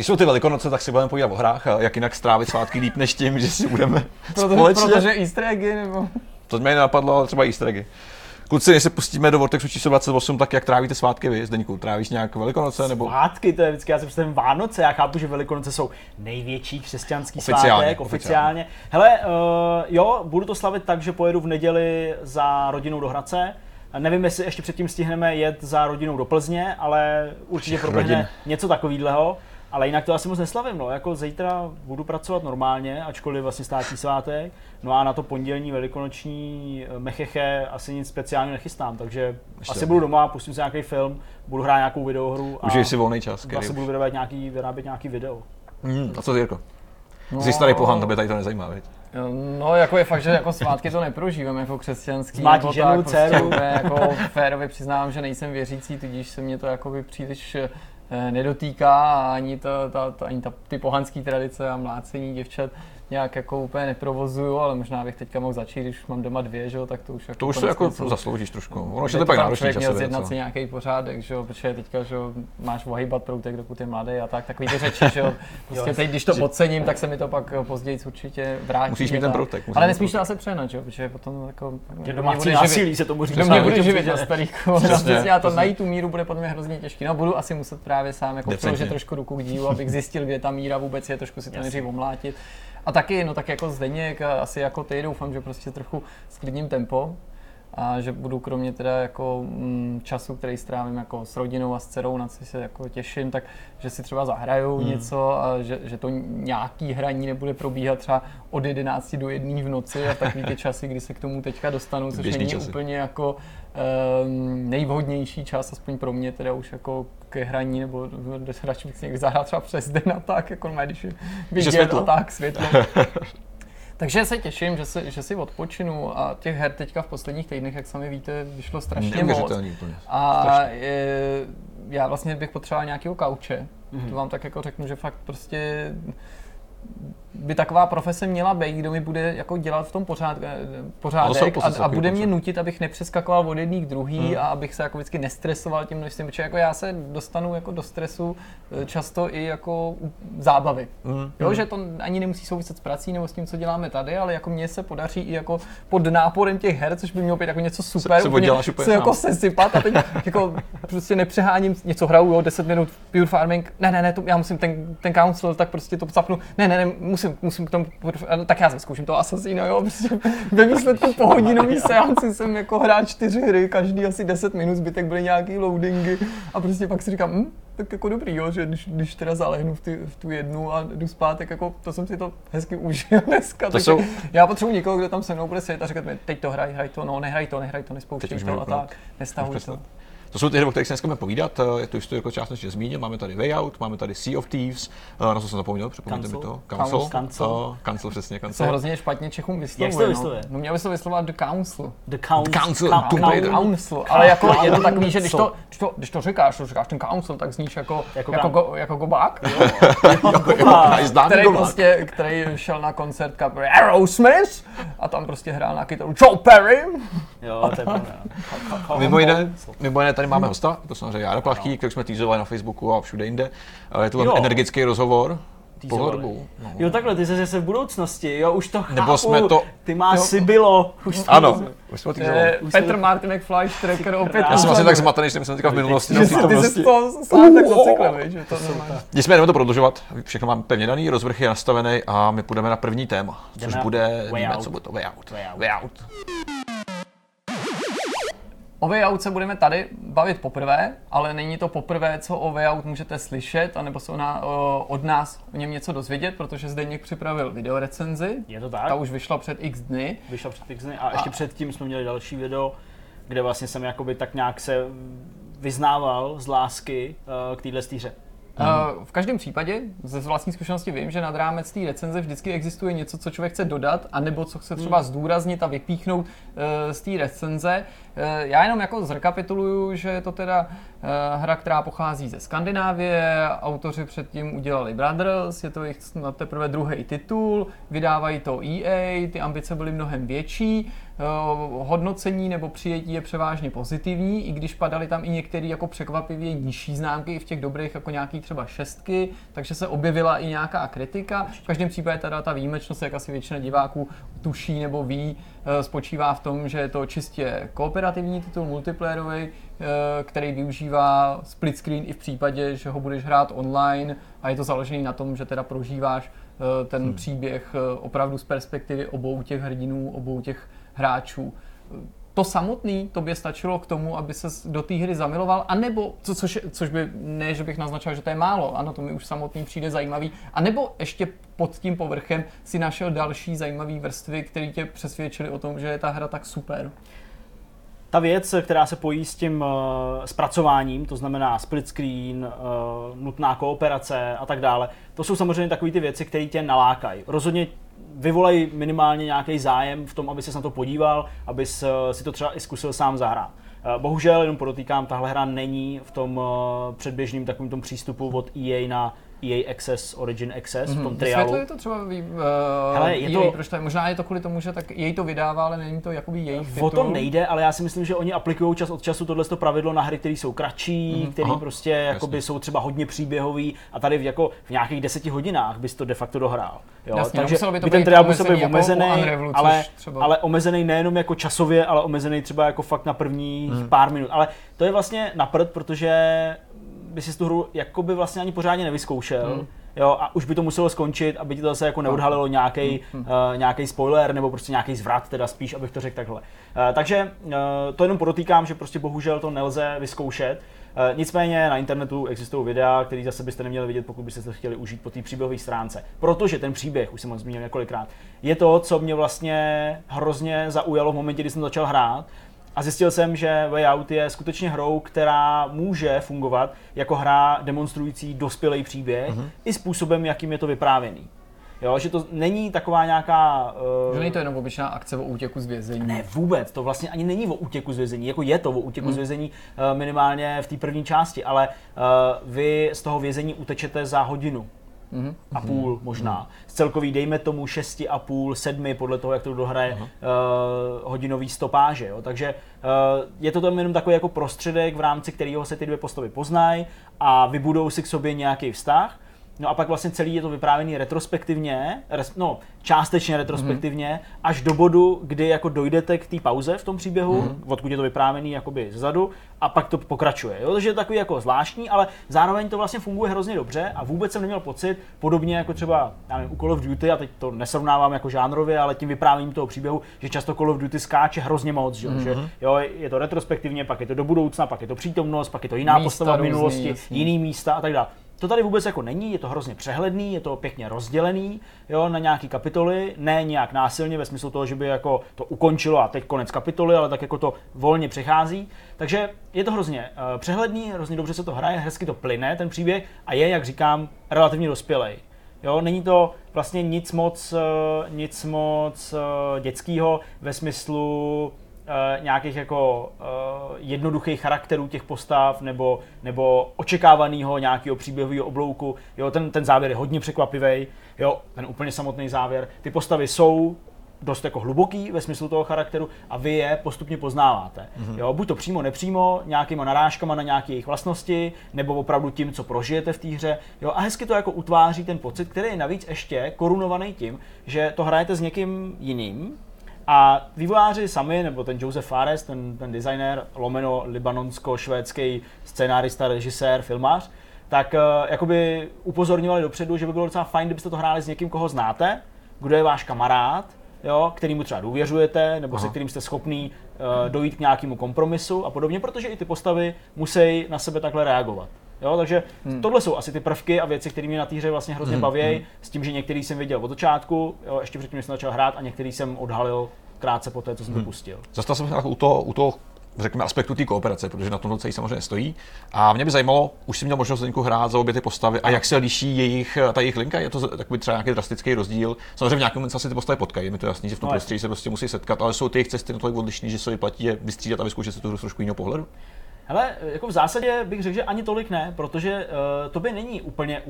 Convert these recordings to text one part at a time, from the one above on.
Když jsou ty velikonoce, tak si budeme povídat o hrách a jak jinak strávit svátky líp než tím, že si budeme Proto, společně. protože easter eggy nebo... To mě nenapadlo, ale třeba easter eggy. Kluci, než se pustíme do Vortexu číslo 28, tak jak trávíte svátky vy, Zdeňku? Trávíš nějak velikonoce nebo? Svátky, to je vždycky, já si představím Vánoce, já chápu, že Velikonoce jsou největší křesťanský Oficiálně, svátek, oficiálně. Hele, uh, jo, budu to slavit tak, že pojedu v neděli za rodinou do Hradce. Nevím, jestli ještě předtím stihneme jet za rodinou do Plzně, ale určitě proběhne něco takového. Ale jinak to asi moc neslavím, no. Jako zítra budu pracovat normálně, ačkoliv vlastně státní svátek. No a na to pondělní velikonoční eh, mecheche asi nic speciálního nechystám, takže Ještě asi budu doma, pustím si nějaký film, budu hrát nějakou videohru a Užij si volný čas, který vlastně už. budu vyrábět nějaký, vyrábět nějaký video. Hmm, a co ty, Jirko? Jsi starý pohan, tebe tady to nezajímá, viď? No, jako je fakt, že jako svátky to neprožívám jako křesťanský. Nebo ženu, tak, prostě dceru. úplně jako férově přiznávám, že nejsem věřící, tudíž se mě to jakoby příliš eh, nedotýká ani, ta, ta, ta, ani ta, ty pohanské tradice a mlácení děvčat nějak jako úplně neprovozuju, ale možná bych teďka mohl začít, když mám doma dvě, že jo, tak to už jako To už to konec jako konců- zasloužíš trošku. Ono už je to pak náročný člověk měl časově. zjednat si nějaký pořádek, že jo, protože teďka, že jo, máš ohybat proutek, dokud je mladý a tak, takový ty řeči, že jo. Prostě teď, když to podcením, tak se mi to pak později určitě vrátí. Musíš mít ten proutek, musíš Ale nesmíš to asi přehnat, že jo, protože potom jako... Mě domácí násilí se tomu říká. Kdo mě bude živit a to najít tu míru bude podle mě hrozně těžký. No budu asi muset právě sám jako trošku ruku k dílu, abych zjistil, kde ta míra vůbec je, trošku si to nejdřív omlátit. A taky, no tak jako Zdeněk, asi jako ty, doufám, že prostě trochu sklidním tempo, a že budu kromě teda jako mm, času, který strávím jako s rodinou a s dcerou, na co se jako těším, tak že si třeba zahraju Hmm. něco a že, že, to nějaký hraní nebude probíhat třeba od 11 do 1 v noci a takový ty časy, kdy se k tomu teďka dostanu, což Běžný není časy. úplně jako um, nejvhodnější čas, aspoň pro mě teda už jako ke hraní, nebo radši bych někdy zahrál třeba přes den a tak, jako normálně, když je vidět světlo. a tak, světlo. Takže se těším, že si, že si odpočinu a těch her teďka v posledních týdnech, jak sami víte, vyšlo strašně moc. Úplně. A Strašně. je, já vlastně bych potřeboval nějakého kauče. Mhm. Mm-hmm. To vám tak jako řeknu, že fakt prostě by taková profese měla být, kdo mi bude jako dělat v tom pořád, eh, pořádek a, a, takový bude mě nutit, abych nepřeskakoval od jedných k druhý Hmm. a abych se jako vždycky nestresoval tím množstvím, protože jako já se dostanu jako do stresu eh, často i jako u zábavy. Mm. Jo, že to ani nemusí souviset s prací nebo s tím, co děláme tady, ale jako mně se podaří i jako pod náporem těch her, což by mělo být jako něco super, se úplně odděláš úplně se sám. jako sesypat a teď jako prostě nepřeháním, něco hraju, jo, 10 minut Pure Farming, ne, ne, ne, to, já musím ten, ten council, tak prostě to zapnu, ne, ne, ne, musím, musím k tomu, no, tak já zkouším to Assassina, jo, prostě ve výsledku po hodinový seanci jsem jako hrál čtyři hry, každý asi 10 minut, zbytek byly nějaký loadingy a prostě pak si říkám, hm, tak jako dobrý, jo, že když, když teda zalehnu v, ty, v tu jednu a jdu spát, tak jako to jsem si to hezky užil dneska. To jsou- Já potřebuji někoho, kdo tam se mnou bude sedět a říkat mi, teď to hraj, hraj to, no, nehraj to, nehraj to, nespouštěj to a tak, nestahuj to. To jsou ty hry, o kterých se dneska budeme povídat. eh, jsi to jako částečně zmínil. Máme tady Way Out, máme tady Sea of Thieves, eh, na co jsem zapomněl, připomeňte mi to. Council. Council. Eh, Council, přesně, Se Council. hrozně špatně Čechům vyslovuje. Jak se to no. vyslovuje? No měl by se vyslovovat The Council. The Council. Council, Council. Ale jako je to takový, že když to, když to, když to říkáš, to říkáš ten Council, tak zníš jako, Jako jako, go, jako gobák, A je známý který prostě, který šel na koncert kapely Aerosmith a tam prostě hrál na kytaru Joe Perry. Jo, to je pravda. Mimo jiné, mimo jiné tady máme hosta, to samozřejmě Jara Plachý, který jsme týzovali na Facebooku a všude jinde. Je to energický rozhovor. Pohledu. No. Jo, takhle, ty jsi zase v budoucnosti, jo, už to chápu. Nebo jsme to- Ty máš Jo. Sibilo. Už to- Ano, už jsme to týzovali. Eh, Petr Martinek Flash Tracker opět. Já jsem asi tak zmatený, že jsem teďka v minulosti. Ty jsi to sám tak zacykl, víš, že to. Nicméně jdeme to prodlužovat, všechno máme pevně daný, rozvrh je nastavený a my půjdeme na první téma, což bude, víme, co bude to, way out. Way Out. O Way Out se budeme tady bavit poprvé, ale není to poprvé, co o Way Out můžete slyšet, anebo se ona, o, od nás o něm něco dozvědět, protože Zdeněk připravil videorecenzi. Je to tak? Ta už vyšla před x dny. Vyšla před Pixny a ještě předtím jsme měli další video, kde vlastně jsem jakoby tak nějak se vyznával z lásky uh, k téhle hře. Uh, v každém případě ze vlastní zkušenosti vím, že nad rámec té recenze vždycky existuje něco, co člověk chce dodat, anebo co chce třeba zdůraznit a vypíchnout uh, z té recenze. Uh, já jenom jako zrekapituluju, že je to teda hra, která pochází ze Skandinávie, autoři předtím udělali Brothers, je to jejich snad teprve druhý titul, vydávají to EA, ty ambice byly mnohem větší. Hodnocení nebo přijetí je převážně pozitivní, i když padaly tam i některé jako překvapivě nižší známky i v těch dobrých jako nějaký třeba šestky, takže se objevila i nějaká kritika. V každém případě teda ta výjimečnost, jak asi většina diváků tuší nebo ví, eh, spočívá v tom, že je to čistě kooperativní titul, multiplayerový, eh, který využívá split screen i v případě, že ho budeš hrát online a je to založený na tom, že teda prožíváš eh, ten hmm. příběh opravdu z perspektivy obou těch hrdinů, obou těch hráčů. To samotný tobě stačilo k tomu, aby se do té hry zamiloval, anebo, co, což, což by, ne, že bych naznačil, že to je málo, ano, to mi už samotný přijde zajímavý, anebo ještě pod tím povrchem si našel další zajímavé vrstvy, které tě přesvědčily o tom, že je ta hra tak super. Ta věc, která se pojí s tím uh, zpracováním, to znamená split screen, uh, nutná kooperace a tak dále, to jsou samozřejmě takové ty věci, které tě nalákají. Rozhodně vyvolají minimálně nějaký zájem v tom, aby se na to podíval, aby si to třeba i zkusil sám zahrát. Eh, bohužel, jenom podotýkám, tahle hra není v tom předběžném takovém tom přístupu od EA na EA Access, Origin Access, mm-hmm. v tom mhm. trialu. je to třeba uh, Hele, je EA, to, proč to je, možná je to kvůli tomu, že tak EA to vydává, ale není to jakoby jejich titul. O to nejde, ale já si myslím, že oni aplikují čas od času tohle pravidlo na hry, které jsou kratší, mm-hmm. které prostě jakoby jsou třeba hodně příběhový a tady v, jako v nějakých deseti hodinách bys to de facto dohrál. Jo? Jasně, Takže by, to by ten trial musel být jako omezený, Unravelu, ale, třeba... ale omezený nejenom jako časově, ale omezený třeba jako fakt na prvních mm. pár minut. Ale to je vlastně na prd, protože by si tu hru jakoby vlastně ani pořádně nevyzkoušel. Mm jo, a už by to muselo skončit, aby ti to zase jako neodhalilo nějaký uh, nějaký spoiler nebo prostě nějaký zvrat, teda spíš, abych to řekl takhle. Uh, takže uh, to jenom podotýkám, že prostě bohužel to nelze vyzkoušet. Uh, nicméně na internetu existují videa, které zase byste neměli vidět, pokud byste to chtěli užít po té příběhové stránce. Protože ten příběh, už jsem ho zmínil několikrát, je to, co mě vlastně hrozně zaujalo v momentě, kdy jsem začal hrát, a zjistil jsem, že Way Out je skutečně hrou, která může fungovat jako hra demonstrující dospělý příběh uh-huh. i způsobem, jakým je to vyprávěný. Jo, že to není taková nějaká... Uh... Že není to jenom obyčejná akce o útěku z vězení. Ne, vůbec. To vlastně ani není o útěku z vězení. Jako je to o útěku hmm. z vězení uh, minimálně v té první části, ale uh, vy z toho vězení utečete za hodinu mm-hmm. a půl mhm. možná. Mm-hmm. Z celkový, dejme tomu, šesti a půl, sedmi, podle toho, jak to dohraje uh, hodinový stopáže. Jo. Takže uh, je to tam jenom takový jako prostředek, v rámci kterého se ty dvě postavy poznají a vybudou si k sobě nějaký vztah. No a pak vlastně celý je to vyprávěný retrospektivně, res, no částečně retrospektivně, mm-hmm. až do bodu, kdy jako dojdete k té pauze v tom příběhu, mm-hmm. odkud je to vyprávěný jakoby zezadu, a pak to pokračuje. Jo? Takže je takový jako zvláštní, ale zároveň to vlastně funguje hrozně dobře a vůbec jsem neměl pocit, podobně jako třeba já nevím, u Call of Duty, a teď to nesrovnávám jako žánrově, ale tím vyprávěním toho příběhu, že často Call of Duty skáče hrozně moc, že, mm-hmm. že jo, je to retrospektivně, pak je to do budoucna, pak je to přítomnost, pak je to jiná postava v minulosti, jiný místa a tak dále. To tady vůbec jako není, je to hrozně přehledný, je to pěkně rozdělený jo, na nějaký kapitoly, ne nějak násilně ve smyslu toho, že by jako to ukončilo a teď konec kapitoly, ale tak jako to volně přechází. Takže je to hrozně uh, přehledný, hrozně dobře se to hraje, hezky to plyne ten příběh a je, jak říkám, relativně dospělej. Jo, není to vlastně nic moc, uh, nic moc uh, dětského ve smyslu nějakých jako uh, jednoduchých charakterů těch postav nebo, nebo očekávaného nějakého příběhového oblouku. Jo, ten, ten závěr je hodně překvapivý, jo, ten úplně samotný závěr. Ty postavy jsou dost jako hluboký ve smyslu toho charakteru a vy je postupně poznáváte. Mm-hmm. Jo, buď to přímo, nepřímo, nějakýma narážkama na nějaké jejich vlastnosti, nebo opravdu tím, co prožijete v té hře. Jo, a hezky to jako utváří ten pocit, který je navíc ještě korunovaný tím, že to hrajete s někým jiným, a vývojáři sami, nebo ten Joseph Fares, ten, ten designer, lomeno libanonsko-švédský scénárista, režisér, filmář, tak uh, jakoby upozorňovali dopředu, že by bylo docela fajn, kdybyste to hráli s někým, koho znáte, kdo je váš kamarád, jo, kterýmu třeba důvěřujete, nebo Aha. se kterým jste schopný uh, dojít k nějakému kompromisu a podobně, protože i ty postavy musí na sebe takhle reagovat. Jo, takže hmm. tohle jsou asi ty prvky a věci, které mě na té hře vlastně hrozně hmm. baví, hmm. s tím, že některý jsem viděl od začátku, jo, ještě předtím, než jsem začal hrát, a některý jsem odhalil krátce po té, co jsem hmm. to pustil. Zastal jsem se u toho, u toho řekněme, aspektu té kooperace, protože na tom celý samozřejmě stojí. A mě by zajímalo, už jsi měl možnost Zdeňku hrát za obě ty postavy a jak se liší jejich, ta jejich linka? Je to takový třeba nějaký drastický rozdíl? Samozřejmě v nějakém momentu se ty postavy potkají, mi to jasný, že v tom no, prostředí se prostě musí setkat, ale jsou ty jejich cesty natolik odlišné, že se vyplatí je vystřídat a vyzkoušet si tu hru z trošku jiného pohledu? Hele, jako v zásadě bych řekl, že ani tolik ne, protože uh, to by není úplně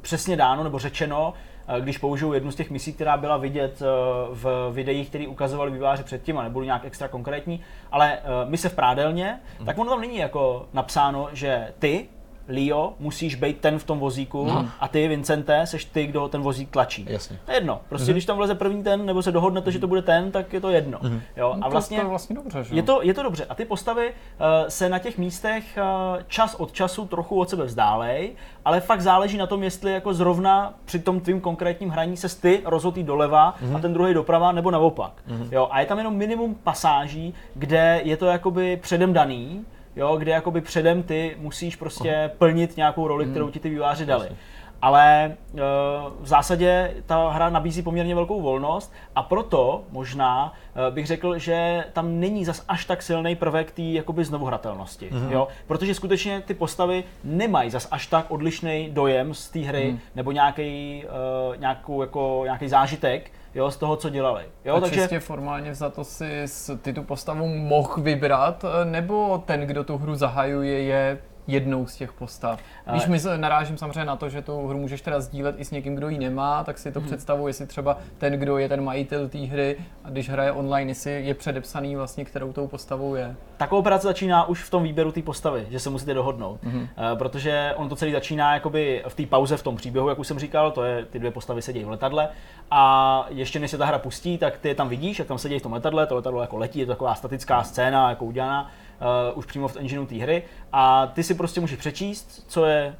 přesně dáno nebo řečeno, eh, když použiju jednu z těch misí, která byla vidět eh, v videích, které ukazovali výváři předtím, a nebudu nějak extra konkrétní, ale eh, mise v prádelně, Mhm. tak ono tam není jako napsáno, že ty, Leo, musíš být ten v tom vozíku a ty, Vincente, seš ty, kdo ten vozík tlačí. Mhm. Jasně. To je jedno. Prostě když tam vleze první ten, nebo se dohodnete, že to bude ten, tak je to jedno. Jo? No A to- vlastně to je vlastně dobře, že? je to, je to dobře. A ty postavy uh, se na těch místech uh, čas od času trochu od sebe vzdálej, ale fakt záleží na tom, jestli jako zrovna při tom tvým konkrétním hraní se ty rozhodí doleva mm-hmm. a ten druhý doprava, nebo naopak. Mm-hmm. Jo, a je tam jenom minimum pasáží, kde je to jakoby předem daný, jo, kde jakoby předem ty musíš prostě plnit nějakou roli, kterou ti ty výváři dali. Ale uh, v zásadě ta hra nabízí poměrně velkou volnost a proto možná uh, bych řekl, že tam není zas až tak silný prvek té jakoby znovuhratelnosti, mm-hmm. jo? Protože skutečně ty postavy nemají zas až tak odlišný dojem z té hry mm. nebo nějaký, uh, nějakou, jako, nějaký zážitek jo, z toho, co dělali. Jo? a Takže čistě formálně za to si ty tu postavu mohl vybrat, eh, nebo ten, kdo tu hru zahajuje, je jednou z těch postav. Když my se- narážím samozřejmě na to, že tu hru můžeš teda sdílet i s někým, kdo ji nemá, tak si to Mhm. představuji, jestli třeba ten, kdo je ten majitel té hry a když hraje online, jestli je předepsaný vlastně, kterou tou postavou je. ta kooperace začíná už v tom výběru té postavy, že se musíte dohodnout. Uh, protože on to celý začíná jakoby v té pauze v tom příběhu, jak už jsem říkal, to je, ty dvě postavy sedí v letadle a ještě než se ta hra pustí, tak ty je tam vidíš, jak tam sedí v tom letadle, to letadlo jako letí, je to taková statická scéna, jako udělaná uh, už přímo v engineu té hry a ty si prostě můžeš přečíst, co je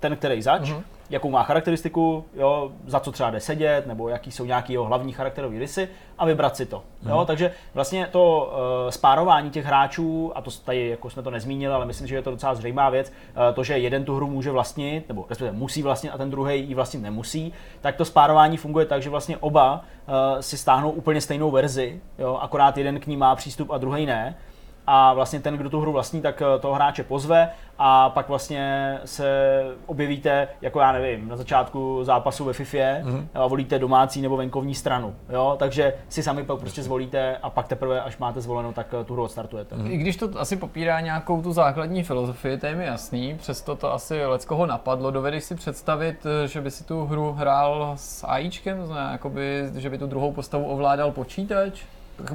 ten, který zač, mm-hmm. jakou má charakteristiku, jo, za co třeba jde sedět, nebo jaký jsou nějaký jeho hlavní charakterové rysy a vybrat si to. Jo, takže vlastně to uh, spárování těch hráčů, a to tady jako jsme to nezmínili, ale myslím, že je to docela zřejmá věc, uh, to, že jeden tu hru může vlastnit, nebo respektive musí vlastnit a ten druhý ji vlastnit nemusí, tak to spárování funguje tak, že vlastně oba uh, si stáhnou úplně stejnou verzi, jo, akorát jeden k ní má přístup a druhý ne a vlastně ten, kdo tu hru vlastní, tak eh, toho hráče pozve a pak vlastně se objevíte, jako já nevím, na začátku zápasu ve FIFA mm-hmm. a volíte domácí nebo venkovní stranu, jo, takže si sami pak prostě zvolíte a pak teprve, až máte zvolenou, tak eh, tu hru odstartujete. I když to asi popírá nějakou tu základní filozofii, to je mi jasný, přesto to asi leckoho napadlo. Dovedeš si představit, eh, že by si tu hru hrál s AIčkem, to znamená, jakoby, že by tu druhou postavu ovládal počítač?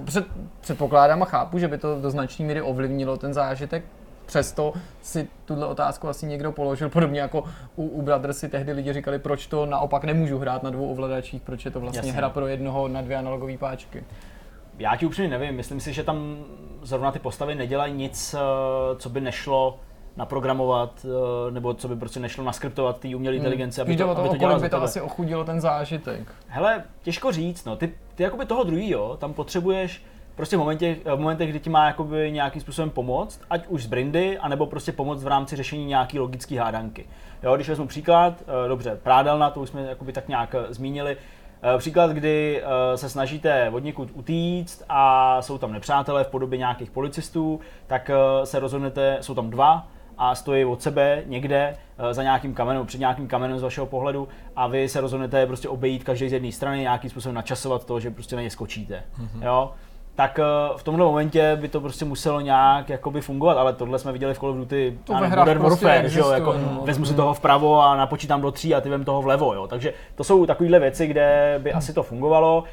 Před, předpokládám a chápu, že by to do značné míry ovlivnilo ten zážitek, přesto si tuhle otázku asi někdo položil, podobně jako u, u Brothers si tehdy lidi říkali, proč to naopak nemůžu hrát na dvou ovladačích, proč je to vlastně Jasně. hra pro jednoho na dvě analogové páčky. Já ti upřímně nevím, myslím si, že tam zrovna ty postavy nedělají nic, eh, co by nešlo naprogramovat, eh, nebo co by prostě nešlo naskriptovat té umělé inteligenci, aby Spíš jde to, to, aby to o dělala kolik za by to asi ochudilo ten zážitek. Hele, těžko říct, no. Ty, ty jakoby toho druhýho, tam potřebuješ prostě v, momentě, v momentech, kdy ti má jakoby nějakým způsobem pomoct, ať už z brindy, anebo prostě pomoct v rámci řešení nějaký logický hádanky. Jo, když vezmu příklad, eh, dobře, prádelna, to už jsme jakoby tak nějak eh, zmínili, Příklad, kdy se snažíte od někud utíct a jsou tam nepřátelé v podobě nějakých policistů, tak se rozhodnete, jsou tam dva, a stojí od sebe někde eh, za nějakým kamenem, před nějakým kamenem z vašeho pohledu a vy se rozhodnete prostě obejít každý z jedné strany, nějakým způsobem načasovat to, že prostě na ně skočíte. Mm-hmm. Jo? Tak eh, v tomhle momentě by to prostě muselo nějak jakoby fungovat, ale tohle jsme viděli v Call of Duty To hrách Modern prostě Warfare, že jo? existuje, Jako, no. vezmu si toho vpravo a napočítám do tří a ty vem toho vlevo, jo? takže to jsou takovéhle věci, kde Hmm. by asi to fungovalo.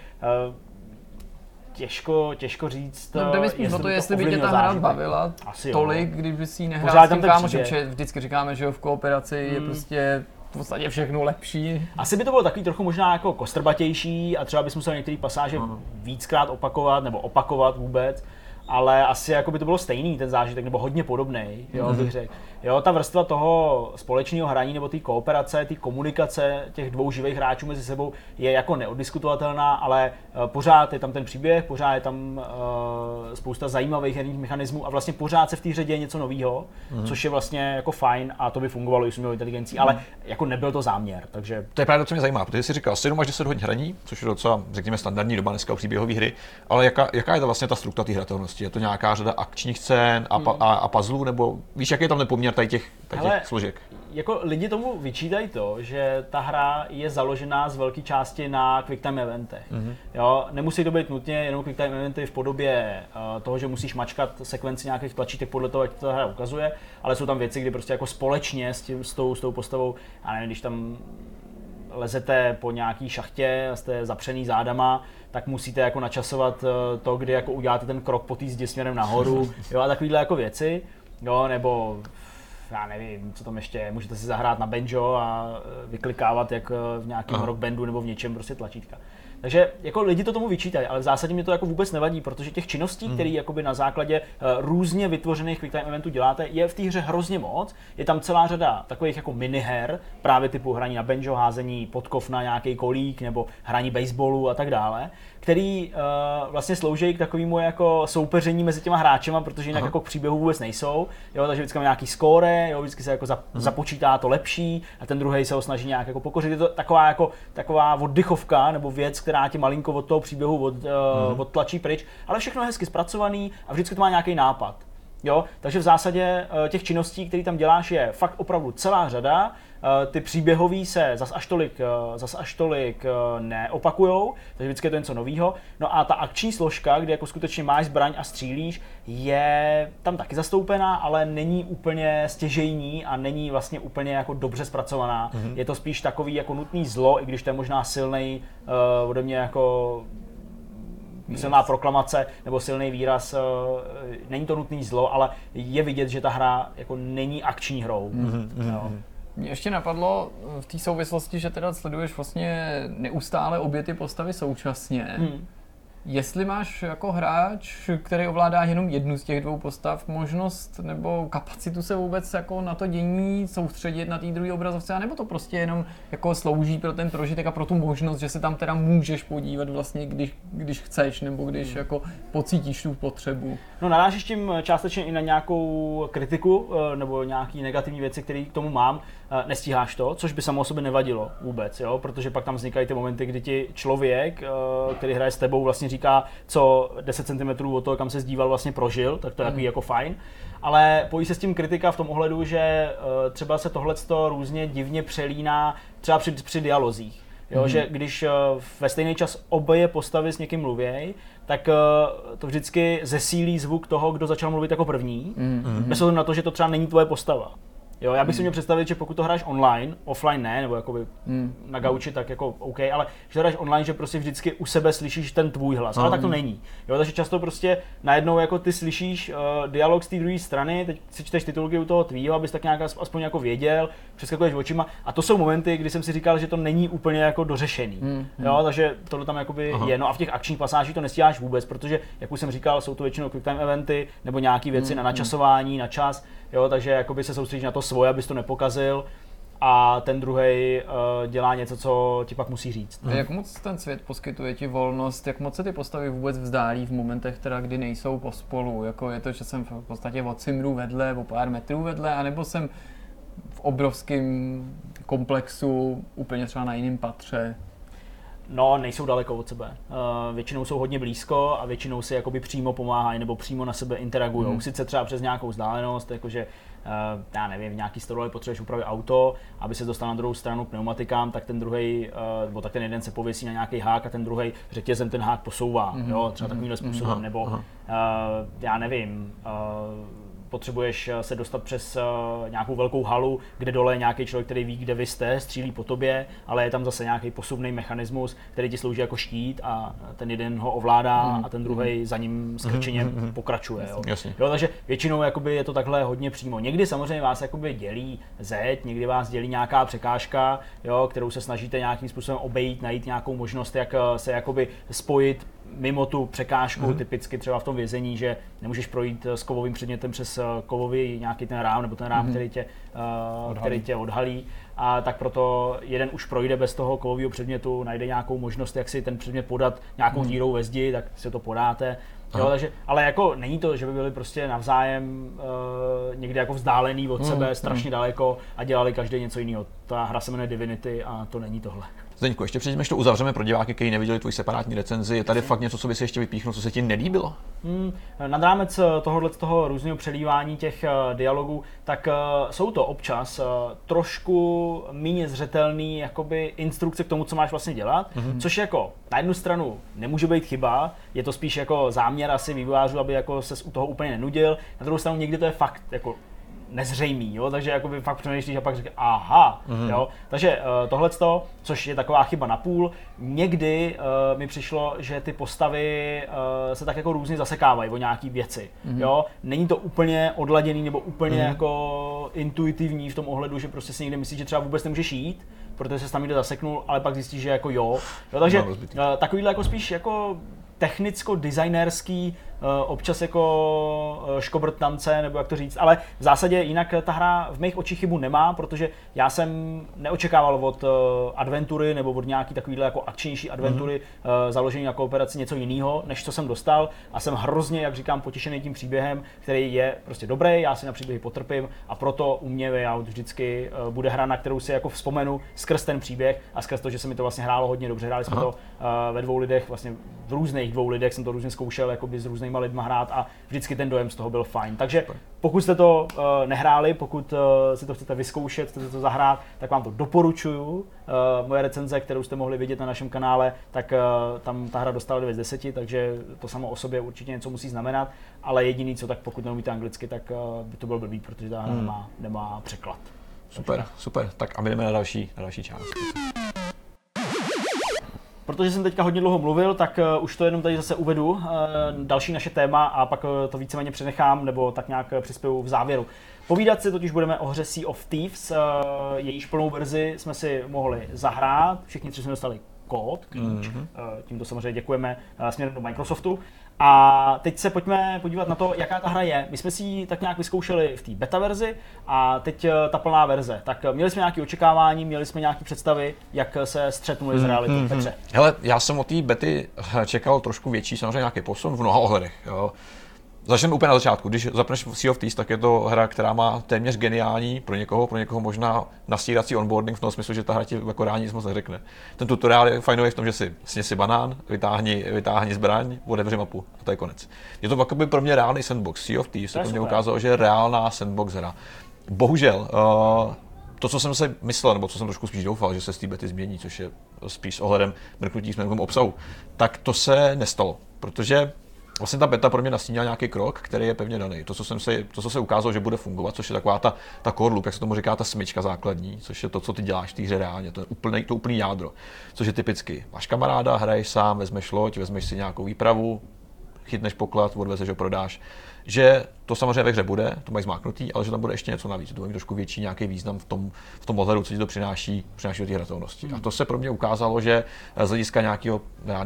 Těžko, těžko říct, No, jde mi spíš o to, by jestli by tě ta hra bavila Asi jo. tolik, kdyby si ji Pořád nehrál s tím kámošem, vždycky říkáme, že jo, v kooperaci je Hmm. prostě v podstatě všechno lepší. Asi by to bylo takový trochu možná jako kostrbatější a třeba bys musel některé pasáže víckrát opakovat nebo opakovat vůbec, ale asi jako by to bylo stejný ten zážitek, nebo hodně podobný, jo, bych řekl. Jo, ta vrstva toho společného hraní nebo té kooperace, té komunikace těch dvou živých hráčů mezi sebou je jako neodiskutovatelná, ale eh, pořád je tam ten příběh, pořád je tam uh, spousta zajímavých herních mechanismů a vlastně pořád se v té hře děje něco nového, což je vlastně jako fajn a to by fungovalo i s umělou inteligencí, ale jako nebyl to záměr, takže To je právě to, co mě zajímá, protože jsi říkal 7 až 10 hodin hraní, což je docela, řekněme, standardní doba dneska u příběhové hry, ale jaká, jaká je to vlastně ta struktura té hratelnosti? Je to nějaká řada akčních scén a, pa, a, a puzzlů, nebo víš, jaký je tam ten poměr tady těch, tady Hele, těch složek? jako lidi tomu vyčítají to, že ta hra je založená z velké části na quicktime eventech. Mm-hmm. Jo, nemusí to být nutně jenom quicktime eventy v podobě uh, toho, že musíš mačkat sekvenci nějakých tlačítek podle toho, jak to ta hra ukazuje, ale jsou tam věci, kdy prostě jako společně s, tím, s, tou, s tou postavou, já nevím, když tam lezete po nějaký šachtě, jste zapřený zádama, tak musíte jako načasovat eh, to, kdy jako uděláte ten krok po té zdi směrem nahoru, jo, a takovýhle jako věci, jo, nebo já nevím, co tam ještě je, můžete si zahrát na banjo a eh, vyklikávat jak eh, v nějakém rock bandu nebo v něčem prostě tlačítka. Takže jako lidi to tomu vyčítají, ale v zásadě mi to jako vůbec nevadí, protože těch činností, které jakoby na základě uh, různě vytvořených quick time eventů děláte, je v té hře hrozně moc. Je tam celá řada takových jako miniher, právě typu hraní na banjo, házení podkov na nějaký kolík nebo hraní baseballu a tak dále, který uh, vlastně slouží k takovému jako soupeření mezi těma hráčema, protože jinak Aha. jako k příběhu vůbec nejsou. Jo, takže vždycky máme nějaký skóre, jo, vždycky se jako zap, započítá to lepší a ten druhý se ho snaží nějak jako pokořit. Je to taková jako taková oddychovka nebo věc, která tě malinko od toho příběhu od, uh, odtlačí pryč, ale všechno je hezky zpracovaný a vždycky to má nějaký nápad. Jo, takže v zásadě eh, těch činností, které tam děláš, je fakt opravdu celá řada. Eh, Ty příběhový se zas až tolik, eh, zas až tolik eh, neopakujou, takže vždycky je to něco nového. No a ta akční složka, kde jako skutečně máš zbraň a střílíš, je tam taky zastoupená, ale není úplně stěžejní a není vlastně úplně jako dobře zpracovaná. Mm-hmm. Je to spíš takový jako nutný zlo, i když to je možná silný uh, ode mě jako silná proklamace nebo silný výraz, není to nutný zlo, ale je vidět, že ta hra jako není akční hrou. Mm-hmm. Jo. Mě ještě napadlo eh, v té souvislosti, že teda sleduješ vlastně neustále obě ty postavy současně. Hmm. Jestli máš jako hráč, který ovládá jenom jednu z těch dvou postav, možnost nebo kapacitu se vůbec jako na to dění soustředit na té druhé obrazovce, nebo to prostě jenom jako slouží pro ten prožitek a pro tu možnost, že se tam teda můžeš podívat vlastně, když, když chceš, nebo když Hmm. jako pocítíš tu potřebu. No narážíš tím částečně i na nějakou kritiku eh, nebo nějaký negativní věci, které k tomu mám. Eh, Nestíháš to, což by samo o sobě nevadilo vůbec, jo? protože pak tam vznikají ty momenty, kdy ti člověk, eh, který hraje s tebou, vlastně říká, co 10 cm od toho, kam se zdíval, vlastně prožil, tak to je takový jako fajn. Ale pojí se s tím kritika v tom ohledu, že eh, třeba se tohle různě divně přelíná třeba při, při dialozích. Jo, mm-hmm. že když eh, ve stejný čas obě postavy s někým mluvějí, tak eh, to vždycky zesílí zvuk toho, kdo začal mluvit jako první, mm-hmm. bez ohledu na to, že to třeba není tvoje postava. Jo, já bych si měl představit, že pokud to hraješ online, offline ne, nebo jakoby na gauči, tak jako OK, ale když to hraješ online, že prostě vždycky u sebe slyšíš ten tvůj hlas, ale tak to není. Jo, takže často prostě najednou jako ty slyšíš uh, dialog z té druhé strany, teď si čteš titulky u toho tvýho, abys tak nějak as- aspoň jako věděl, přeskakuješ očima. A to jsou momenty, kdy jsem si říkal, že to není úplně jako dořešený. Jo, takže tohle tam jakoby je. No a v těch akčních pasážích to nestíháš vůbec, protože, jak už jsem říkal, jsou to většinou quick time eventy nebo nějaké věci na načasování, na čas, jo, takže jakoby se soustředíš na to svoje, abys to nepokazil a ten druhý uh, dělá něco, co ti pak musí říct. A jak moc ten svět poskytuje ti volnost, jak moc se ty postavy vůbec vzdálí v momentech, teda, kdy nejsou pospolu? Jako je to, že jsem v podstatě od Simru vedle, o pár metrů vedle, anebo jsem v obrovském komplexu úplně třeba na jiném patře? No, nejsou daleko od sebe. Uh, většinou jsou hodně blízko a většinou si jakoby přímo pomáhají nebo přímo na sebe interagují. Hmm. Sice třeba přes nějakou vzdálenost, jakože uh, já nevím, v nějaký stroj potřebuješ upravit auto, aby se dostal na druhou stranu k pneumatikám, tak ten druhý, uh, nebo tak ten jeden se pověsí na nějaký hák a ten druhý řetězem ten hák posouvá. Hmm. Jo, třeba takovýmhle způsobem. Aha, Nebo uh, já nevím, uh, potřebuješ eh, se dostat přes uh, nějakou velkou halu, kde dole je nějaký člověk, který ví, kde vy jste, střílí po tobě, ale je tam zase nějaký posuvný mechanismus, který ti slouží jako štít a ten jeden ho ovládá a ten druhý za ním s krčením pokračuje. Jo. Jasně. Jo, takže většinou jakoby je to takhle hodně přímo. Někdy samozřejmě vás jakoby dělí zeď, někdy vás dělí nějaká překážka, jo, kterou se snažíte nějakým způsobem obejít, najít nějakou možnost, jak eh, se jakoby spojit mimo tu překážku, mm-hmm. typicky třeba v tom vězení, že nemůžeš projít eh, s kovovým předmětem přes eh, kovový nějaký ten rám, nebo ten rám, mm-hmm. který, tě, uh, který tě odhalí. A tak proto jeden už projde bez toho kovového předmětu, najde nějakou možnost, jak si ten předmět podat nějakou mm-hmm. dírou ve zdi, tak si to podáte. Jo, takže, ale jako není to, že by byli prostě navzájem uh, někde jako vzdálený od sebe, strašně daleko a dělali každý něco jiného. Ta hra se jmenuje Divinity a to není tohle. Zdeňku, ještě předtím, než to uzavřeme pro diváky, kteří neviděli tvoji separátní recenzi, je tady fakt něco, co by si ještě vypíchnul, co se ti nelíbilo? Hmm, nad rámec tohohle toho různého přelívání těch uh, dialogů, tak uh, jsou to občas uh, trošku méně zřetelný jakoby instrukce k tomu, co máš vlastně dělat, mm-hmm. což jako na jednu stranu nemůže být chyba, je to spíš jako záměr asi vývojářů, aby jako se u toho úplně nenudil, na druhou stranu někdy to je fakt jako nezřejmý, jo? takže jakoby fakt přemýšlíš a pak říkáš, aha, mm-hmm. jo? takže uh, tohle, což je taková chyba na půl, někdy uh, mi přišlo, že ty postavy uh, se tak jako různě zasekávají o nějaký věci, mm-hmm. jo? není to úplně odladěný nebo úplně mm-hmm. jako intuitivní v tom ohledu, že prostě si někdy myslíš, že třeba vůbec nemůžeš jít, protože se tam někde zaseknul, ale pak zjistíš, že jako jo. jo takže no, uh, takovýhle jako spíš jako technicko-designérský Eh, občas jako eh, škobrtance, nebo jak to říct, ale v zásadě jinak ta hra v mých očích chybu nemá, protože já jsem neočekával od eh, adventury nebo od nějaký takovýhle jako akčnější adventury mm-hmm. založení na kooperaci něco jiného, než co jsem dostal a jsem hrozně, jak říkám, potěšený tím příběhem, který je prostě dobrý, já si na příběhy potrpím a proto u mě Way vždycky bude hra, na kterou si jako vzpomenu skrz ten příběh a skrz to, že se mi to vlastně hrálo hodně dobře. Hráli jsme Aha. to ve dvou lidech, vlastně v různých dvou lidech jsem to různě zkoušel, jakoby s různými lidma hrát a vždycky ten dojem z toho byl fajn. Takže pokud jste to uh, nehráli, pokud uh, si to chcete vyzkoušet, chcete to zahrát, tak vám to doporučuju. Uh, moje recenze, kterou jste mohli vidět na našem kanále, tak uh, tam ta hra dostala 9 z 10, takže to samo o sobě určitě něco musí znamenat, ale jediný co, tak pokud neumíte anglicky, tak uh, by to byl blbý, protože ta hra hmm. nemá, nemá překlad. Super, super. Tak a my jdeme na další, na další část. Protože jsem teďka hodně dlouho mluvil, tak uh, už to jenom tady zase uvedu, uh, další naše téma a pak uh, to víceméně přenechám, nebo tak nějak přispěju v závěru. Povídat si totiž budeme o hře Sea of Thieves, jejíž plnou verzi jsme si mohli zahrát, všichni tři jsme dostali kód, klíč, mm-hmm. tímto samozřejmě děkujeme směrem do Microsoftu. A teď se pojďme podívat na to, jaká ta hra je. My jsme si ji tak nějak vyzkoušeli v té beta verzi a teď eh, ta plná verze. Tak eh, měli jsme nějaké očekávání, měli jsme nějaké představy, jak se střetnuli s hmm, realitou. Mm, Petře. Hele, já jsem od té bety čekal trošku větší, samozřejmě nějaký posun v mnoha ohledech. Jo. Začneme úplně na začátku. Když zapneš Sea of Thieves, tak je to hra, která má téměř geniální, pro někoho, pro někoho možná nastírací onboarding v tom smyslu, že ta hra ti jako rádi nic moc neřekne. Ten tutoriál je fajnový v tom, že si sněsi banán, vytáhni, vytáhni zbraň, otevři mapu a to je konec. Je to by pro mě reálný sandbox. Sea of Thieves se to mě ukázalo, že je reálná sandbox hra. Bohužel, uh, to, co jsem se myslel, nebo co jsem trošku spíš doufal, že se z té bety změní, což je spíš s ohledem mrknutí směrem obsahu, tak to se nestalo, protože vlastně ta beta pro mě nastínila nějaký krok, který je pevně daný. To, co, jsem se, to, co se ukázalo, že bude fungovat, což je taková ta, ta core loop, jak se tomu říká, ta smyčka základní, což je to, co ty děláš v té hře reálně, to je úplný, to úplný jádro, což je typicky. Máš kamaráda, hraješ sám, vezmeš loď, vezmeš si nějakou výpravu, chytneš poklad, odvezeš ho, prodáš že to samozřejmě ve hře bude, to mají zmáknutý, ale že tam bude ještě něco navíc, to má trošku větší nějaký význam v tom, v tom ohledu, co ti to přináší, přináší do té hratelnosti. A to se pro mě ukázalo, že z hlediska nějakého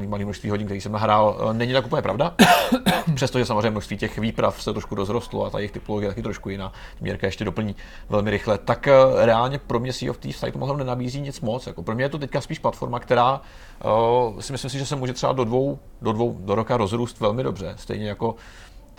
malého množství hodin, který jsem nahrál, není tak úplně pravda. Přestože samozřejmě množství těch výprav se trošku rozrostlo a ta jejich typologie je taky trošku jiná, Měrka ještě doplní velmi rychle, tak eh, reálně pro mě Sea of Thieves tady to nenabízí nic moc. Jako pro mě je to teďka spíš platforma, která uh, si myslím si, že se může třeba do dvou, do dvou do roka rozrůst velmi dobře. Stejně jako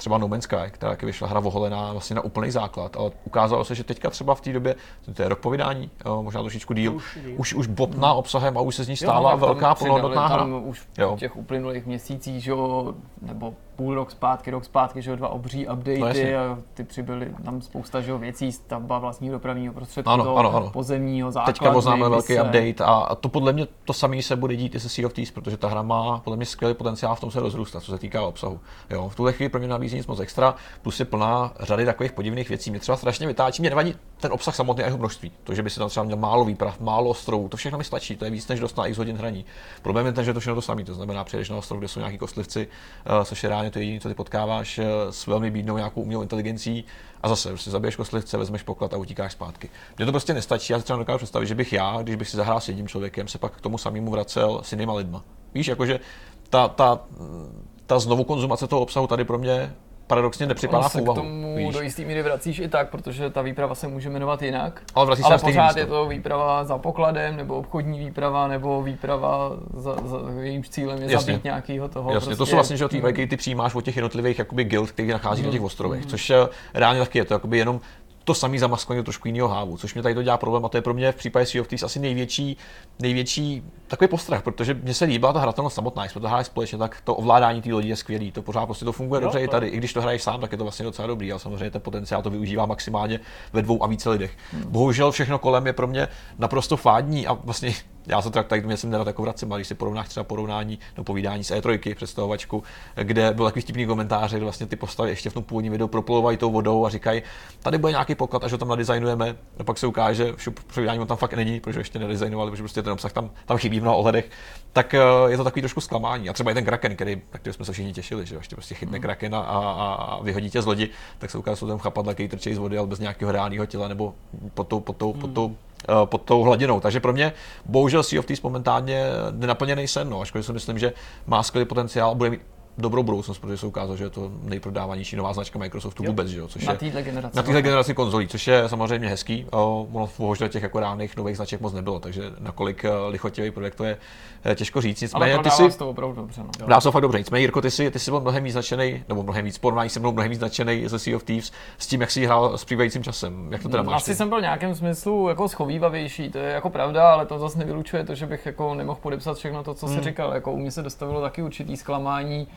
třeba No Man's Sky, která taky vyšla hra oholená vlastně na úplný základ, ale ukázalo se, že teďka třeba v té době, to je rok po vydání, jo, možná trošičku díl, už, už, už bobná hmm. obsahem a už se z ní stává jo, velká plnohodnotná hra. Už v těch uplynulých měsících, že jo, nebo půl rok zpátky, rok zpátky, že jo, dva obří updaty no, a ty přibyly tam spousta že jo, věcí, stavba vlastního dopravního prostředku, ano, ano, ano. pozemního základny. Teďka oznámil velký se... update a to podle mě to samé se bude dít i se Sea of Thieves, protože ta hra má podle mě skvělý potenciál v tom se rozrůstat, co se týká obsahu. Jo, v tuhle chvíli pro mě nabízí nic moc extra, plus je plná řady takových podivných věcí. Mě třeba strašně vytáčí, mě nevadí ten obsah samotný a jeho množství. To, že by si tam třeba měl málo výprav, málo ostrovů, to všechno mi stačí, to je víc než dost na x hodin hraní. Problém je ten, že to všechno to samé, to znamená, přijedeš na ostrov, kde jsou nějaký kostlivci, uh, což je reálně to jediné, co ty potkáváš uh, s velmi bídnou nějakou umělou inteligencí a zase prostě zabiješ kostlivce, vezmeš poklad a utíkáš zpátky. Mně to prostě nestačí, já si třeba dokážu představit, že bych já, když bych si zahrál s jedním člověkem, se pak k tomu samému vracel s jinýma lidma. Víš, jakože ta, ta, ta znovu konzumace toho obsahu tady pro mě paradoxně nepřipadá v úvahu. k tomu víš? do jistý míry vracíš i tak, protože ta výprava se může jmenovat jinak. Ale, ale pořád místo. je to výprava za pokladem, nebo obchodní výprava, nebo výprava, za, za jejímž cílem je Jasně. zabít nějakého toho. Jasně, prostě, to jsou vlastně, že ty ty přijímáš od těch jednotlivých jakoby guild, který nachází hmm. na těch ostrovech, což je reálně taky je to jakoby jenom to samý do trošku jiného hávu, což mě tady to dělá problém a to je pro mě v případě Sea of Thieves asi největší, největší takový postrach, protože mně se líbila ta hratelnost samotná, jsme to hráli společně, tak to ovládání té lodi je skvělý, to pořád prostě to funguje jo, dobře to... i tady, i když to hraješ sám, tak je to vlastně docela dobrý, ale samozřejmě ten potenciál to využívá maximálně ve dvou a více lidech. Hmm. Bohužel všechno kolem je pro mě naprosto fádní a vlastně já se tak tady myslím nerad jako vracím, když si porovnáš třeba porovnání do povídání z E3, představovačku, kde byl takový vtipný komentář, kde vlastně ty postavy ještě v tom původním videu proplouvají tou vodou a říkají, tady bude nějaký poklad, až ho tam nadizajnujeme, a pak se ukáže, že on tam fakt není, protože ještě nedizajnovali, protože prostě ten obsah tam, tam chybí v mnoha ohledech, tak eh, je to takový trošku zklamání. A třeba i ten Kraken, který, tak jsme se všichni těšili, že ještě prostě chytne mm. Kraken a, a, a, vyhodí tě z lodi, tak se ukáže, že jsou tam chapadla, který trčí z vody, ale bez nějakého reálného těla nebo pod tou, pod tou, pod tou Eh, pod tou hladinou. Takže pro mě bohužel Sea of Thieves momentálně nenaplněný sen, no, ačkoliv si myslím, že má skvělý potenciál a bude mít dobrou budoucnost, protože se ukázalo, že je to nejprodávanější nová značka Microsoftu jo. vůbec, že jo? Což na téhle generaci. Na téhle generaci konzolí, což je samozřejmě hezký. Ono bohužel těch jako reálných nových značek moc nebylo, takže nakolik eh, lichotivý projekt to je eh, těžko říct. Nicméně, Ale ty si, to opravdu dobře. No. Dá se fakt dobře. Nicméně, Jirko, ty jsi, ty jsi byl mnohem víc značený, nebo mnohem víc porovnání se mnou mnohem víc značený ze Sea of Thieves s tím, jak jsi hrál s přibývajícím časem. Jak to teda máš? Asi ty? jsem byl v nějakém smyslu jako schovývavější, to je jako pravda, ale to zase nevylučuje to, že bych jako nemohl podepsat všechno to, co hmm. říkal. Jako u mě se dostavilo taky určitý zklamání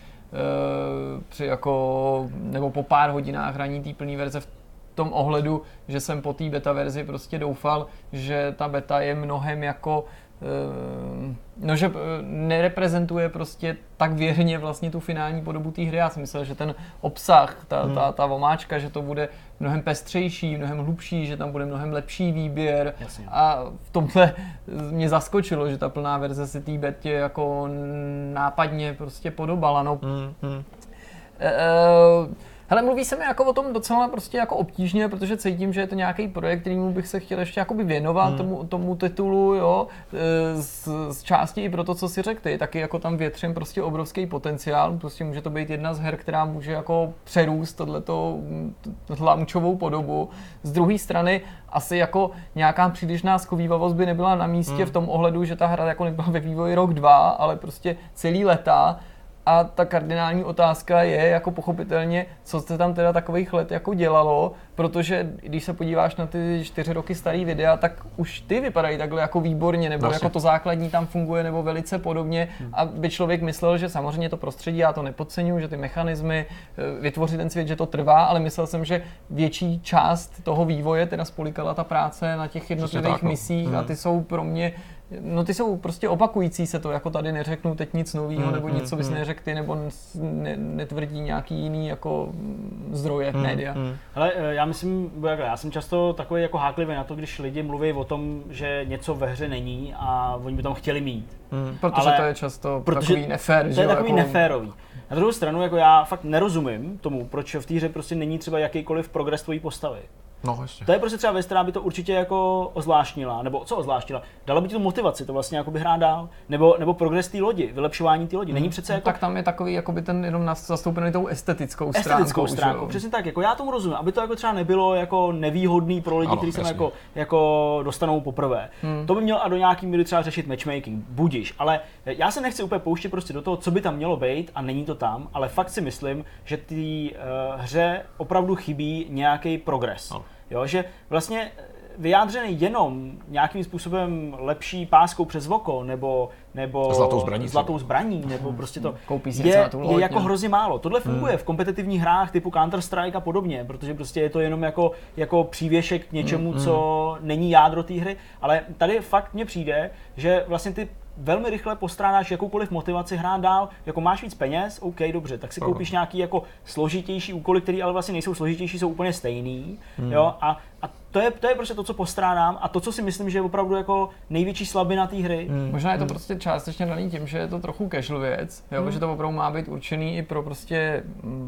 při jako, nebo po pár hodinách hraní té plné verze v tom ohledu, že jsem po té beta verzi prostě doufal, že ta beta je mnohem jako eh, no, že eh, nereprezentuje prostě tak věrně vlastně tu finální podobu té hry. Já jsem myslel, že ten obsah, ta, hmm. ta, ta vomáčka, že to bude mnohem pestřejší, mnohem hlubší, že tam bude mnohem lepší výběr. Jasně. A v tomhle mě zaskočilo, že ta plná verze se té betě jako nápadně prostě podobala. No. Hmm. Hmm. E, e, Hele, mluví se mi jako o tom docela prostě jako obtížně, protože cítím, že je to nějaký projekt, kterýmu bych se chtěl ještě jakoby věnovat hmm. tomu, tomu titulu, jo, e, z, z části i pro to, co si řekl ty, taky jako tam větřím prostě obrovský potenciál, prostě může to být jedna z her, která může jako přerůst tohleto, hlamučovou podobu. Z druhé strany asi jako nějaká přílišná schovývavost by nebyla na místě hmm. v tom ohledu, že ta hra jako nebyla ve vývoji rok, dva, ale prostě celý leta a ta kardinální otázka je jako pochopitelně, co se tam teda takových let jako dělalo, protože když se podíváš na ty čtyři roky starý videa, tak už ty vypadají takhle jako výborně, nebo Vlastně. jako to základní tam funguje, nebo velice podobně, hmm. aby člověk myslel, že samozřejmě to prostředí, já to nepodceňuji, že ty mechanismy eh, vytvoří ten svět, že to trvá, ale myslel jsem, že větší část toho vývoje teda spolikala ta práce na těch jednotlivých tak, no. misích hmm. a ty jsou pro mě No ty jsou prostě opakující se to, jako tady neřeknu teď nic nového, mm, nebo mm, nic, co bys mm. neřekl ty, nebo ne, netvrdí nějaký jiný jako zdroje, mm, média. Mm. Ale eh, já myslím, já jsem často takový jako háklivý na to, když lidi mluví o tom, že něco ve hře není a oni by tam chtěli mít. Mm, protože Ale, to je často protože takový nefér. To je takový jako... neférový. Na druhou stranu, jako já fakt nerozumím tomu, proč v té hře prostě není třeba jakýkoliv progres tvojí postavy. No, jasně. To je prostě třeba věc, která by to určitě jako ozvláštnila, nebo co ozvláštnila? Dala by ti tu motivaci to vlastně jako by hrát dál, nebo, nebo progres té lodi, vylepšování té lodi. Není hmm. přece jako... Tak tam je takový jako by ten jenom zastoupený tou estetickou stránkou. Estetickou stránkou, přesně tak. Jako já tomu rozumím, aby to jako třeba nebylo jako nevýhodný pro lidi, kteří se jako, jako dostanou poprvé. Hmm. To by měl a do nějaký míry třeba řešit matchmaking, budíš. Ale já se nechci úplně pouštět prostě do toho, co by tam mělo být a není to tam, ale fakt si myslím, že té uh, hře opravdu chybí nějaký progres. No. Jo, že vlastně vyjádřený jenom nějakým způsobem lepší páskou přes oko, nebo, nebo zlatou zbraní, zlatou zbraní nebo prostě to Koupí si je, je jako hrozně málo. Tohle funguje hmm. v kompetitivních hrách typu Counter-Strike a podobně, protože prostě je to jenom jako, jako přívěšek k něčemu, hmm. co není jádro té hry, ale tady fakt mně přijde, že vlastně ty velmi rychle postrádáš jakoukoliv motivaci hrát dál, jako máš víc peněz, OK, dobře, tak si koupíš nějaký jako složitější úkoly, které ale vlastně nejsou složitější, jsou úplně stejný, hmm. jo, a, a to je, to je prostě to, co postrádám a to, co si myslím, že je opravdu jako největší slabina té hry. Hmm. Možná je to hmm. prostě částečně daný tím, že je to trochu casual věc, jo, hmm. že to opravdu má být určený i pro prostě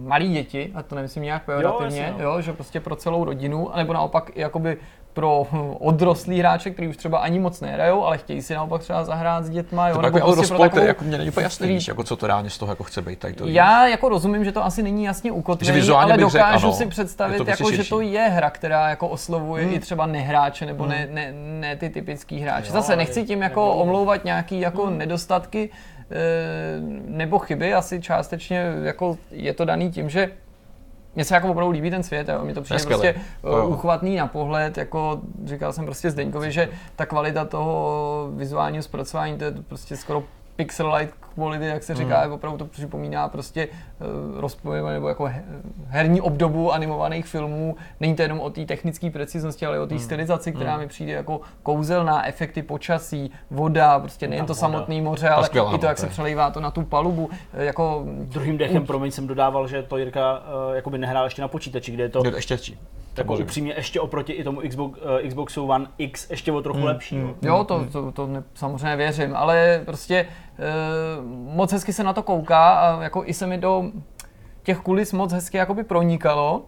malé děti, a to nemyslím nějak pejorativně, jo, jo, že prostě pro celou rodinu, anebo naopak jakoby pro odrostlý hráče, kteří už třeba ani moc nehrajou, ale chtějí si naopak třeba zahrát s dětma. Jo, to nebo prostě rozpol, takovou, jako mě není úplně jasný, víš, jako co to reálně z toho jako chce být. Tady to já jako rozumím, že to asi není jasně ukotvený, ale dokážu řek, ano, si představit, prostě jako, že to je hra, která jako oslovuje hmm. i třeba nehráče nebo hmm. ne, ne, ne, ty typický hráče. Jo, Zase nechci tím jako nebo... omlouvat nějaký jako hmm. nedostatky, eh, nebo chyby, asi částečně jako je to daný tím, že mně se jako opravdu líbí ten svět, jo. mě to přijde prostě uh, uchvatný na pohled, jako říkal jsem prostě Zdeňkovi, že ta kvalita toho vizuálního zpracování, to je prostě skoro pixel light quality, jak se říká, mm. opravdu to připomíná prostě uh, rozpojeme nebo jako he, herní obdobu animovaných filmů. Není to jenom o té technické preciznosti, ale o té mm. stylizaci, která mm. mi přijde jako kouzelná, efekty počasí, voda, prostě nejen to samotné moře, ale skvělá, i to, jak se přelejvá to na tu palubu. Jako, Druhým dechem, u... promiň, jsem dodával, že to Jirka uh, jakoby nehrál ještě na počítači, kde je to... Je to ještě Tak upřímně ještě oproti i tomu Xbox, uh, Xboxu One X ještě o trochu mm. lepší. Mm. Jo, to, to, to ne, samozřejmě věřím, ale prostě uh, moc hezky se na to kouká a jako i se mi do těch kulis moc hezky jakoby pronikalo.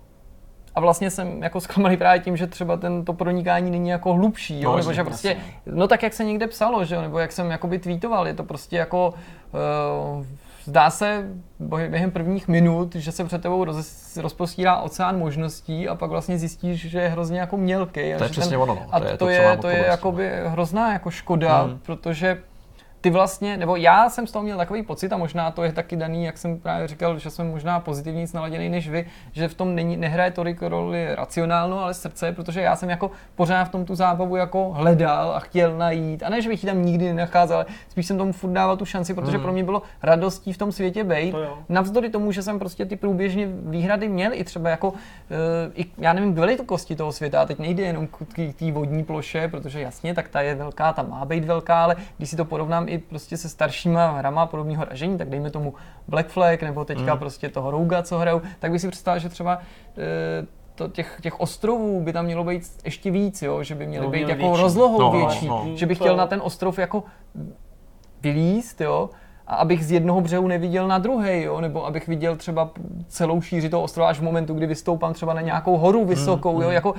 A vlastně jsem jako zklamaný právě tím, že třeba ten, to pronikání není jako hlubší, jo? No, nebo že prostě, no tak jak se někde psalo, že jo? nebo jak jsem jakoby tweetoval, je to prostě jako uh, zdá se během prvních minut, že se před tebou roz, rozpostírá oceán možností a pak vlastně zjistíš, že je hrozně jako mělký. To je přesně ten, ono. No. A to, je, to, je, to je jakoby hrozná jako škoda, hmm. protože ty vlastně, nebo já jsem z toho měl takový pocit a možná to je taky daný, jak jsem právě říkal, že jsem možná pozitivně naladěný než vy, že v tom není, nehraje tolik roli racionálno, ale srdce, protože já jsem jako pořád v tom tu zábavu jako hledal a chtěl najít. A ne, že bych ji tam nikdy nenacházel, ale spíš jsem tomu furt dával tu šanci, protože hmm. pro mě bylo radostí v tom světě být. To Navzdory tomu, že jsem prostě ty průběžně výhrady měl i třeba jako, uh, i, já nevím, k velikosti toho světa, teď nejde jenom k té vodní ploše, protože jasně, tak ta je velká, ta má být velká, ale když si to porovnám i prostě se staršíma hrama podobného ražení, tak dejme tomu Black Flag nebo teďka mm. prostě toho Rouga, co hrajou, tak by si představil, že třeba e, to těch, těch ostrovů by tam mělo být ještě víc, jo? že by měly no, být jako větší. rozlohou no, větší, no, no. že by chtěl na ten ostrov jako vylíst, jo, a abych z jednoho břehu neviděl na druhý, jo? nebo abych viděl třeba celou šíři toho ostrova až v momentu, kdy vystoupám třeba na nějakou horu vysokou, mm, jo? Mm. jako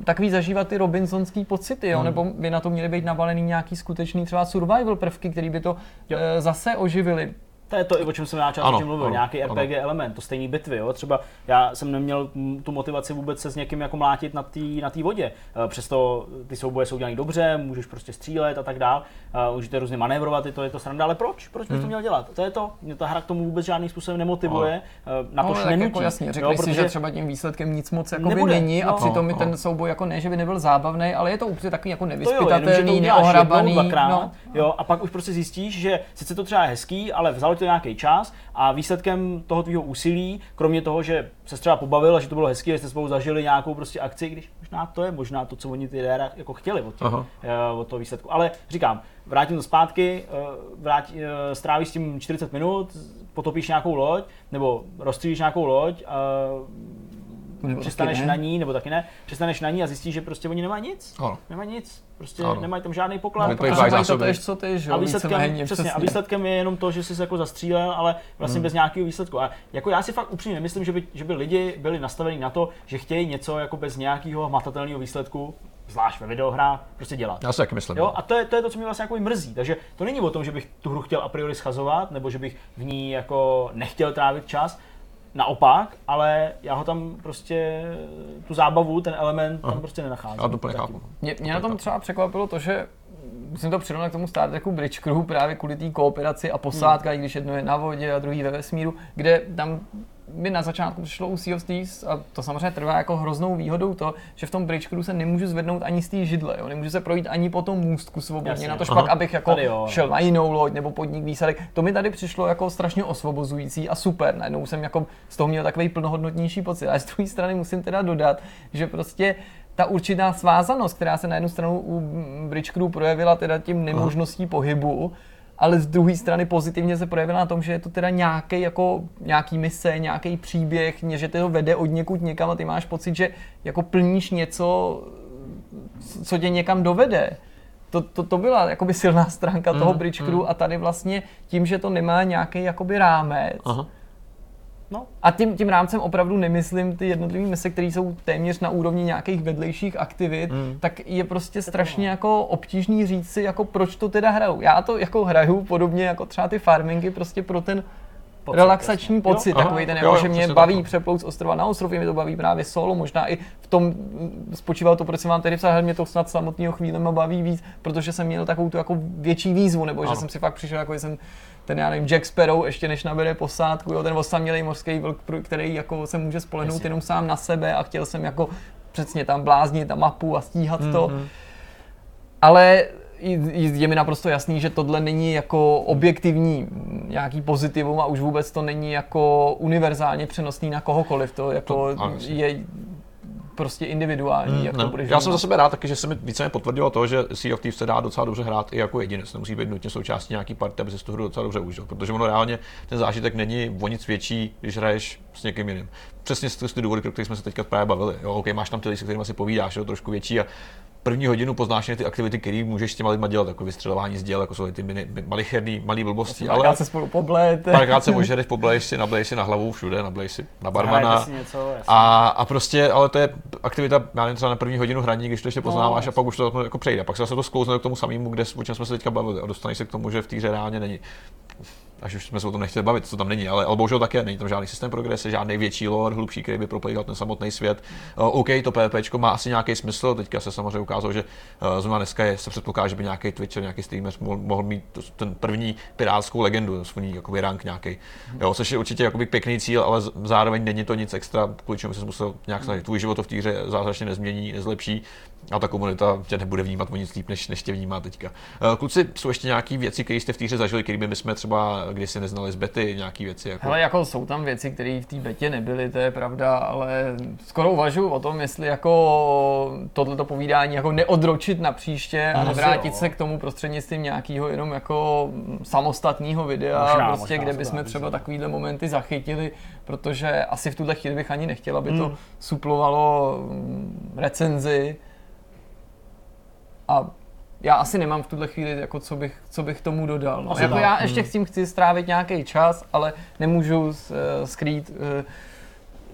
e, takový zažívat ty Robinsonský pocity, jo? Mm. nebo by na to měly být navalený nějaký skutečný třeba survival prvky, který by to e, zase oživili. To je to, i o čem jsem já částečně mluvil, ano, nějaký RPG ano. element, to stejný bitvy. Jo? Třeba já jsem neměl tu motivaci vůbec se s někým jako mlátit na té na vodě. E, přesto ty souboje jsou dělané dobře, můžeš prostě střílet a tak dál, e, můžete různě manévrovat, je to, je to sranda, ale proč? Proč bych hmm. to měl dělat? To je to, mě ta hra k tomu vůbec žádným způsobem nemotivuje, no. na to no, nenutí. Jako jasně, řekli jo, si, že třeba tím výsledkem nic moc jako nebude, není no. a přitom no, ten souboj jako ne, že by nebyl zábavný, ale je to úplně takový jako nevyspytatelný, neohrabaný. No. Jo, a pak už prostě zjistíš, že sice to třeba je hezký, ale vzalo to nějaký čas a výsledkem toho tvýho úsilí, kromě toho, že se třeba pobavil a že to bylo hezké, že jste spolu zažili nějakou prostě akci, když možná to je možná to, co oni ty lidé jako chtěli od, těch, eh, od toho výsledku. Ale říkám, vrátím to zpátky, eh, vrát, eh, strávíš s tím 40 minut, potopíš nějakou loď, nebo rozstřílíš nějakou loď, nebo přestaneš na ní, nebo taky ne, přestaneš na ní a zjistíš, že prostě oni nemají nic. Ano. Nemají nic. Prostě ano. nemají tam žádný poklad. No, protože mají to tež, co ty, že a výsledkem, přesně, přesně, a výsledkem je jenom to, že jsi se jako zastřílel, ale vlastně hmm. bez nějakého výsledku. A jako já si fakt upřímně nemyslím, že by, že by lidi byli nastaveni na to, že chtějí něco jako bez nějakého hmatatelného výsledku, zvlášť ve videohrách, prostě dělat. Já si taky myslím. Jo? No. A to je, to je to, co mě vlastně jako mrzí. Takže to není o tom, že bych tu hru chtěl a priori schazovat, nebo že bych v ní jako nechtěl trávit čas, naopak, ale já ho tam prostě, tu zábavu, ten element Aha. tam prostě nenacházím. Já to úplně chápu. Mě, mě na tom třeba překvapilo to, že jsem to přirovnal k tomu Star Treku Bridge Crew právě kvůli té kooperaci a posádka, hmm. když jedno je na vodě a druhý ve vesmíru, kde tam mi na začátku přišlo u Sea of Thieves, a to samozřejmě trvá jako hroznou výhodou to, že v tom bridge crew se nemůžu zvednout ani z té židle, jo? nemůžu se projít ani po tom můstku svobodně, Jasně. na to špak, abych jako šel na jinou loď nebo podnik výsadek. To mi tady přišlo jako strašně osvobozující a super, najednou jsem jako z toho měl takový plnohodnotnější pocit. A z druhé strany musím teda dodat, že prostě ta určitá svázanost, která se na jednu stranu u Bridge Crew projevila teda tím nemožností pohybu, ale z druhé strany pozitivně se projevila na tom, že je to teda nějaký jako nějaký mise, nějaký příběh, že to vede od někud někam a ty máš pocit, že jako plníš něco, co tě někam dovede. To, to, to byla jakoby silná stránka mm, toho Bridge Crew mm. a tady vlastně tím, že to nemá nějaký jakoby rámec, Aha No. A tím, tím rámcem opravdu nemyslím ty jednotlivé mise, které jsou téměř na úrovni nějakých vedlejších aktivit, mm. tak je prostě strašně jako obtížný říct si, jako proč to teda hraju. Já to jako hraju podobně jako třeba ty farmingy prostě pro ten pocit, relaxační pocit, jo, takový aha, ten, jako, jo, že mě baví přeplout z ostrova na ostrov, mě to baví právě solo, možná i v tom spočívalo to, proč jsem vám tady psal, mě to snad samotného chvíle baví víc, protože jsem měl takovou tu jako větší výzvu, nebo ano. že jsem si fakt přišel, jako jsem ten, já nevím, Jack Sparrow ještě než nabere posádku, jo, ten osamělý mořský vlk, který jako se může spolehnout jenom sám na sebe a chtěl jsem jako přesně tam bláznit a mapu a stíhat mm-hmm. to. Mhm. Ale je mi naprosto jasný, že tohle není jako objektivní nějaký pozitivum a už vůbec to není jako univerzálně přenosný na kohokoliv. To jako to, je prostě individuální, mm, jak ne. to budeš Já jsem za sebe rád taky, že se mi více potvrdilo to, že Sea of Thieves se dá docela dobře hrát i jako jedinec. Nemusí být nutně součástí nějaký party, aby se tu hru docela dobře užil. Protože ono reálně ten zážitek není o nic větší, když hraješ s někým jiným. Přesně z ty důvody, o kterých jsme se teďka právě bavili. Jo, okay, máš tam ty lidi, se kterými si povídáš, jo, trošku větší a první hodinu poznáš ty aktivity, které můžeš s těma lidma dělat, jako vystřelování z děl, jako jsou ty mini, malicherný, malý blbosti. Ale se spolu poblejete. Párkrát se ožereš, pobleješ si, nableješ si na hlavu všude, nableješ si na barmana. Něco, a, a, prostě, ale to je aktivita, já nevím, třeba na první hodinu hraní, když to ještě poznáváš no, a pak už to jako přejde. Pak se to sklouzne k tomu samému, kde, o čem jsme se teďka bavili a dostaneš se k tomu, že v té hře reálně není až už jsme se o tom nechtěli bavit, co tam není, ale, ale bohužel také není tam žádný systém progrese, žádný větší lore, hlubší, který by proplejal ten samotný svět. Uh, OK, to PvP má asi nějaký smysl, teďka se samozřejmě ukázalo, že uh, zrovna dneska je, se předpokládá, že by nějaký Twitcher, nějaký streamer mohl, mohl mít ten první pirátskou legendu, svůj jakoby rank nějaký. Jo, což je určitě jakoby pěkný cíl, ale zároveň není to nic extra, kvůli čemu se musel nějak snažit. Tvůj život v té hře zázračně nezmění, nezlepší a ta komunita tě nebude vnímat o nic líp, než, než tě vnímá teďka. Uh, kluci, jsou ještě nějaké věci, které jste v té hře zažili, které by jsme třeba kdysi neznali z bety, nějaké věci? Jako... Hele, jako jsou tam věci, které v té betě nebyly, to je pravda, ale skoro uvažuji o tom, jestli jako tohleto povídání jako neodročit na příště a no, nevrátit se k tomu prostřednictvím nějakého jenom jako samostatného videa, možná, prostě, možná, kde bychom třeba takovýhle momenty zachytili, protože asi v tuhle chvíli bych ani nechtěl, aby hmm. to suplovalo mm, recenzi, a já asi nemám v tuhle chvíli, jako co, bych, co bych tomu dodal. No. Jako já ještě hmm. chci, chci strávit nějaký čas, ale nemůžu uh, skrýt uh,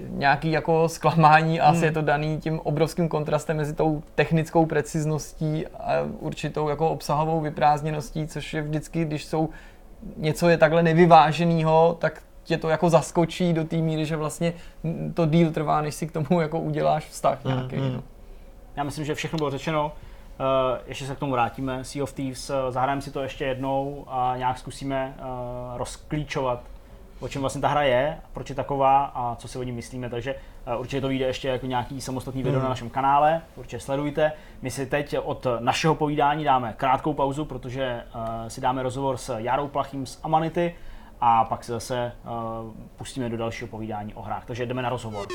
nějaký jako zklamání a asi hmm. je to daný tím obrovským kontrastem mezi tou technickou precizností a určitou jako obsahovou vyprázdněností, což je vždycky, když jsou něco je takhle nevyváženého, tak tě to jako zaskočí do té míry, že vlastně to díl trvá, než si k tomu jako uděláš vztah hmm, nějaký. Hmm. No. Já myslím, že všechno bylo řečeno. Uh, ještě se k tomu vrátíme. Sea of Thieves, uh, zahrajeme si to ještě jednou a nějak zkusíme uh, rozklíčovat, o čem vlastně ta hra je, proč je taková a co si o ní myslíme. Takže uh, určitě to vyjde ještě jako nějaký samostatný video mm. na našem kanále, určitě sledujte. My si teď od našeho povídání dáme krátkou pauzu, protože uh, si dáme rozhovor s Jarou Plachým z Amanity a pak se zase uh, pustíme do dalšího povídání o hrách. Takže jdeme na rozhovor.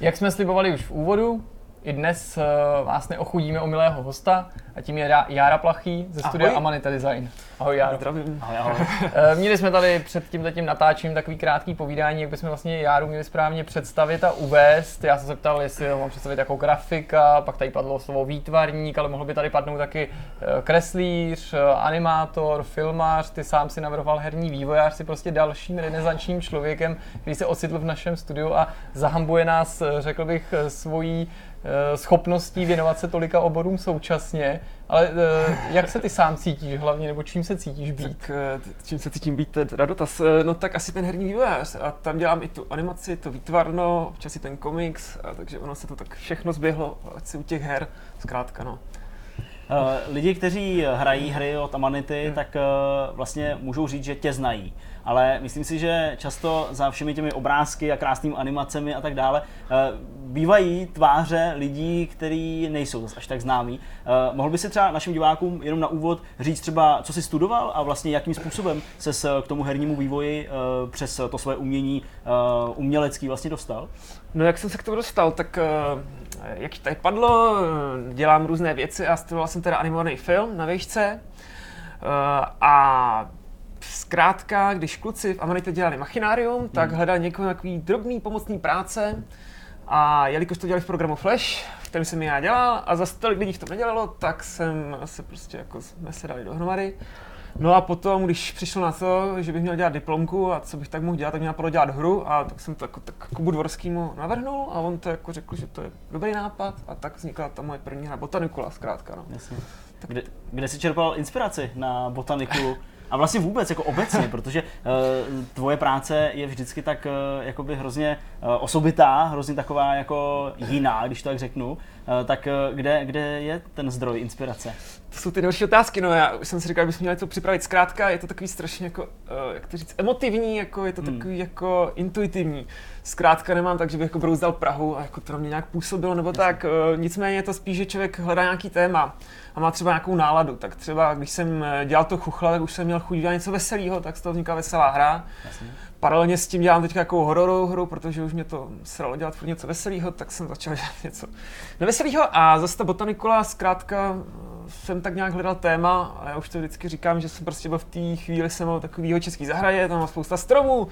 Jak jsme slibovali už v úvodu, i dnes uh, vás neochudíme o milého hosta a tím je Jára Plachý ze studia ahoj. Amanita Design. Ahoj Járo. Zdravím. Ahoj, ahoj. uh, měli jsme tady před tím letím natáčím takový krátký povídání, jak bychom vlastně Járu měli správně představit a uvést. Já jsem se ptal, jestli ho mám představit jako grafika, pak tady padlo slovo výtvarník, ale mohlo by tady padnout taky uh, kreslíř, animátor, filmář, ty sám si navrhoval herní vývojář, si prostě dalším renesančním člověkem, který se ocitl v našem studiu a zahambuje nás, řekl bych, svojí Eh, schopností věnovat se tolika oborům současně, ale eh, jak se ty sám cítíš hlavně, nebo čím se cítíš být? Tak, eh, čím se cítím být, teda dotaz. No tak asi ten herní vývojář a tam dělám i tu animaci, to výtvarno, občas i ten komiks, a takže ono se to tak všechno zběhlo, asi u těch her, zkrátka no. Lidi, kteří hrají hry od Amanity, hmm. tak vlastně můžou říct, že tě znají ale myslím si, že často za všemi těmi obrázky a krásnými animacemi a tak dále eh, bývají tváře lidí, kteří nejsou až tak známí. Eh, mohl by si třeba našim divákům jenom na úvod říct třeba, co jsi studoval a vlastně jakým způsobem se k tomu hernímu vývoji eh, přes to své umění umělecký vlastně dostal? No jak jsem se k tomu dostal, tak jak tady padlo, dělám různé věci a studoval jsem teda animovaný film na výšce a zkrátka, když kluci v Amanite dělali machinárium, tak hmm. hledali někoho takový drobný pomocný práce. A jelikož to dělali v programu Flash, v kterém jsem já dělal, a za tolik lidí v tom nedělalo, tak jsem se prostě jako jsme se dali dohromady. No a potom, když přišlo na to, že bych měl dělat diplomku a co bych tak mohl dělat, tak měl napadlo dělat hru a tak jsem to jako, tak Kubu Dvorskýmu navrhnul a on to jako řekl, že to je dobrý nápad a tak vznikla ta moje první hra Botanikula zkrátka. No. Jasně. Tak... Kde, kde jsi čerpal inspiraci na Botanikulu? A vlastně vůbec jako obecně, protože uh, tvoje práce je vždycky tak uh, jakoby hrozně uh, osobitá, hrozně taková jako jiná, když to tak řeknu. Uh, tak uh, kde, kde je ten zdroj inspirace? To jsou ty další otázky, no já už jsem si říkal, že bychom měli to připravit zkrátka, je to takový strašně jako, uh, jak to říct, emotivní, jako je to hmm. takový jako intuitivní. zkrátka nemám tak, že bych jako brouzdal Prahu a jako to na mě nějak působilo nebo tak. Eh, Nicméně je to spíš, že člověk hledá nějaký téma a má třeba nějakou náladu. Tak třeba, když jsem eh, dělal to chuchla, tak už jsem měl chuť dělat něco veselého, tak z toho vznikla veselá hra. Paralelně s tím dělám teď jako hororovou hru, protože už mě to sralo dělat furt něco veselého, tak jsem začal dělat něco neveselého a zase ta botanikula zkrátka eh, jsem tak nějak hledal téma a já už to vždycky říkám, že jsem prostě byl v té chvíli jsem byl takovýho český zahraje, tam má spousta stromů,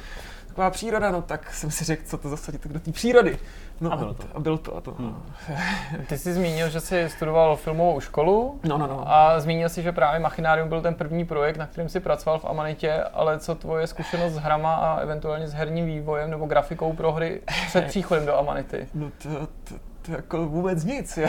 taková příroda, no tak jsem si řekl, co to zasadit tak do té přírody. No A bylo to. A bylo to. A to Hmm. Ty jsi zmínil, že jsi studoval filmovou školu No, no, no. a zmínil si, že právě Machinarium byl ten první projekt, na kterém si pracoval v Amanitě, ale co tvoje zkušenost s hrama a eventuálně s herním vývojem nebo grafikou pro hry před příchodem do Amanity? No to, to, to jako vůbec nic. Já,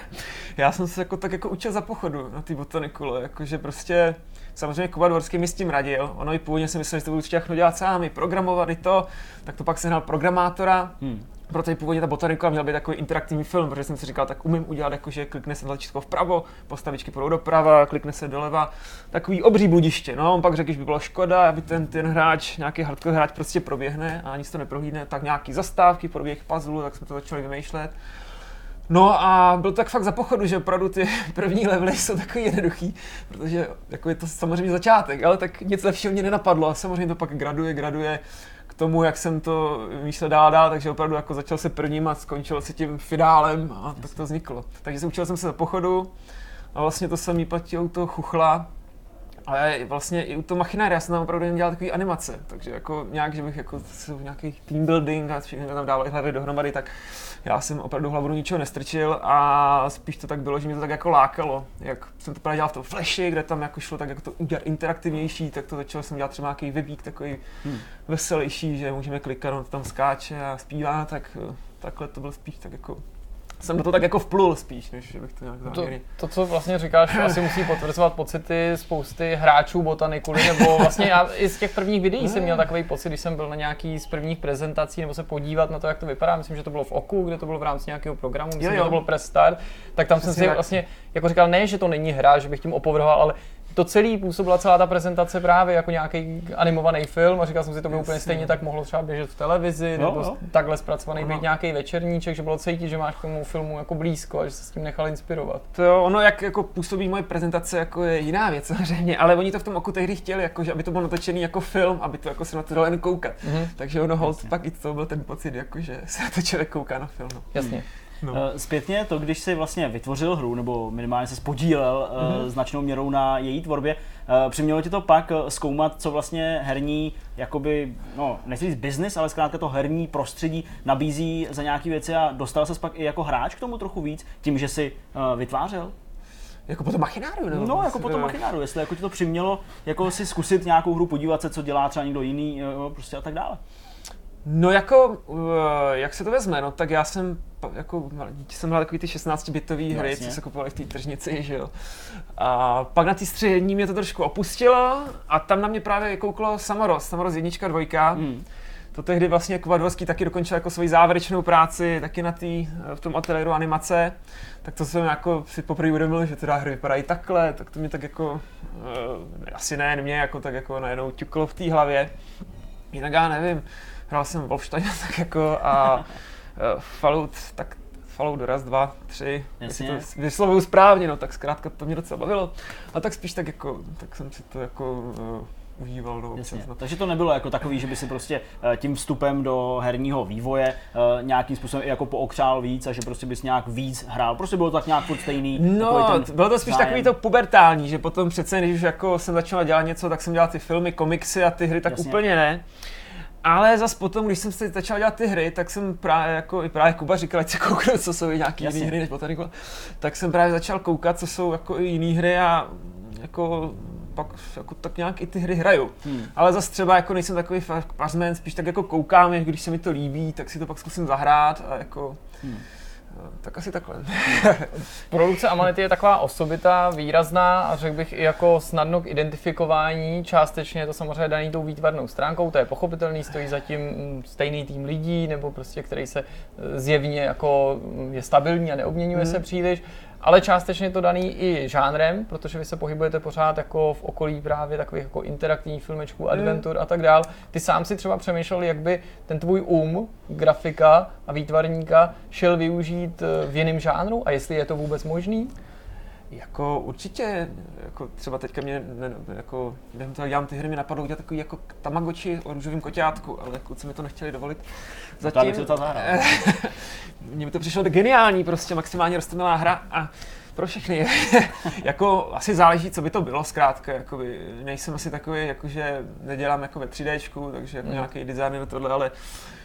já jsem se jako tak jako učil za pochodu na té botanikule, jakože prostě samozřejmě Kuba Dvorský mi s tím radil. Ono i původně si myslel, že to budu všechno dělat sám, i programovat i to, tak to pak sehnal programátora, Hmm. proto i původně ta botanika měla být takový interaktivní film, protože jsem si říkal, tak umím udělat jako, že klikne se na tlačítko vpravo, postavičky půjdou doprava, klikne se doleva, takový obří bludiště. No a on pak řekl, že by bylo škoda, aby ten, ten hráč, nějaký hardcore hráč prostě proběhne a nic to neprohlídne, tak nějaký zastávky, proběh puzzle, tak jsme to začali vymýšlet. No a byl to tak fakt za pochodu, že opravdu ty první levely jsou takový jednoduchý, protože jako je to samozřejmě začátek, ale tak nic lepšího mě nenapadlo a samozřejmě to pak graduje, graduje k tomu, jak jsem to vymýšlel dál dál, takže opravdu jako začal se prvním a skončil se tím finálem a tak to vzniklo. Takže se učil jsem se za pochodu a vlastně to samý platí u toho chuchla, ale vlastně i u toho machinária já jsem tam opravdu jen dělal takový animace, takže jako nějak, že bych jako nějaký team building a všechny tam dávali hlavy dohromady, tak já jsem opravdu hlavu do ničeho nestrčil a spíš to tak bylo, že mě to tak jako lákalo. Jak jsem to právě dělal v tom flashi, kde tam jako šlo tak jako to udělat interaktivnější, tak to začal jsem dělat třeba nějaký webík takový Hmm. veselější, že můžeme klikat, on tam skáče a zpívá, tak eh, takhle to byl spíš tak jako jsem do toho tak jako vplul spíš, než že bych to nějak To, záměrně. to, co vlastně říkáš, asi musí potvrzovat pocity spousty hráčů botanikuly, nebo vlastně já i z těch prvních videí jsem měl takový pocit, když jsem byl na nějaký z prvních prezentací, nebo se podívat na to, jak to vypadá, myslím, že to bylo v Oku, kde to bylo v rámci nějakého programu, myslím, Jo, že jo. to bylo Press Start, tak tam jsem Přesně si tak. vlastně jako říkal, ne, že to není hra, že bych tím opovrhoval, ale to celý působila celá ta prezentace právě jako nějaký animovaný film a říkal jsem si, to by úplně Jasně. stejně tak mohlo třeba běžet v televizi, Jo, nebo jo. takhle zpracovaný být nějaký večerníček, že bylo cítit, že máš k tomu filmu jako blízko a že se s tím nechal inspirovat. To jo, ono jak jako působí moje prezentace jako je jiná věc samozřejmě, ale oni to v tom oku tehdy chtěli, jako, že aby to bylo natočený jako film, aby to jako se na to dalo jen koukat. Mhm. Takže ono hold, pak i to byl ten pocit, jako, že se na to člověk kouká na film. No. Jasně. No. Eh, Zpětně to, když si vlastně vytvořil hru, nebo minimálně se podílel mm-hmm. značnou měrou na její tvorbě, eh, přimělo ti to pak eh, zkoumat, co vlastně herní, jakoby, no, nechci říct business, ale zkrátka to herní prostředí nabízí za nějaké věci a dostal se pak i jako hráč k tomu trochu víc, tím, že si eh, vytvářel? Jako potom machináriu, nebo? No, jako potom machináru, jestli jako ti to přimělo jako si zkusit nějakou hru, podívat se, co dělá třeba někdo jiný, jo, prostě a tak dále. No jako, uh, jak se to vezme, no tak já jsem jako malé dítě jsem hrál takový ty 16-bitové No, hry, jasně. co se kupovaly v té tržnici, že jo. A pak na té střední mě to trošku opustilo a tam na mě právě kouklo Samoros, Samoros jednička, dvojka. Hmm. To tehdy vlastně Kuba Dvorský taky dokončil jako svoji závěrečnou práci, taky na tý, v tom ateliéru animace. Tak to jsem jako si poprvé uvědomil, že teda hry vypadají takhle, tak to mě tak jako, uh, asi ne, mě jako tak jako najednou ťuklo v té hlavě. Jinak já nevím, hrál jsem Wolfstein tak jako a uh, Fallout, tak Fallout raz, dva, tři, jestli to vyslovuju správně, no tak zkrátka to mě docela bavilo. A tak spíš tak jako, tak jsem si to jako uh, užíval, no, Jasně. no. Takže to nebylo jako takový, že by si prostě eh, tím vstupem do herního vývoje eh, nějakým způsobem jako pookřál víc a že prostě bys nějak víc hrál. Prostě bylo to tak nějak furt stejný. No, takový t- bylo to spíš zájem. takový to pubertální, že potom přece, když už jako jsem začal dělat něco, tak jsem dělal ty filmy, komiksy a ty hry, tak Jasně. úplně ne. Ale zas potom, když jsem si začal dělat ty hry, tak jsem právě jako i právě Kuba říkal, ať se kouknu, co jsou i nějaký Jasně. jiné hry než Botanicula, tak jsem právě začal koukat, co jsou jako i jiné hry a jako pak jako tak nějak i ty hry hraju. Hmm. Ale zase třeba jako nejsem takový fakt pařmen, spíš tak jako koukám, když se mi to líbí, tak si to pak zkusím zahrát a jako Hmm. Tak asi takhle. Produkce Amanity je taková osobitá, výrazná a řekl bych i jako snadno k identifikování. Částečně je to samozřejmě daný tou výtvarnou stránkou, to je pochopitelný, stojí zatím mm, stejný tým lidí, nebo prostě který se eh, zjevně jako mm, je stabilní a neobměňuje Mhm. se příliš. Ale částečně je to daný i žánrem, protože vy se pohybujete pořád jako v okolí právě takových jako interaktivních filmečků, Hmm. adventur a tak dál. Ty sám si třeba přemýšlel, jak by ten tvůj um, grafika a výtvarníka šel využít eh, v jiném žánru a jestli je to vůbec možný? Jako určitě, jako třeba teďka mě, ne, jako, během toho dělám ty hry, mi napadlo udělat takový jako Tamagotchi o růžovém koťátku, ale kluci mi to nechtěli dovolit. Zatím... bych si zahrál. Mně by to přišlo geniální, prostě maximálně rostomilá hra a pro všechny. jako asi záleží, co by to bylo zkrátka, jakoby, nejsem asi takový, jakože nedělám jako ve 3D, takže jako No. nějaký designer tohle, ale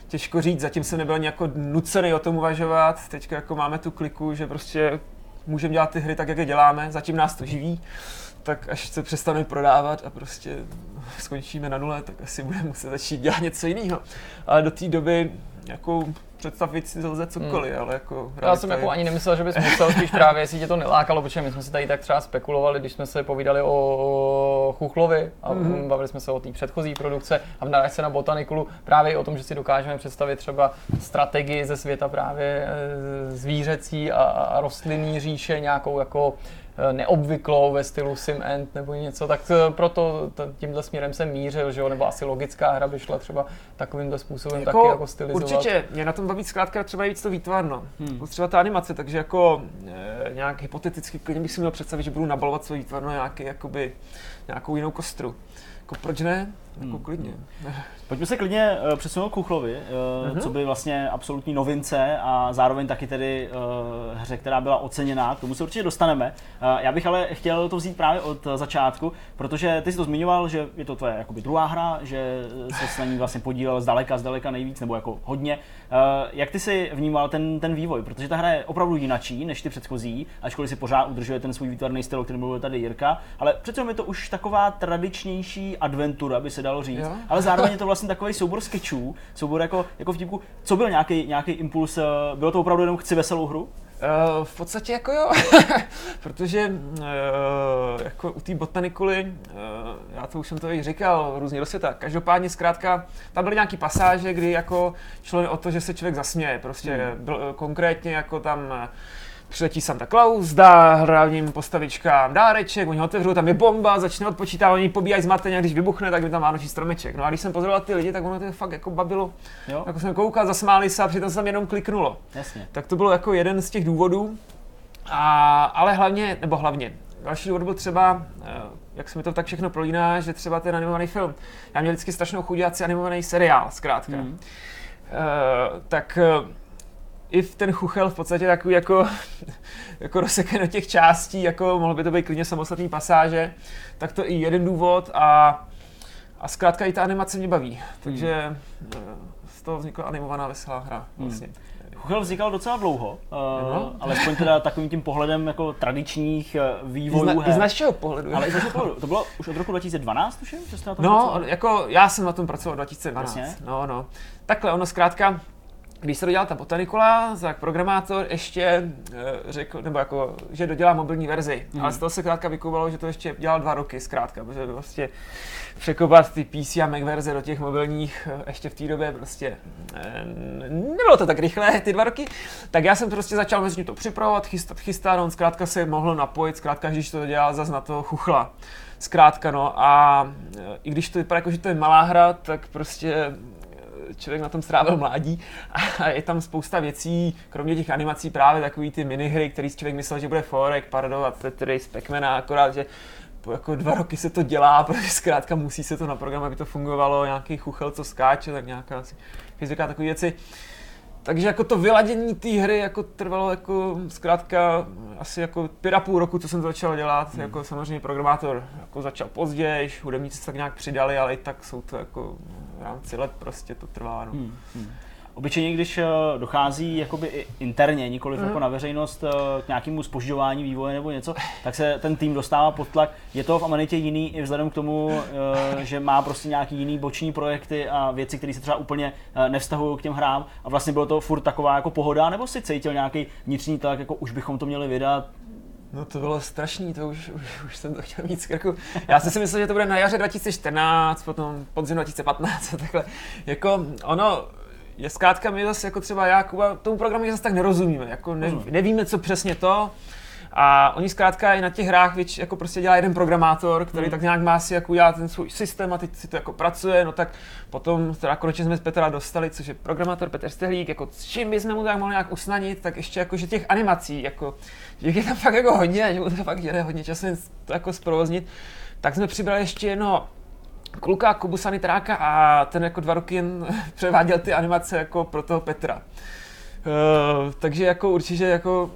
těžko říct, zatím jsem nebyl nějak nucený o tom uvažovat, teďka jako máme tu kliku, že prostě můžeme dělat ty hry tak, jak je děláme, zatím nás to živí, tak až se přestaneme prodávat a prostě skončíme na nule, tak asi budeme muset začít dělat něco jiného. Ale do té doby jako představit si lze cokoliv, hmm. ale jako Já jsem jako ani nemyslel, že bys musel, spíš právě, jestli tě to nelákalo, protože my jsme si tady tak třeba spekulovali, když jsme se povídali o Chuchlovi a mm-hmm. bavili jsme se o té předchozí produkce a v narážce na Botanikulu právě i o tom, že si dokážeme představit třeba strategii ze světa právě eh, zvířecí a, a rostlinný říše, nějakou jako neobvyklou ve stylu Sim End nebo něco, tak eh, proto tímhle směrem jsem mířil, že jo, nebo asi logická hra by šla třeba takovýmhle způsobem jako, taky jako stylizovat. Určitě, mě na tom baví zkrátka třeba nejvíc to výtvarno. Hmm. Hmm. Třeba ta animace, takže jako e, nějak hypoteticky klidně bych si měl představit, že budu nabalovat své výtvarno nějaký, jakoby, nějakou jinou kostru. Jako proč ne? Jako Hmm. klidně. Pojďme se klidně uh, přesunout k Kuchlovi, uh, Mhm. co by vlastně absolutní novince a zároveň taky tedy uh, hře, která byla oceněná. K tomu se určitě dostaneme. Uh, já bych ale chtěl to vzít právě od začátku, protože ty jsi to zmiňoval, že je to tvoje jakoby druhá hra, že se na ní vlastně podílel zdaleka, zdaleka nejvíc, nebo jako hodně. Uh, jak ty si vnímal ten, ten vývoj? Protože ta hra je opravdu jinačí než ty předchozí, ačkoliv si pořád udržuje ten svůj výtvarný styl, o kterém mluvil tady Jirka, ale přece je to už taková tradičnější adventura, by se dalo říct. Jo. Ale zároveň je to vlastně takový soubor sketchů, soubor jako, jako vtipku. Co byl nějaký, nějaký impuls? eh, Bylo to opravdu jenom chci veselou hru? Uh, v podstatě jako jo, protože uh, jako u té botanikuly, uh, já to už jsem to i říkal, různě do světa, každopádně zkrátka, tam byly nějaký pasáže, kdy jako šlo o to, že se člověk zasměje, prostě Hmm. byl, konkrétně jako tam eh, přiletí Santa Claus, dá hlavním postavičkám dáreček, oni ho otevřou, tam je bomba, začne odpočítat, oni pobíjají zmateně a když vybuchne, tak je tam vánoční stromeček. No a když jsem pozoroval ty lidi, tak ono to fakt jako babilo, Jo, jako jsem koukal, zasmáli se a přitom se tam jenom kliknulo. jasně. Tak to bylo jako jeden z těch důvodů. A, ale hlavně, nebo hlavně, další důvod byl třeba, eh, jak se mi to tak všechno prolíná, že třeba ten animovaný film. Já měl vždycky strašnou chuť dělat si animovaný seriál, zkrátka. Hmm. Uh, tak uh, i v ten chuchel v podstatě takový jako, jako rozseken do těch částí, jako mohlo by to být klidně samostatný pasáže, tak to i jeden důvod a, a zkrátka i ta animace mě baví. Takže uh, z toho vznikla animovaná veselá hra vlastně. Chuchel vznikal docela dlouho, uh, Ano. alespoň teda takovým tím pohledem jako tradičních uh, I z, vývojů I z našeho pohledu. Ale i z našeho pohledu. To bylo už od roku 2012, tuším, že jste na tom No, pracovali? jako já jsem na tom pracoval 2012. Jasně. No, no. Takhle, ono zkrátka, když se dodělal ta botanikula, tak programátor ještě uh, řekl, nebo jako, že dodělá mobilní verzi. Mhm. Ale z toho se zkrátka vykouvalo, že to ještě dělal dva roky zkrátka, protože vlastně překopat ty PC a Mac verze do těch mobilních eh, ještě v té době prostě eh, nebylo to tak rychlé, ty dva roky. Tak já jsem prostě začal mezi to připravovat, chystat, chystat, on zkrátka se mohl napojit, zkrátka, když to dělal zase na to chuchla. Zkrátka no a eh, i když to vypadá jako, že to je malá hra, tak prostě eh, člověk na tom strávil mládí a je tam spousta věcí, kromě těch animací právě takový ty minihry, který si člověk myslel, že bude Forek, Pardo a Tetris, Pac-Mana, akorát, že po jako dva roky se to dělá, protože zkrátka musí se to na program, aby to fungovalo, nějaký chuchel, co skáče, tak nějaká asi fyzika, takové věci. Takže jako to vyladění té hry jako trvalo jako zkrátka asi jako pět a půl roku, co jsem to začal dělat, hmm. jako samozřejmě programátor jako začal později, hudebníci se tak nějak přidali, ale i tak jsou to jako v rámci let prostě to trvá. No. Hmm, hmm. Obyčejně, když eh, dochází jakoby i interně, nikoliv Mhm. jako na veřejnost eh, k nějakému spožďování vývoje nebo něco, tak se ten tým dostává pod tlak. Je to v Amenitě jiný i vzhledem k tomu, eh, že má prostě nějaký jiný boční projekty a věci, které se třeba úplně nevztahují k těm hrám a vlastně bylo to furt taková jako pohoda, nebo si cítil nějaký vnitřní tlak, jako už bychom to měli vydat, No to bylo strašný, to už, už, už jsem to chtěl víc jako, já jsem si myslel, že to bude na jaře 2014, potom podzim 2015 a takhle. Jako ono, je zkrátka my zase jako třeba já, Kuba, tomu programu zase tak nerozumíme, jako ne, nevíme, co přesně to, A oni zkrátka i na těch hrách věč, jako prostě dělá jeden programátor, který Hmm. tak nějak má si jako udělat ten svůj systém a teď si to jako pracuje, no tak potom teda konečně jsme z Petra dostali, což je programátor Petr Stehlík, jako s čím bychom mu tak mohli nějak usnadnit, tak ještě jako, že těch animací, jako, že je tam fakt jako hodně, že mu to fakt jede hodně času to jako zprovoznit, tak jsme přibrali ještě jedno kluka, Kubu Sanitráka a ten jako dva roky jen převáděl ty animace jako pro toho Petra. Uh, takže jako určitě jako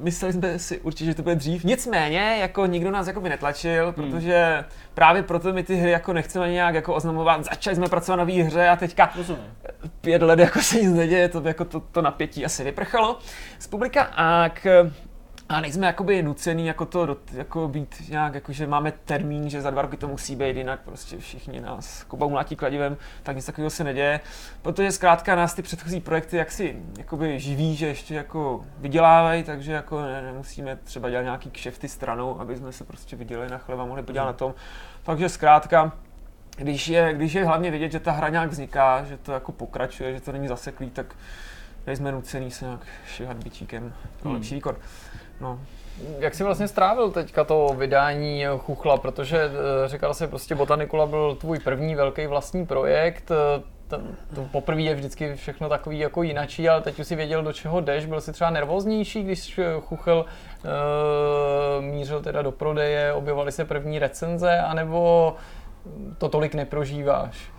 mysleli jsme si určitě, že to bude dřív. Nicméně, jako nikdo nás jako by netlačil, protože právě proto my ty hry jako nechceme nějak jako oznamovat. Začali jsme pracovat na hře a teďka Rozumím. pět let jako se nic neděje, to jako to, to napětí asi vyprchalo z publika a k, a nejsme jakoby nucený jako to jako být nějak, jako že máme termín, že za dva roky to musí být, jinak prostě všichni nás Kuba mlátí kladivem, tak nic takového se neděje, protože zkrátka nás ty předchozí projekty jaksi jakoby živí, že ještě jako vydělávají, takže jako ne, nemusíme třeba dělat nějaký kšefty stranou, aby jsme se prostě viděli na chleba, mohli podívat na tom. Takže zkrátka, když je, když je hlavně vidět, že ta hra nějak vzniká, že to jako pokračuje, že to není zaseklý, tak nejsme nucený se nějak šihat bičíkem pro Hmm. lepší výkon. No, Jak jsi vlastně strávil teďka to vydání Chuchla, protože eh, říkal se prostě Botanicula byl tvůj první velký vlastní projekt, eh, ten, to poprvé je vždycky všechno takový jako jinačí, ale teď už si věděl, do čeho jdeš, byl jsi třeba nervóznější, když eh, Chuchel uh, mířil teda do prodeje, objevovaly se první recenze, anebo to tolik neprožíváš?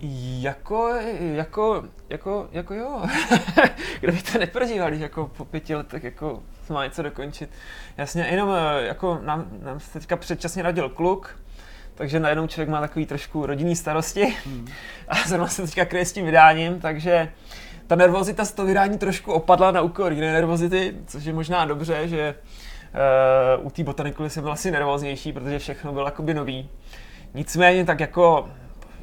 Jako, jako, jako, jako jo. Kdo by to neprožíval, když jako po pěti letech jako má něco dokončit. Jasně, jenom eh, jako nám, nám se teďka předčasně rodil kluk, takže najednou člověk má takový trošku rodinný starosti a zrovna se teďka kryje s tím vydáním, takže ta nervozita z toho vydání trošku opadla na úkor jiné nervozity, což je možná dobře, že uh, u té botanikuly jsem byl asi nervóznější, protože všechno bylo jakoby nový. Nicméně tak jako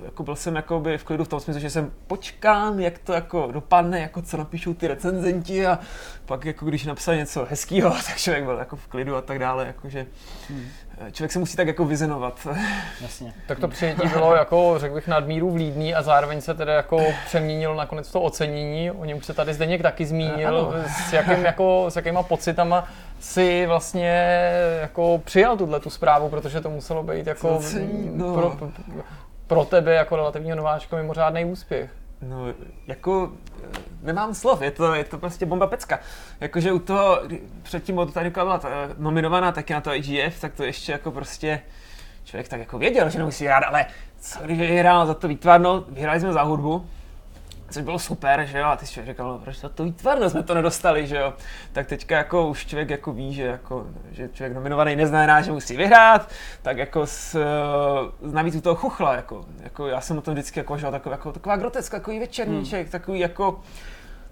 jako byl jsem jakoby v klidu v tom smyslu, že jsem počkám, jak to jako dopadne, jako co napíšou ty recenzenti a pak jako když napsal něco hezkého, tak člověk byl jako v klidu a tak dále, jakože Hmm. člověk se musí tak jako vyzenovat. Jasně. Tak to přijetí bylo jako, řekl bych, nadmíru vlídný a zároveň se teda jako přeměnilo nakonec to ocenění. O něm už se tady Zdeněk taky zmínil. Ano. S, jakým, jako, s jakýma pocitama si vlastně jako přijal tuhle tu zprávu, protože to muselo být jako ocení, no. pro, pro, pro tebe jako relativního nováčka mimořádný úspěch. No, jako eh, nemám slov, je to, je to prostě bomba pecka. Jakože u toho, předtím od Tanika byla ta, nominovaná taky na to IGF, tak to ještě jako prostě člověk tak jako věděl, že nemusí hrát, ale co když vyhrál za to výtvarno, vyhráli jsme za hudbu, což bylo super, že jo, a ty si člověk říkal, no, proč za to výtvarno jsme to nedostali, že jo. Tak teďka jako už člověk jako ví, že, jako, že člověk nominovaný neznamená, že musí vyhrát, tak jako s, eh, navíc u toho chuchla, jako, jako já jsem o tom vždycky jako, že, taková, jako, taková groteska, takový večerníček, hmm. takový jako,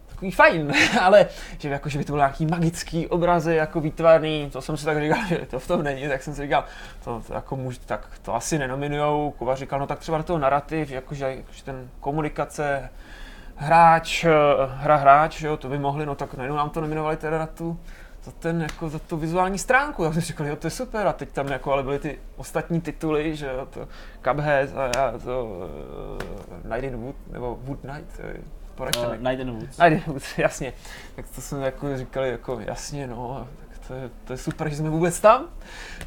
takový fajn, ale že, jako, že by to byl nějaký magický obrazy, jako výtvarný, to jsem si tak říkal, že to v tom není, tak jsem si říkal, to, to jako muž, tak to asi nenominujou, Kuba říkal, no tak třeba do toho narrativ, jakože, jakože ten komunikace, hráč, eh, hra hráč, jo, to by mohli, no tak najednou nám to nominovali teda na tu, za, ten, jako, za tu vizuální stránku. Já jsem říkal, jo, to je super. A teď tam jako, ale byly ty ostatní tituly, že jo, to Cuphead a já to uh, Night in Wood, nebo Wood Night, poraďte Uh. Night in Woods. Night in Wood, jasně. Tak to jsme jako říkali, jako jasně, no, tak to je, to je super, že jsme vůbec tam.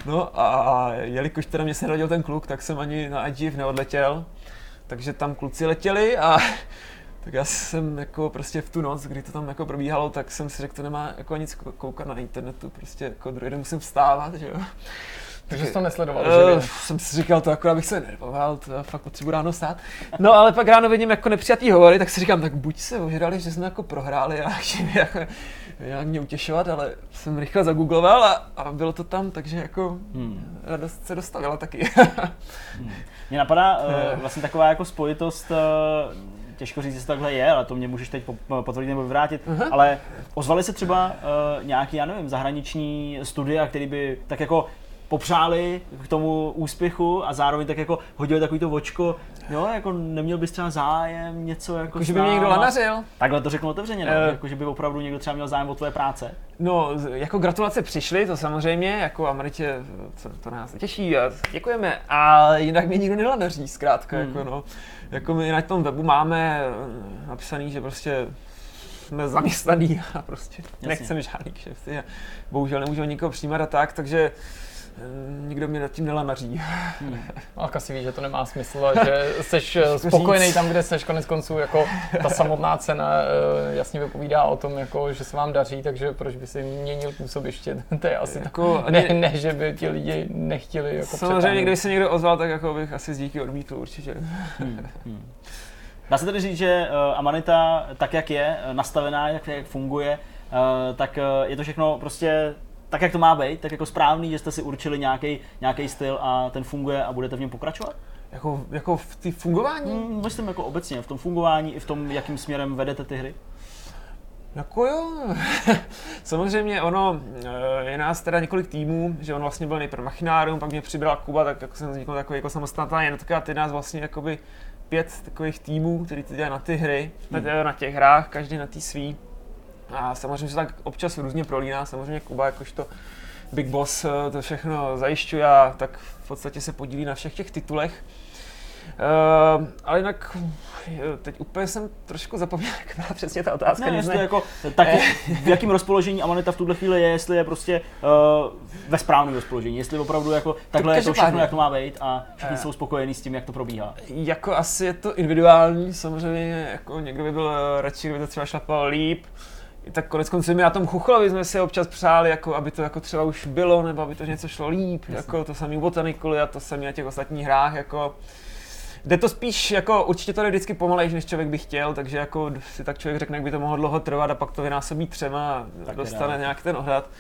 No a, a jelikož teda mě se narodil ten kluk, tak jsem ani na IGF neodletěl. Takže tam kluci letěli a tak já jsem jako prostě v tu noc, kdy to tam jako probíhalo, tak jsem si řekl, to nemá jako nic kou- koukat na internetu, prostě jako druhý den musím vstávat, že jo. Takže jsi to nesledoval Uh, živě. jsem si říkal, to jako abych se nervoval, to fakt potřebuji ráno stát. No ale pak ráno vidím jako nepřijatý hovory, tak si říkám, tak buď se ožrali, že jsme jako prohráli a chtěli jako nějak mě utěšovat, ale jsem rychle zagoogloval a, a bylo to tam, takže jako Hmm. radost se dostavila taky. Mně napadá uh, vlastně taková jako spojitost, uh, těžko říct, jestli takhle je, ale to mě můžeš teď po- potvrdit nebo vyvrátit, Aha. ale ozvali se třeba uh, nějaký, já nevím, zahraniční studia, který by tak jako popřáli k tomu úspěchu a zároveň tak jako hodili takový to očko, jo, jako neměl bys třeba zájem, něco jako Jako, že by mě někdo lanařil. Takhle to řeknu otevřeně, no, Eh. jako že by opravdu někdo třeba měl zájem o tvoje práce. No, jako gratulace přišly, to samozřejmě, jako Ameritě, to, to nás těší a děkujeme, ale jinak mě nikdo nelanaří, zkrátka, Hmm. jako no. Jako my na tom webu máme eh, napsaný, že prostě jsme zaměstnaný a prostě Jasně. nechceme žádný kšefty a bohužel nemůžeme nikoho přijímat a tak, takže nikdo mě nad tím nelanaří. Hmm. A asi ví, že to nemá smysl a že jsi eh, spokojený tam, kde jsi konec konců, jako ta samotná cena eh, jasně vypovídá o tom, jako, že se vám daří, takže proč by si měnil působiště, to je asi jako, tak, ne, ne, že by ti lidi nechtěli jako Samozřejmě, kdyby se někdo ozval, tak jako bych asi z díky odmítl určitě. Hmm. Hmm. Dá se tedy říct, že Amanita, tak jak je nastavená, jak, jak funguje, uh, tak uh, je to všechno prostě tak, jak to má být, tak jako správný, že jste si určili nějaký styl a ten funguje a budete v něm pokračovat? Jako, jako v té fungování? Hmm, myslím jako obecně, v tom fungování i v tom, jakým směrem vedete ty hry. Jako jo, samozřejmě ono, je nás teda několik týmů, že on vlastně byl nejprve machinárium, pak mě přibral Kuba, tak jako jsem vznikl takový jako samostatná jednotka a ty nás vlastně jakoby pět takových týmů, který to dělají na ty hry, hmm. na, na těch hrách, každý na ty svý. A samozřejmě se tak občas různě prolíná, samozřejmě Kuba jakožto Big Boss eh, to všechno zajišťuje a tak v podstatě se podílí na všech těch titulech. Uh, ale jinak eh, teď úplně jsem trošku zapomněl, jak byla přesně ta otázka. Ne, jestli jako, tak v jakém rozpoložení Amanita v tuhle chvíli je, jestli je prostě uh, ve správném rozpoložení, jestli opravdu jako takhle to je to všechno, jak to má být a všichni uh, jsou spokojení s tím, jak to probíhá. Jako asi je to individuální, samozřejmě jako někdo by byl radši, kdyby to třeba šlapal líp, tak konec konců my na tom Chuchlovi jsme si občas přáli, jako, aby to jako třeba už bylo, nebo aby to něco šlo líp, Jasně. jako to samý u Botanically a to samý na těch ostatních hrách, jako Jde to spíš, jako určitě to jde vždycky pomalejš, než člověk by chtěl, takže jako si tak člověk řekne, jak by to mohlo dlouho trvat a pak to vynásobí třema a tak dostane je, nějak ten ohled.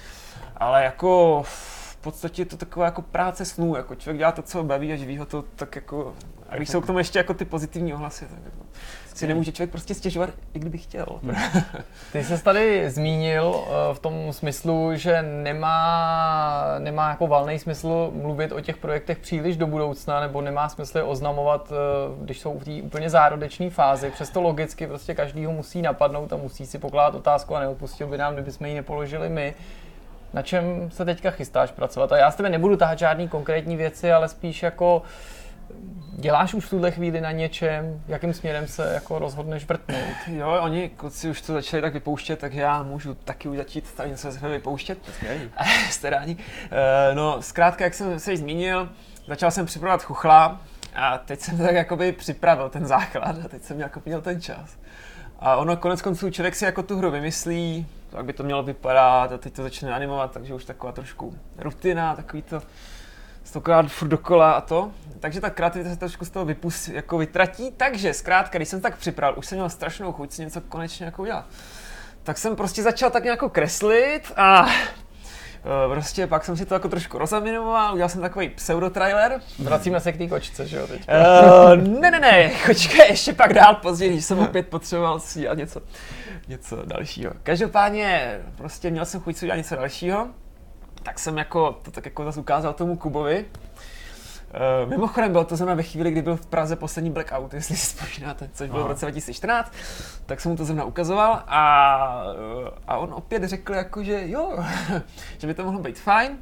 Ale jako v podstatě je to taková jako práce snů, jako člověk dělá to, co ho baví a živí ho to tak jako, a když jsou k tomu ještě jako ty pozitivní ohlasy, tak jako si nemůže člověk prostě stěžovat, i kdyby chtěl. Ty jsi tady zmínil eh, v tom smyslu, že nemá, nemá jako valný smysl mluvit o těch projektech příliš do budoucna, nebo nemá smysl je oznamovat, eh, když jsou v té úplně zárodečné fázi. Přesto logicky prostě každý ho musí napadnout a musí si pokládat otázku a neodpustil by nám, kdyby jsme ji nepoložili my. Na čem se teďka chystáš pracovat? A já s tebe nebudu tahat žádný konkrétní věci, ale spíš jako uh, Děláš už v tuhle chvíli na něčem, jakým směrem se jako rozhodneš vrtnout? Jo, oni kluci už to začali tak vypouštět, tak já můžu taky už začít tady něco se vypouštět. Jste rádi. Eh, no, zkrátka, jak jsem se již zmínil, začal jsem připravovat chuchla a teď jsem tak jakoby připravil ten základ a teď jsem jako měl ten čas. A ono konec konců člověk si jako tu hru vymyslí, jak by to mělo vypadat a teď to začne animovat, takže už taková trošku rutina, takový to stokrát furt dokola a to. Takže ta kreativita se trošku z toho vypus, jako vytratí. Takže zkrátka, když jsem tak připravil, už jsem měl strašnou chuť si něco konečně jako udělat. Tak jsem prostě začal tak nějak kreslit a eh, Prostě pak jsem si to jako trošku rozaminoval, udělal jsem takový pseudo-trailer. Vracíme se k té kočce, že jo, teď? Uh, ne, ne, ne, kočka ještě pak dál později, když jsem opět potřeboval si dělat něco, něco dalšího. Každopádně prostě měl jsem chuť si udělat něco dalšího tak jsem jako, to tak jako zase ukázal tomu Kubovi. Uh, mimochodem bylo to zrovna ve chvíli, kdy byl v Praze poslední blackout, jestli si vzpomínáte, což bylo v roce 2014, tak jsem mu to zrovna ukazoval a, uh, a on opět řekl jako, že jo, že by to mohlo být fajn.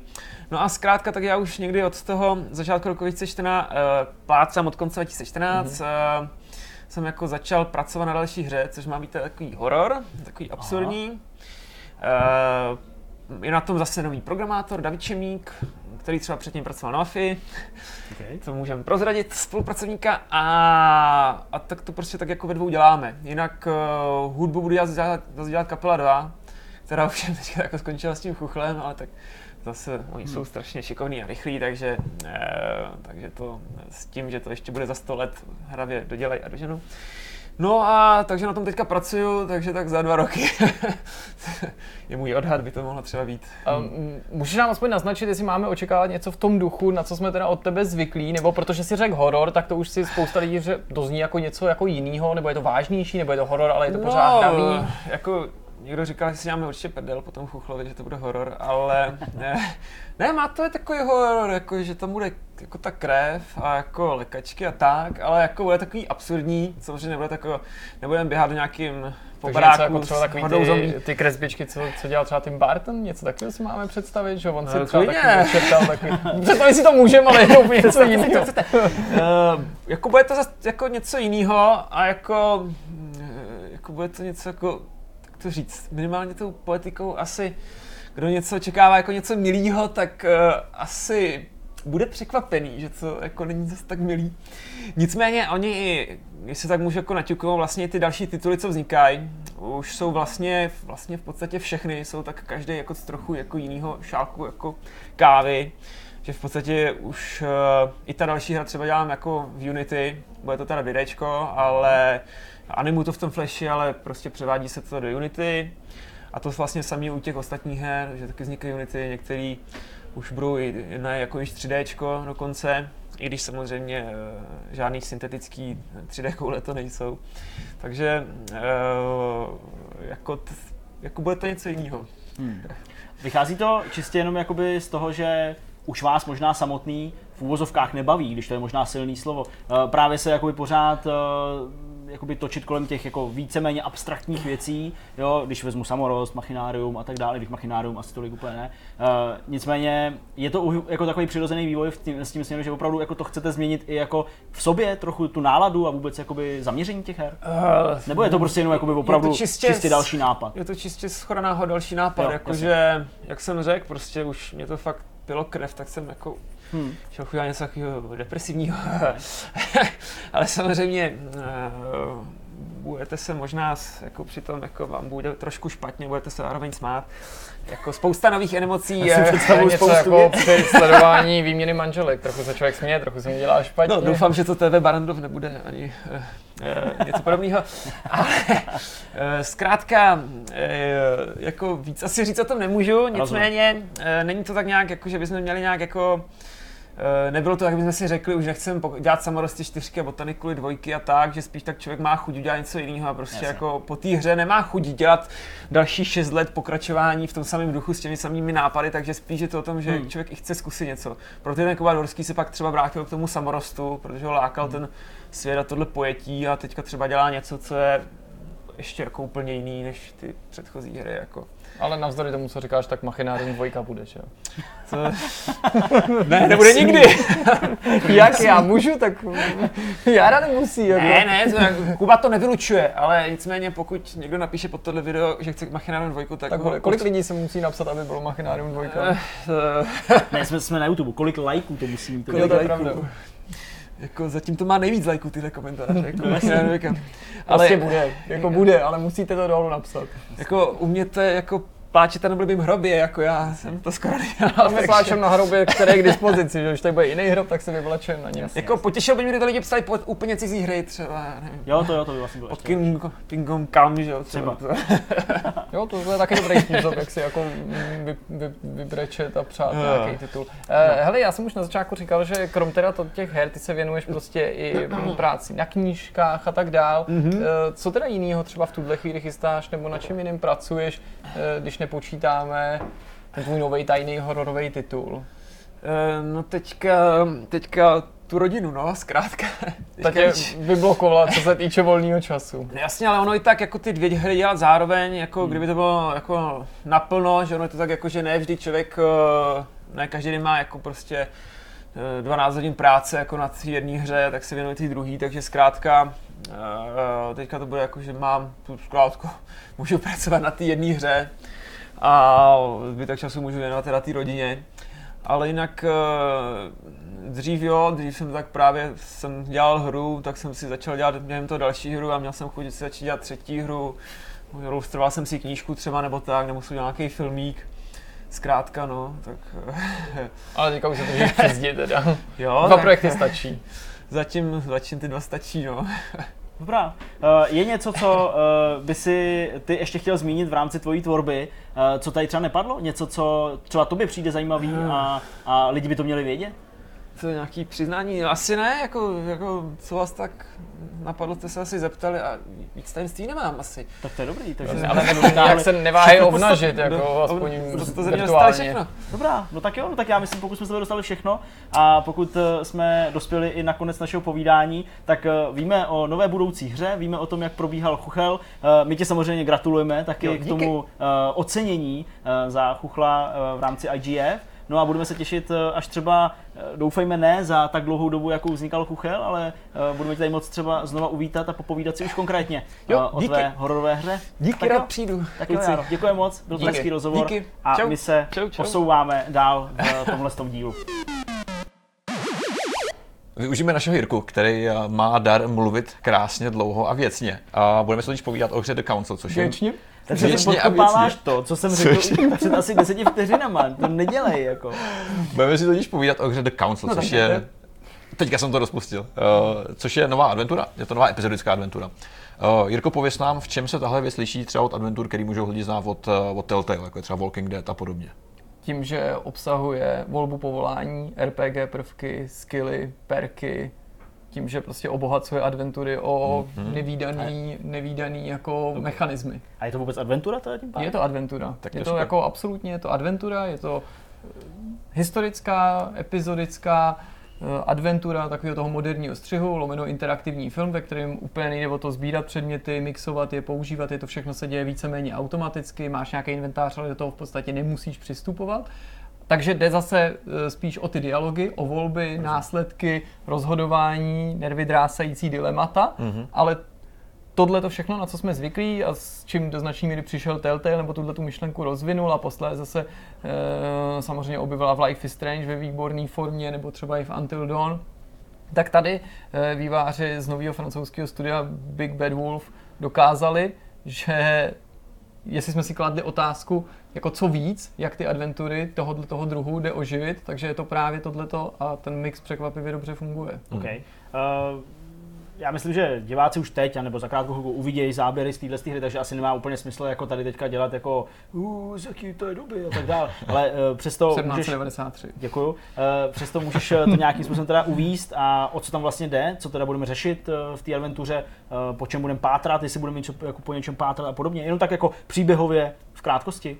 No a zkrátka, tak já už někdy od toho začátku roku 2014, uh, plácám od konce 2014, mm-hmm. uh, jsem jako začal pracovat na další hře, což má být takový horor, takový absurdní. Uh, je na tom zase nový programátor, David Čemík, který třeba předtím pracoval na AFI, okay. to můžeme prozradit, spolupracovníka a, a tak to prostě tak jako ve dvou děláme. Jinak uh, hudbu budu dělat, dělat kapela 2, která už teď jako skončila s tím chuchlem, ale tak zase oni jsou hmm. strašně šikovní a rychlí, takže, eh, takže to s tím, že to ještě bude za 100 let hravě dodělej a doženou. No a takže na tom teďka pracuju, takže tak za dva roky je můj odhad, by to mohlo třeba být. Um, můžeš nám aspoň naznačit, jestli máme očekávat něco v tom duchu, na co jsme teda od tebe zvyklí, nebo protože si řekl horor, tak to už si spousta lidí že dozní jako něco jako jiného, nebo je to vážnější, nebo je to horor, ale je to no, pořád hravý. Jako někdo říkal, že si dáme určitě prdel po tom Chuchlovi, že to bude horor, ale ne, ne, má to je takový horor, jako, že tam bude jako ta krev a jako lekačky a tak, ale jako bude takový absurdní, samozřejmě nebude takový, nebudeme běhat do nějakým po baráku jako třeba takový ty, ty kresbičky, co, co dělal třeba Tim Barton, něco takového si máme představit, že on si no, třeba takový šeptal, takový, představit si to můžeme, ale je to úplně něco jiného. uh, jako bude to zase jako něco jiného a jako, jako bude to něco jako to říct, minimálně tou poetikou asi, kdo něco očekává jako něco milýho, tak uh, asi bude překvapený, že to jako není zase tak milý. Nicméně oni, jestli tak můžu jako naťukovat, vlastně ty další tituly, co vznikají, už jsou vlastně, vlastně v podstatě všechny, jsou tak každý jako z trochu jako jinýho šálku jako kávy, že v podstatě už uh, i ta další hra třeba dělám jako v Unity, bude to teda videčko, ale animu to v tom Flashi, ale prostě převádí se to do Unity. A to vlastně samý u těch ostatních her, že taky vznikají Unity, některý už budou na jako již 3D dokonce, i když samozřejmě uh, žádný syntetický 3D koule to nejsou. Takže uh, jako, jako bude to něco jiného. Hmm. Vychází to čistě jenom jakoby z toho, že už vás možná samotný v úvozovkách nebaví, když to je možná silný slovo. Uh, právě se jakoby pořád jakoby točit kolem těch jako víceméně abstraktních věcí, jo, když vezmu samorost, machinárium a tak dále, když machinárium asi tolik úplně ne. Uh, nicméně je to jako takový přirozený vývoj v tím, s tím směrem, že opravdu jako to chcete změnit i jako v sobě trochu tu náladu a vůbec jakoby zaměření těch her? Uh, Nebo je to prostě jenom jakoby opravdu je čistě, čistě další nápad? Je to čistě schoda další nápad, jakože, jak jsem řekl, prostě už mě to fakt pilo krev, tak jsem jako hmm. šel chudá něco takového depresivního. Ale samozřejmě uh, budete se možná jako při tom, jako vám bude trošku špatně, budete se zároveň smát. Jako spousta nových emocí. Já si je něco jako při sledování výměny manželek. Trochu se člověk směje, trochu se mi dělá špatně. No, doufám, že to TV Barandov nebude ani uh, uh, něco podobného. Ale uh, zkrátka, uh, jako víc asi říct o tom nemůžu, nicméně uh, není to tak nějak, jako, že bychom měli nějak jako Eh, nebylo to, jak bychom si řekli, už nechceme dělat samorosty čtyřky a botanikuly dvojky a tak, že spíš tak člověk má chuť udělat něco jiného a prostě Jasně. jako po té hře nemá chuť dělat další šest let pokračování v tom samém duchu s těmi samými nápady, takže spíš je to o tom, že hmm. člověk i chce zkusit něco. Proto ten Kovadorský se pak třeba vrátil k tomu samorostu, protože ho lákal hmm. ten svět a tohle pojetí a teďka třeba dělá něco, co je ještě jako úplně jiný než ty předchozí hry. Jako. Ale navzdory tomu, co říkáš, tak Machinarium dvojka bude, že jo? Co? ne, nebude nikdy. Jak já můžu, tak Jara nemusí. Jako. Ne, ne, to, Kuba to nevylučuje, ale nicméně pokud někdo napíše pod tohle video, že chce Machinarium dvojku, tak... tak ho, kolik lidí se musí napsat, aby bylo Machinarium dvojka? ne, jsme, jsme na YouTube, kolik lajků to musí mít? Kolik lajků? Jako zatím to má nejvíc lajků tyhle komentáře. Jako, ale prostě bude, jako bude, ale musíte to dolů napsat. Jako uměte jako pláčete na blbým hrobě, jako já jsem to skoro nedělal. My pláčem na hrobě, který je k dispozici, že už tady bude jiný hrob, tak se vyvlečem na něm. Jako potěšil by mě, to lidi psali pod úplně cizí hry třeba, nevím. Jo, to jo, to by vlastně bylo Pod King, Kingom Come, že jo, třeba. jo, to je taky dobrý způsob, jak si jako vy, vy, vybrečet a přát nějaký titul. Eh, hele, já jsem už na začátku říkal, že krom teda těch her, ty se věnuješ prostě i práci na knížkách a tak dál. Mm-hmm. Co teda jiného třeba v tuhle chvíli chystáš, nebo na čem jiným pracuješ, eh, když nepočítáme ten tvůj nový tajný hororový titul? Eh, no teďka, teďka tu rodinu, no, zkrátka. Ta tě vyblokovala, co se týče volného času. No, jasně, ale ono i tak jako ty dvě hry dělat zároveň, jako hmm. kdyby to bylo jako naplno, že ono je to tak jako, že ne vždy člověk, eh, ne každý den má jako prostě 12 eh, hodin práce jako na té jedné hře, tak se věnuje té druhé, takže zkrátka teďka to bude jako, že mám tu skládku, můžu pracovat na té jedné hře, a zbytek času můžu věnovat teda té rodině. Ale jinak eh, dřív jo, dřív jsem tak právě jsem dělal hru, tak jsem si začal dělat během toho další hru a měl jsem chuť si začít dělat třetí hru. Ilustroval jsem si knížku třeba nebo tak, nebo jsem nějaký filmík. Zkrátka, no, tak... Ale teďka už se držíš přes teda. Jo, Dva projekty stačí. Zatím, zatím ty dva stačí, no. Dobrá. Eh, je něco, co eh, by si ty ještě chtěl zmínit v rámci tvojí tvorby, eh, co tady třeba nepadlo? Něco, co třeba tobě přijde zajímavý a, a lidi by to měli vědět? To nějaký přiznání? Asi ne, jako, jako co vás tak napadlo, jste se asi zeptali a víc tajemství nemám asi. Tak to je dobrý, takže... No, ale jak se neváhají obnažit, jako do, aspoň do, to virtuálně. všechno. Dobrá, no tak jo, no tak já myslím, pokud jsme se dostali všechno a pokud eh, jsme dospěli i na konec našeho povídání, tak eh, víme o nové budoucí hře, víme o tom, jak probíhal Chuchel. Eh, my tě samozřejmě gratulujeme taky jo, k tomu ocenění za Chuchla v rámci IGF. No a budeme se těšit eh, až třeba, eh, doufejme ne za tak dlouhou dobu, jakou vznikal Chuchel, ale eh, budeme tě tady moc třeba znova uvítat a popovídat si už konkrétně Jo, o díky. tvé hororové hře. Díky, Tak jo. rád přijdu. Tak jo. Jaro, děkuji moc, byl to hezký rozhovor Díky. a Čau. my se Čau, čau. posouváme dál v tomhle tom dílu. Využijeme našeho Jirku, který má dar mluvit krásně, dlouho a věcně. A budeme se totiž povídat o hře The Council, což je... Takže Věcně podkopáváš to, co jsem řekl před asi deseti vteřinama. To nedělej, jako. Budeme si totiž povídat o hře The Council, No, což je... jdete. Teďka jsem to rozpustil. Uh, což je nová adventura, je to nová epizodická adventura. Uh, Jirko, pověs nám, v čem se tahle věc liší třeba od adventur, který můžou lidi znát od, uh, od Telltale, jako je třeba Walking Dead a podobně. Tím, že obsahuje volbu povolání, RPG prvky, skilly, perky, tím, že prostě obohacuje adventury o nevýdaný, nevýdaný jako mechanismy. A je to vůbec adventura teda tím pádem? Je to adventura. Tak je to to jako absolutně je to adventura, je to eh, historická, epizodická eh, adventura takového toho moderního střihu, lomeno interaktivní film, ve kterém úplně nejde o to sbírat předměty, mixovat je, používat je, to všechno se děje víceméně automaticky, máš nějaký inventář, ale do toho v podstatě nemusíš přistupovat. Takže jde zase eh, spíš o ty dialogy, o volby, následky, rozhodování, nervy drásající dilemata, Mhm. ale tohle to všechno, na co jsme zvyklí a s čím do značné míry přišel Telltale, nebo tuhle tu myšlenku rozvinul a posléze se e, samozřejmě objevila v Life is Strange ve výborné formě, nebo třeba i v Until Dawn, tak tady e, výváři z nového francouzského studia Big Bad Wolf dokázali, že jestli jsme si kladli otázku, jako co víc, jak ty adventury tohoto toho druhu jde oživit, takže je to právě tohleto a ten mix překvapivě dobře funguje. OK. Uh, já myslím, že diváci už teď, nebo za krátkou chvilku uvidějí záběry z téhle hry, takže asi nemá úplně smysl jako tady teďka dělat jako z jaký to je doby a tak dále. Ale uh, přesto můžeš, 1793. děkuju, uh, přesto můžeš eh, to nějakým způsobem teda uvíst a o co tam vlastně jde, co teda budeme řešit uh, v té adventuře, uh, po čem budeme pátrat, jestli budeme něco, jako po něčem pátrat a podobně. Jenom tak jako příběhově v krátkosti.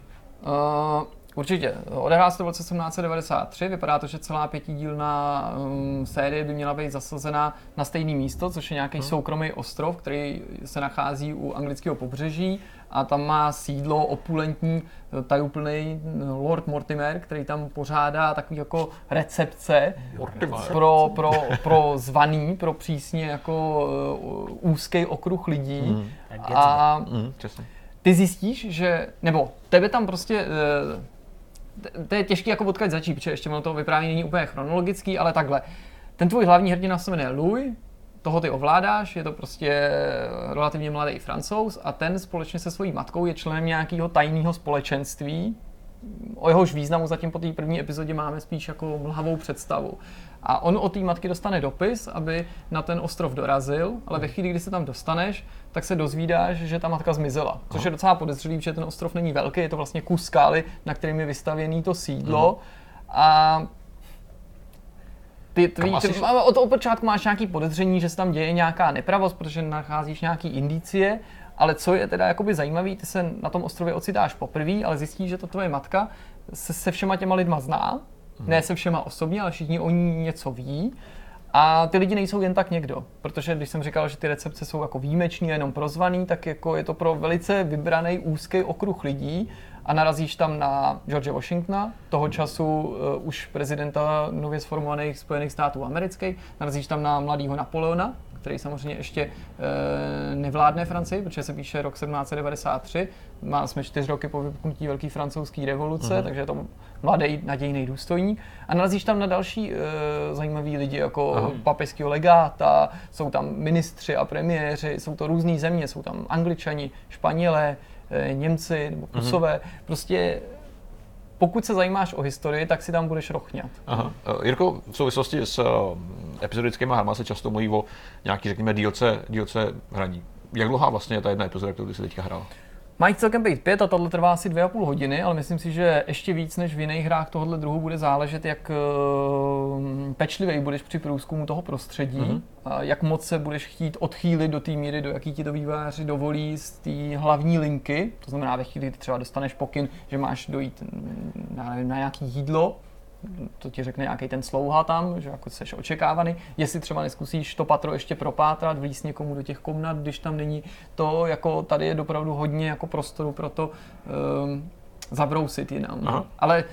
Uh, určitě. Odehrá se to v roce 1793. Vypadá to, že celá pětidílná um, série by měla být zasazena na stejné místo, což je nějaký soukromý ostrov, který se nachází u anglického pobřeží a tam má sídlo opulentní tajuplný Lord Mortimer, který tam pořádá takový jako recepce pro, pro, pro zvaný, pro přísně jako uh, úzký okruh lidí. Mhm. A Mm, přesně. ty zjistíš, že, nebo tebe tam prostě, t- to je těžký jako odkud začít, protože ještě ono to vyprávění není úplně chronologický, ale takhle. Ten tvůj hlavní hrdina se jmenuje Louis, toho ty ovládáš, je to prostě relativně mladý francouz a ten společně se svojí matkou je členem nějakého tajného společenství, o jehož významu zatím po té první epizodě máme spíš jako mlhavou představu. A on od té matky dostane dopis, aby na ten ostrov dorazil, ale ve chvíli, kdy se tam dostaneš, tak se dozvídáš, že ta matka zmizela. Což je docela podezřelý, že ten ostrov není velký, je to vlastně kus skály, na kterým je vystavěný to sídlo. A ty, tvý, ty, asi- od, od počátku máš nějaký podezření, že se tam děje nějaká nepravost, protože nacházíš nějaký indicie, ale co je teda jakoby zajímavý, ty se na tom ostrově ocitáš poprvé, ale zjistíš, že ta tvoje matka se se všema těma lidma zná, ne se všema osobně, ale všichni o ní něco ví. A ty lidi nejsou jen tak někdo, protože když jsem říkal, že ty recepce jsou jako výjimeční a jenom prozvaný, tak jako je to pro velice vybraný úzký okruh lidí. A narazíš tam na George Washingtona, toho času uh, už prezidenta nově sformovaných Spojených států amerických, narazíš tam na mladého Napoleona, který samozřejmě ještě e, nevládne Francii, protože se píše rok 1793. Má, jsme čtyři roky po vypuknutí Velké francouzské revoluce, takže je to mladý, nadějný důstojník. A narazíš tam na další e, zajímavý lidi, jako Aha. papežského legáta, jsou tam ministři a premiéři, jsou to různé země, jsou tam angličani, španělé, e, Němci nebo Rusové. Prostě pokud se zajímáš o historii, tak si tam budeš rochňat. Aha. Jirko, v souvislosti s epizodickými hrama se často mluví o nějaký, řekněme, dílce, dílce hraní. Jak dlouhá vlastně je ta jedna epizoda, kterou ty jsi teďka hrál? Má jich celkem být pět a tohle trvá asi dvě a půl hodiny, ale myslím si, že ještě víc než v jiných hrách tohohle druhu bude záležet, jak uh, pečlivý budeš při průzkumu toho prostředí, Mhm. mm-hmm. a jak moc se budeš chtít odchýlit do té míry, do jaký ti to výváři dovolí z té hlavní linky. To znamená, ve chvíli, kdy třeba dostaneš pokyn, že máš dojít na, na nějaký jídlo, to ti řekne nějaký ten slouha tam, že jako jsi očekávaný. Jestli třeba neskusíš to patro ještě propátrat, vlíst někomu do těch komnat, když tam není to, jako tady je opravdu hodně jako prostoru pro to um, zabrousit jinam. Aha. No. Ale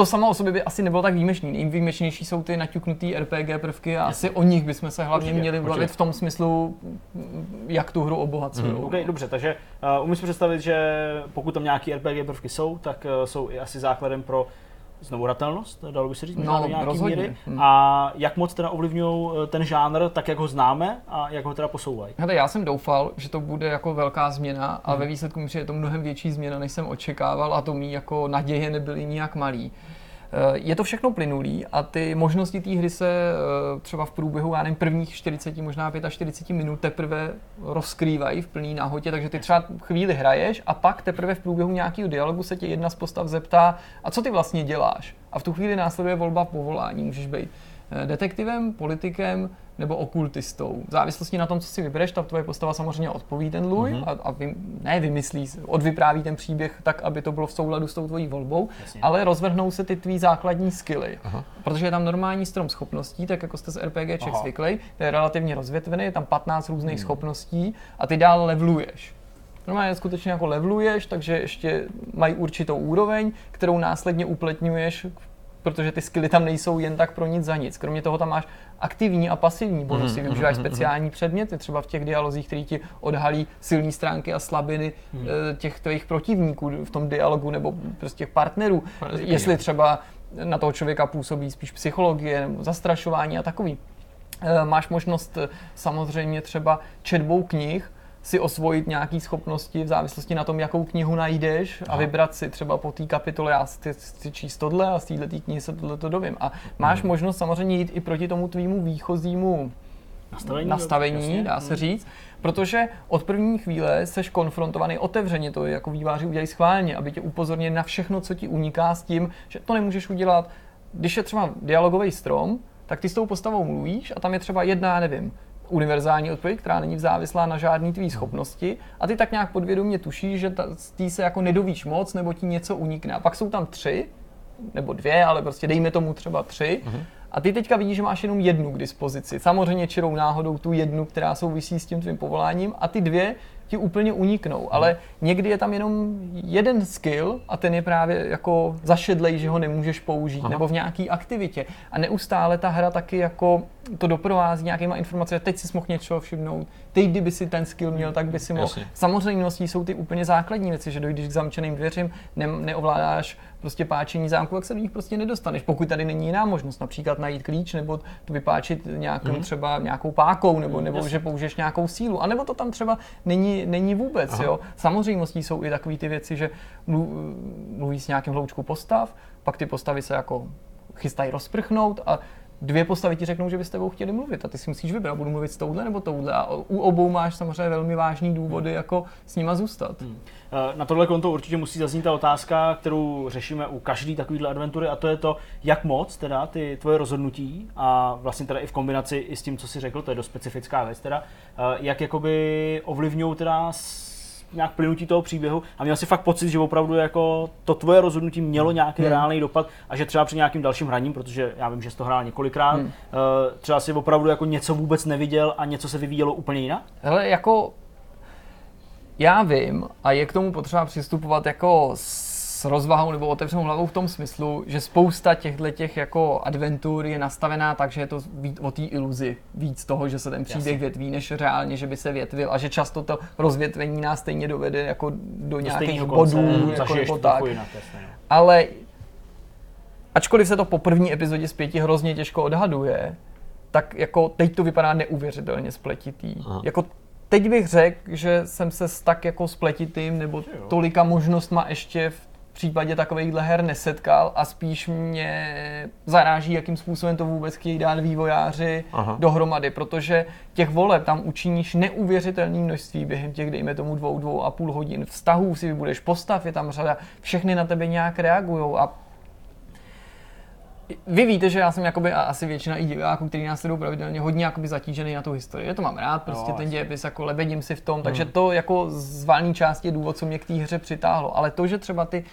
to samo o sobě by asi nebylo tak výjimečný. Nejvýjimečnější jsou ty naťuknutý RPG prvky a asi o nich bychom se hlavně Určitě, měli bavit v tom smyslu, jak tu hru obohacují. OK, dobře, takže uh, umím si představit, že pokud tam nějaký RPG prvky jsou, tak uh, jsou i asi základem pro znovu hratelnost, dalo by se říct, No, nějaký míry. Hm. A jak moc teda ovlivňují eh, ten žánr, tak jak ho známe a jak ho teda posouvají. Hele, já jsem doufal, že to bude jako velká změna a ve výsledku mi přijde to mnohem větší změna, než jsem očekával a to mý jako naděje nebyly nijak malý. Je to všechno plynulý a ty možnosti té hry se eh, třeba v průběhu, já nevím, prvních 40, možná 45 minut teprve rozkrývají v plný náhodě, takže ty třeba chvíli hraješ a pak teprve v průběhu nějakého dialogu se tě jedna z postav zeptá, a co ty vlastně děláš? A v tu chvíli následuje volba povolání, můžeš být eh, detektivem, politikem nebo okultistou. V závislosti na tom, co si vybereš, ta tvoje postava samozřejmě odpoví ten luj Mhm. a, a vy, ne vymyslí, odvypráví ten příběh tak, aby to bylo v souladu s tou tvojí volbou, Jasně. ale rozvrhnou se ty tvý základní skilly. Aha. Protože je tam normální strom schopností, tak jako jste z RPGček zvyklý, to je relativně rozvětvený, je tam 15 různých Hmm. schopností a ty dál levluješ. Normálně skutečně jako levluješ, takže ještě mají určitou úroveň, kterou následně upletňuješ, protože ty skilly tam nejsou jen tak pro nic za nic. Kromě toho tam máš aktivní a pasivní bonusy, Mhm, využíváš mhm, mhm. speciální předměty, třeba v těch dialozích, který ti odhalí silné stránky a slabiny eh, těch tvých protivníků v tom dialogu nebo prostě těch partnerů. Pěkný, Jestli třeba na toho člověka působí spíš psychologie nebo zastrašování a takový. Eh, Máš možnost eh, samozřejmě třeba četbou knih si osvojit nějaké schopnosti v závislosti na tom, jakou knihu najdeš a vybrat si třeba po té kapitole, já si chci číst tohle a z této knihy se tohle to dovím. A máš možnost samozřejmě jít i proti tomu tvýmu výchozímu Nastavení? nastavení, jasně. dá se Hm. říct, protože od první chvíle seš konfrontovaný otevřeně, to jako výváři udělají schválně, aby tě upozornili na všechno, co ti uniká s tím, že to nemůžeš udělat. Když je třeba dialogový strom, tak ty s tou postavou mluvíš a tam je třeba jedna, nevím, univerzální odpověď, která není závislá na žádný tvý schopnosti a ty tak nějak podvědomě tušíš, že ta, z tý se jako nedovíš moc nebo ti něco unikne. A pak jsou tam tři, nebo dvě, ale prostě dejme tomu třeba tři. A ty teďka vidíš, že máš jenom jednu k dispozici. Samozřejmě čirou náhodou tu jednu, která souvisí s tím tvým povoláním a ty dvě ti úplně uniknou. Ale někdy je tam jenom jeden skill a ten je právě jako zašedlej, že ho nemůžeš použít, Aha. nebo v nějaký aktivitě. A neustále ta hra taky jako to doprovází nějakýma informacemi. Teď si mohl něčeho všimnout, teď kdyby si ten skill měl, tak by si mohl. Jasně. Samozřejmostí jsou ty úplně základní věci, že dojdeš k zamčeným dveřím, ne, neovládáš prostě páčení zámku, jak se do nich prostě nedostaneš. Pokud tady není jiná možnost, například najít klíč nebo to vypáčit nějakým Mhm. třeba nějakou pákou, nebo, nebo jasně. že použiješ nějakou sílu, a nebo to tam třeba není, není vůbec. Aha. Jo. Samozřejmostí jsou i takové ty věci, že mlu- mluví s nějakým hloučku postav, pak ty postavy se jako chystají rozprchnout a dvě postavy ti řeknou, že by s tebou chtěli mluvit. A ty si musíš vybrat, budu mluvit s touhle nebo touhle. A u obou máš samozřejmě velmi vážný důvody, jako s nima zůstat. Eh, Na tohle konto určitě musí zaznít ta otázka, kterou řešíme u každé takovéhle adventury a to je to, jak moc teda ty tvoje rozhodnutí a vlastně teda i v kombinaci i s tím, co jsi řekl, to je dost specifická věc teda, eh, jak jakoby ovlivňují teda s- nějak plynutí toho příběhu a měl si fakt pocit, že opravdu jako to tvoje rozhodnutí mělo nějaký Hmm. reálný dopad a že třeba při nějakým dalším hraním, protože já vím, že jsi to hrál několikrát, Hmm. eh, třeba si opravdu jako něco vůbec neviděl a něco se vyvíjelo úplně jinak? Hele, jako já vím a je k tomu potřeba přistupovat jako s rozvahou nebo otevřenou hlavou v tom smyslu, že spousta těchto těch jako adventur je nastavená tak, že je to víc o té iluzi, víc toho, že se ten příběh Jasně. větví, než reálně, že by se větvil a že často to rozvětvení nás stejně dovede jako do nějakých bodů, jako, jako to tak. jinak, jasně, no. Ale ačkoliv se to po první epizodě z pěti hrozně těžko odhaduje, tak jako teď to vypadá neuvěřitelně spletitý. Aha. Jako teď bych řekl, že jsem se s tak jako spletitým nebo tolika možnostma ještě v případě takovýchhle her nesetkal a spíš mě zaráží, jakým způsobem to vůbec chtějí dát vývojáři Aha. dohromady, protože těch voleb tam učiníš neuvěřitelné množství během těch, dejme tomu, dvou, dvou a půl hodin. Vztahů si vybudeš postav, je tam řada, všechny na tebe nějak reagují a vy víte, že já jsem jakoby, a asi většina i diváků, kteří nás sledují pravidelně, hodně jakoby zatížený na tu historii. Já to mám rád, prostě Jo, ten dějepis, jako lebedím si v tom, takže to jako z valné části je důvod, co mě k té hře přitáhlo. Ale to, že třeba ty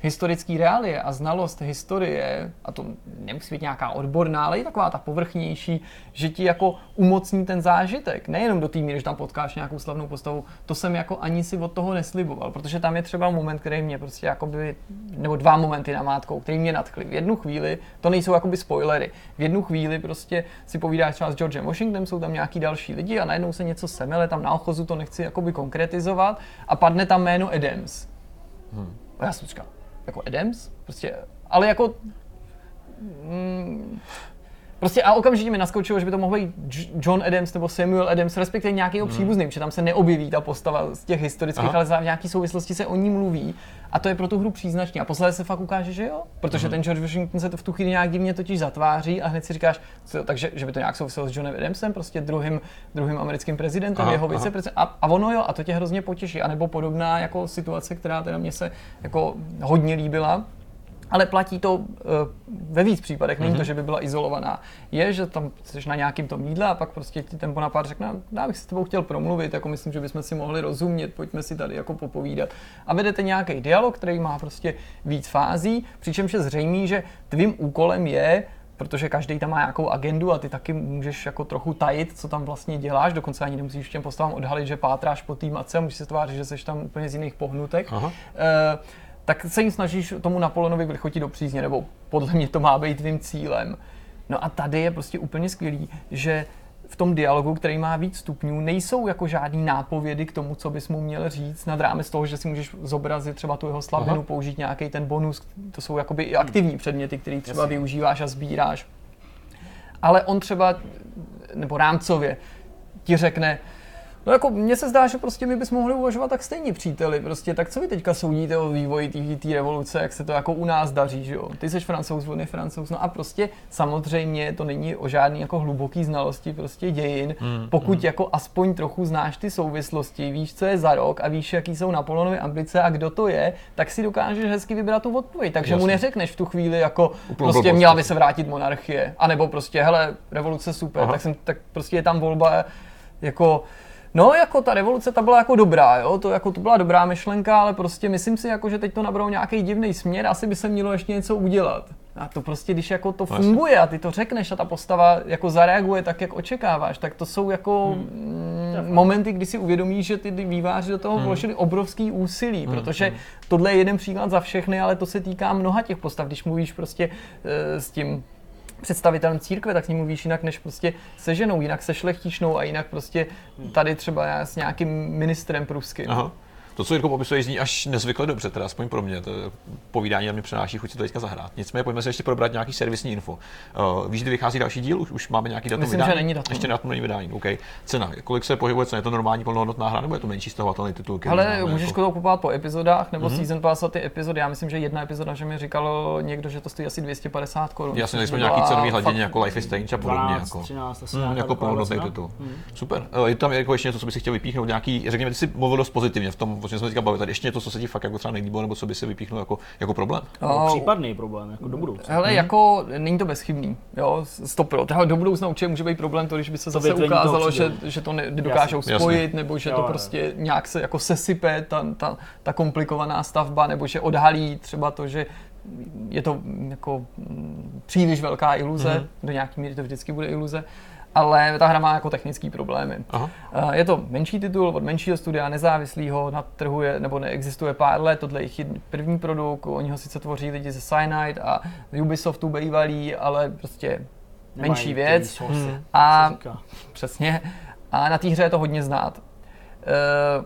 historický reálie a znalost historie, a to nemusí být nějaká odborná, ale i taková ta povrchnější, že ti jako umocní ten zážitek. Nejenom do míry, že tam potkáš nějakou slavnou postavu, to jsem jako ani si od toho nesliboval, protože tam je třeba moment, který mě prostě jakoby, nebo dva momenty na mátkou, který mě nadchly. V jednu chvíli, to nejsou jakoby spoilery, v jednu chvíli prostě si povídáš třeba s Georgem Washingtonem, jsou tam nějaký další lidi a najednou se něco semele, tam na ochozu to nechci jakoby konkretizovat a padne tam jméno Adams. Hmm. A já jsem říkal, jako Adams? Prostě, ale jako... Mm, Prostě a okamžitě mi naskočilo, že by to mohl být John Adams nebo Samuel Adams, respektive nějakého hmm. příbuzný, protože tam se neobjeví ta postava z těch historických, Aha. ale v nějaké souvislosti se o ní mluví. A to je pro tu hru příznačný. A posledně se fakt ukáže, že jo, protože hmm. ten George Washington se to v tu chvíli nějak divně totiž zatváří a hned si říkáš, co, takže že by to nějak souviselo s Johnem Adamsem, prostě druhým, druhým americkým prezidentem, aha, jeho viceprezidentem. A, a, ono jo, a to tě hrozně potěší. A nebo podobná jako situace, která teda mě se jako hodně líbila, ale platí to uh, ve víc případech, není mm-hmm. to, že by byla izolovaná. Je, že tam jsi na nějakým tom jídle a pak prostě ti ten Bonaparte řekne, já bych s tebou chtěl promluvit, jako myslím, že bychom si mohli rozumět, pojďme si tady jako popovídat. A vedete nějaký dialog, který má prostě víc fází, přičemž je zřejmý, že tvým úkolem je protože každý tam má nějakou agendu a ty taky můžeš jako trochu tajit, co tam vlastně děláš, dokonce ani nemusíš těm postavám odhalit, že pátráš po té mace, můžeš se tvářit, že jsi tam úplně z jiných pohnutek. Aha. Uh, tak se jim snažíš tomu Napoleonovi vychotit do přízně, nebo podle mě to má být tvým cílem. No a tady je prostě úplně skvělý, že v tom dialogu, který má víc stupňů, nejsou jako žádný nápovědy k tomu, co bys mu měl říct, nad rámec toho, že si můžeš zobrazit třeba tu jeho slabinu, Aha. použít nějaký ten bonus, to jsou jakoby i aktivní předměty, které třeba Jasně. využíváš a sbíráš. Ale on třeba, nebo rámcově, ti řekne, No jako mně se zdá, že prostě my bychom mohli uvažovat tak stejně příteli, prostě tak co vy teďka soudíte o vývoji té revoluce, jak se to jako u nás daří, že jo? Ty jsi francouz, on je francouz, no a prostě samozřejmě to není o žádný jako hluboký znalosti prostě dějin, mm, pokud mm. jako aspoň trochu znáš ty souvislosti, víš, co je za rok a víš, jaký jsou Napoleonovy ambice a kdo to je, tak si dokážeš hezky vybrat tu odpověď. Takže Jasně. mu neřekneš v tu chvíli jako Úplně prostě měla by se vrátit monarchie, anebo prostě hele, revoluce super, Aha. tak, jsem, tak prostě je tam volba jako No, jako ta revoluce, ta byla jako dobrá, jo, to, jako, to byla dobrá myšlenka, ale prostě myslím si, jako, že teď to nabralo nějaký divný směr, asi by se mělo ještě něco udělat. A to prostě, když jako to Vlastně. funguje a ty to řekneš a ta postava jako zareaguje tak, jak očekáváš, tak to jsou jako hmm. mm, momenty, kdy si uvědomíš, že ty výváři do toho hmm. vložili obrovský úsilí, hmm. protože hmm. tohle je jeden příklad za všechny, ale to se týká mnoha těch postav, když mluvíš prostě uh, s tím představitelem církve, tak s ním mluvíš jinak než prostě se ženou, jinak se šlechtičnou a jinak prostě tady třeba s nějakým ministrem pruským. Aha. To, co Jirko popisuje, zní až nezvykle dobře, teda aspoň pro mě. To povídání na mě přenáší chuť si to teďka zahrát. Nicméně pojďme se ještě probrat nějaký servisní info. Uh, víš, kdy vychází další díl? Už, už máme nějaký datum Myslím, vydání? že není datum. Ještě na tom není vydání. OK. Cena. Kolik se pohybuje cena? Je to normální plnohodnotná hra nebo je to menší stahovatelný titul? Ale můžeš jako... to kupovat po epizodách nebo mm-hmm. season pass ty epizody. Já myslím, že jedna epizoda, že mi říkalo někdo, že to stojí asi 250 korun. Já si nejsme nějaký cenový hladině jako Life is Strange a podobně. 12, jako, 13, asi mm, jako plnohodnotný titul. Mm. Super. Je tam jako ještě něco, co bys chtěl vypíchnout? Nějaký, řekněme, ty si mluvil dost pozitivně v tom, o čem jsme teďka bavili. Tady ještě něco, co se ti fakt jako třeba nelíbilo, nebo co by se vypíchnul jako, jako problém? No, případný problém, jako do budoucna. Hele, hmm. jako není to bezchybný, jo, stopro. Do budoucna určitě může být problém to, když by se to zase ukázalo, že, že to nedokážou jasně, spojit, jasně. nebo že jo, to prostě jo. nějak se jako sesype, ta, ta, ta komplikovaná stavba, nebo že odhalí třeba to, že je to jako příliš velká iluze, mm-hmm. do nějaký míry to vždycky bude iluze ale ta hra má jako technické problémy. Aha. Eh, je to menší titul od menšího studia, nezávislého, na trhu je, nebo neexistuje pár let, tohle je první produkt, oni ho sice tvoří lidi ze Cyanide a Ubisoftu bývalý, ale prostě menší věc. Hmm. A přesně. A na té hře je to hodně znát. Uh,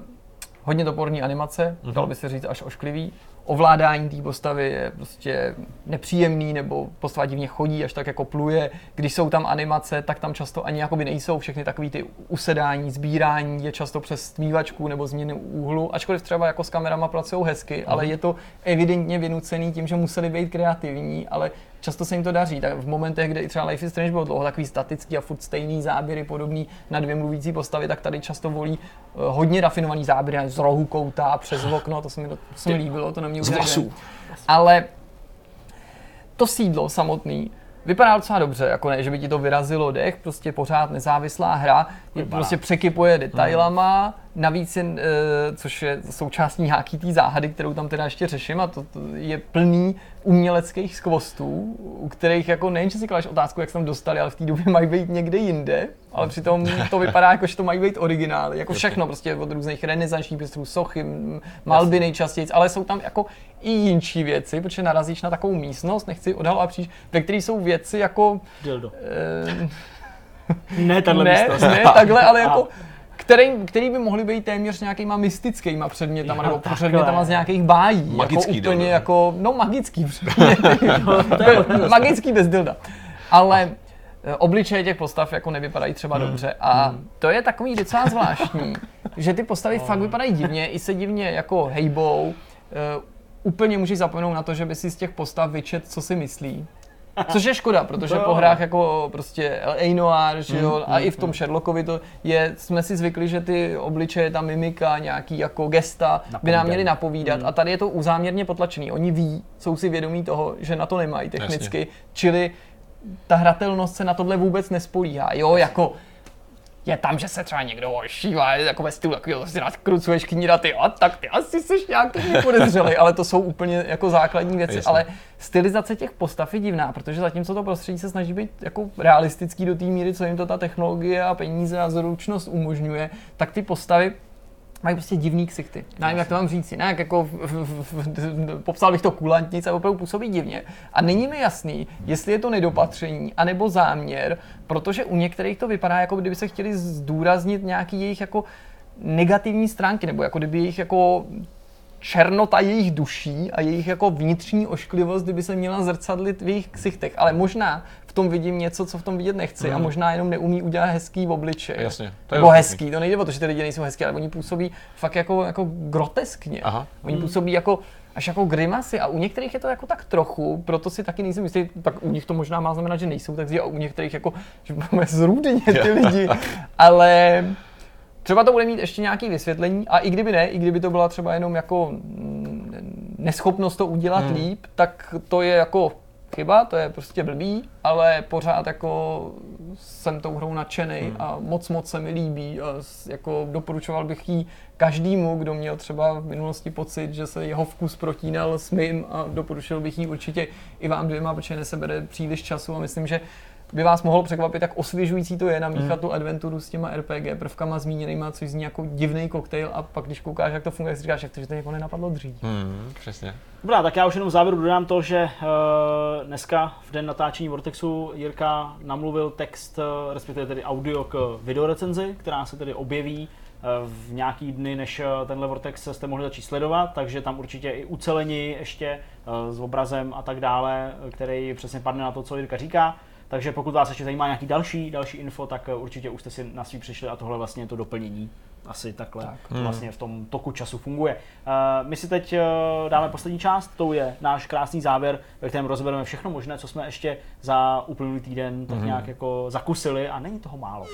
hodně toporní animace, mm-hmm. dalo by se říct až ošklivý ovládání té postavy je prostě nepříjemný, nebo postava divně chodí, až tak jako pluje. Když jsou tam animace, tak tam často ani jakoby nejsou všechny takové ty usedání, sbírání, je často přes stmívačku nebo změny úhlu, ačkoliv třeba jako s kamerama pracují hezky, ale je to evidentně vynucený tím, že museli být kreativní, ale často se jim to daří. Tak v momentech, kdy třeba Life is Strange bylo dlouho takový statický a furt stejný záběry podobný na dvě mluvící postavy, tak tady často volí uh, hodně rafinovaný záběry z rohu kouta, přes okno, to se mi, to, to se mi líbilo, to na mě Ale to sídlo samotný vypadá docela dobře, jako ne, že by ti to vyrazilo dech, prostě pořád nezávislá hra, je, prostě překypuje detailama, navíc, jen, eh, což je součástí nějaký té záhady, kterou tam teda ještě řeším, a to, to je plný uměleckých skvostů, u kterých jako nejen, že si kladeš otázku, jak se tam dostali, ale v té době mají být někde jinde, ale přitom to vypadá jako, že to mají být originály, jako všechno prostě od různých renesančních pistrů, sochy, malby nejčastěji, ale jsou tam jako i jinčí věci, protože narazíš na takovou místnost, nechci odhalovat příš, ve které jsou věci jako... Dildo. Eh, Ne, tahle ne, místnost. ne, takhle, ale jako který, který by mohly být téměř nějakýma mystickýma předmětama, Jo, nebo takhle. předmětama z nějakých bájí. Magický jako úplně jako, no magický předměty. magický bez dilda. Ale eh, obličeje těch postav jako nevypadají třeba Hmm. dobře a to je takový docela zvláštní, že ty postavy fakt vypadají divně, i se divně jako hejbou. Eh, úplně můžeš zapomenout na to, že by si z těch postav vyčet, co si myslí. Což je škoda, protože To jo. po hrách jako prostě L.A. Noir, že jo, Mm, a mm, i v tom Sherlockovi to je, jsme si zvykli, že ty obličeje, ta mimika, nějaký jako gesta by nám měly napovídat Mm. a tady je to uzáměrně potlačený. Oni ví, jsou si vědomí toho, že na to nemají technicky, čili ta hratelnost se na tohle vůbec nespolíhá. Jo, jako je tam, že se třeba někdo ošívá, jako ve stylu takového, si nakrucuješ kníraty, a tak ty asi jsi nějaký podezřelý, ale to jsou úplně jako základní věci, Jasně. ale stylizace těch postav je divná, protože zatímco to prostředí se snaží být jako realistický do té míry, co jim to ta technologie a peníze a zručnost umožňuje, tak ty postavy mají prostě divný ksichty. Nevím, jak to mám říct, jinak jako v, v, v, popsal bych to kulantnic a opravdu působí divně. A není mi jasný, jestli je to nedopatření, anebo záměr, protože u některých to vypadá, jako kdyby se chtěli zdůraznit nějaký jejich jako negativní stránky, nebo jako kdyby jejich jako černota jejich duší a jejich jako vnitřní ošklivost, kdyby se měla zrcadlit v jejich ksichtech. Ale možná v tom vidím něco, co v tom vidět nechci a možná jenom neumí udělat hezký v obličeji. Jasně, to je Nebo hezký, to nejde o to, že ty lidi nejsou hezký, ale oni působí fakt jako, jako groteskně. Aha. Oni působí jako až jako grimasy a u některých je to jako tak trochu, proto si taky nejsem jistý, tak u nich to možná má znamenat, že nejsou tak zlí a u některých jako, že máme zrůdně ty lidi, ale třeba to bude mít ještě nějaké vysvětlení a i kdyby ne, i kdyby to byla třeba jenom jako mm, neschopnost to udělat hmm. líp, tak to je jako chyba, to je prostě blbý, ale pořád jako jsem tou hrou nadšený hmm. a moc moc se mi líbí a jako doporučoval bych ji každému, kdo měl třeba v minulosti pocit, že se jeho vkus protínal s mým a doporučil bych ji určitě i vám dvěma, protože nesebere příliš času a myslím, že by vás mohlo překvapit, jak osvěžující to je namíchat tu adventuru s těma RPG prvkama zmíněnýma, což zní jako divný koktejl a pak když koukáš, jak to funguje, si říkáš, jak to, že to někoho nenapadlo dřív. Hmm, přesně. Dobrá, tak já už jenom v závěru dodám to, že uh, dneska v den natáčení Vortexu Jirka namluvil text, uh, respektive tedy audio k videorecenzi, která se tedy objeví uh, v nějaký dny, než tenhle Vortex jste mohli začít sledovat, takže tam určitě i ucelení ještě s obrazem a tak dále, eh, který přesně padne na to, co Jirka říká. Takže pokud vás ještě zajímá nějaký další, další info, tak uh, určitě už jste si na svý přišli a tohle vlastně je to doplnění. Asi takhle Tak. to vlastně v tom toku času funguje. Uh, my si teď uh, dáme poslední část, to je náš krásný závěr, ve kterém rozebereme všechno možné, co jsme ještě za uplynulý týden tak Mhm. nějak jako zakusili a není toho málo.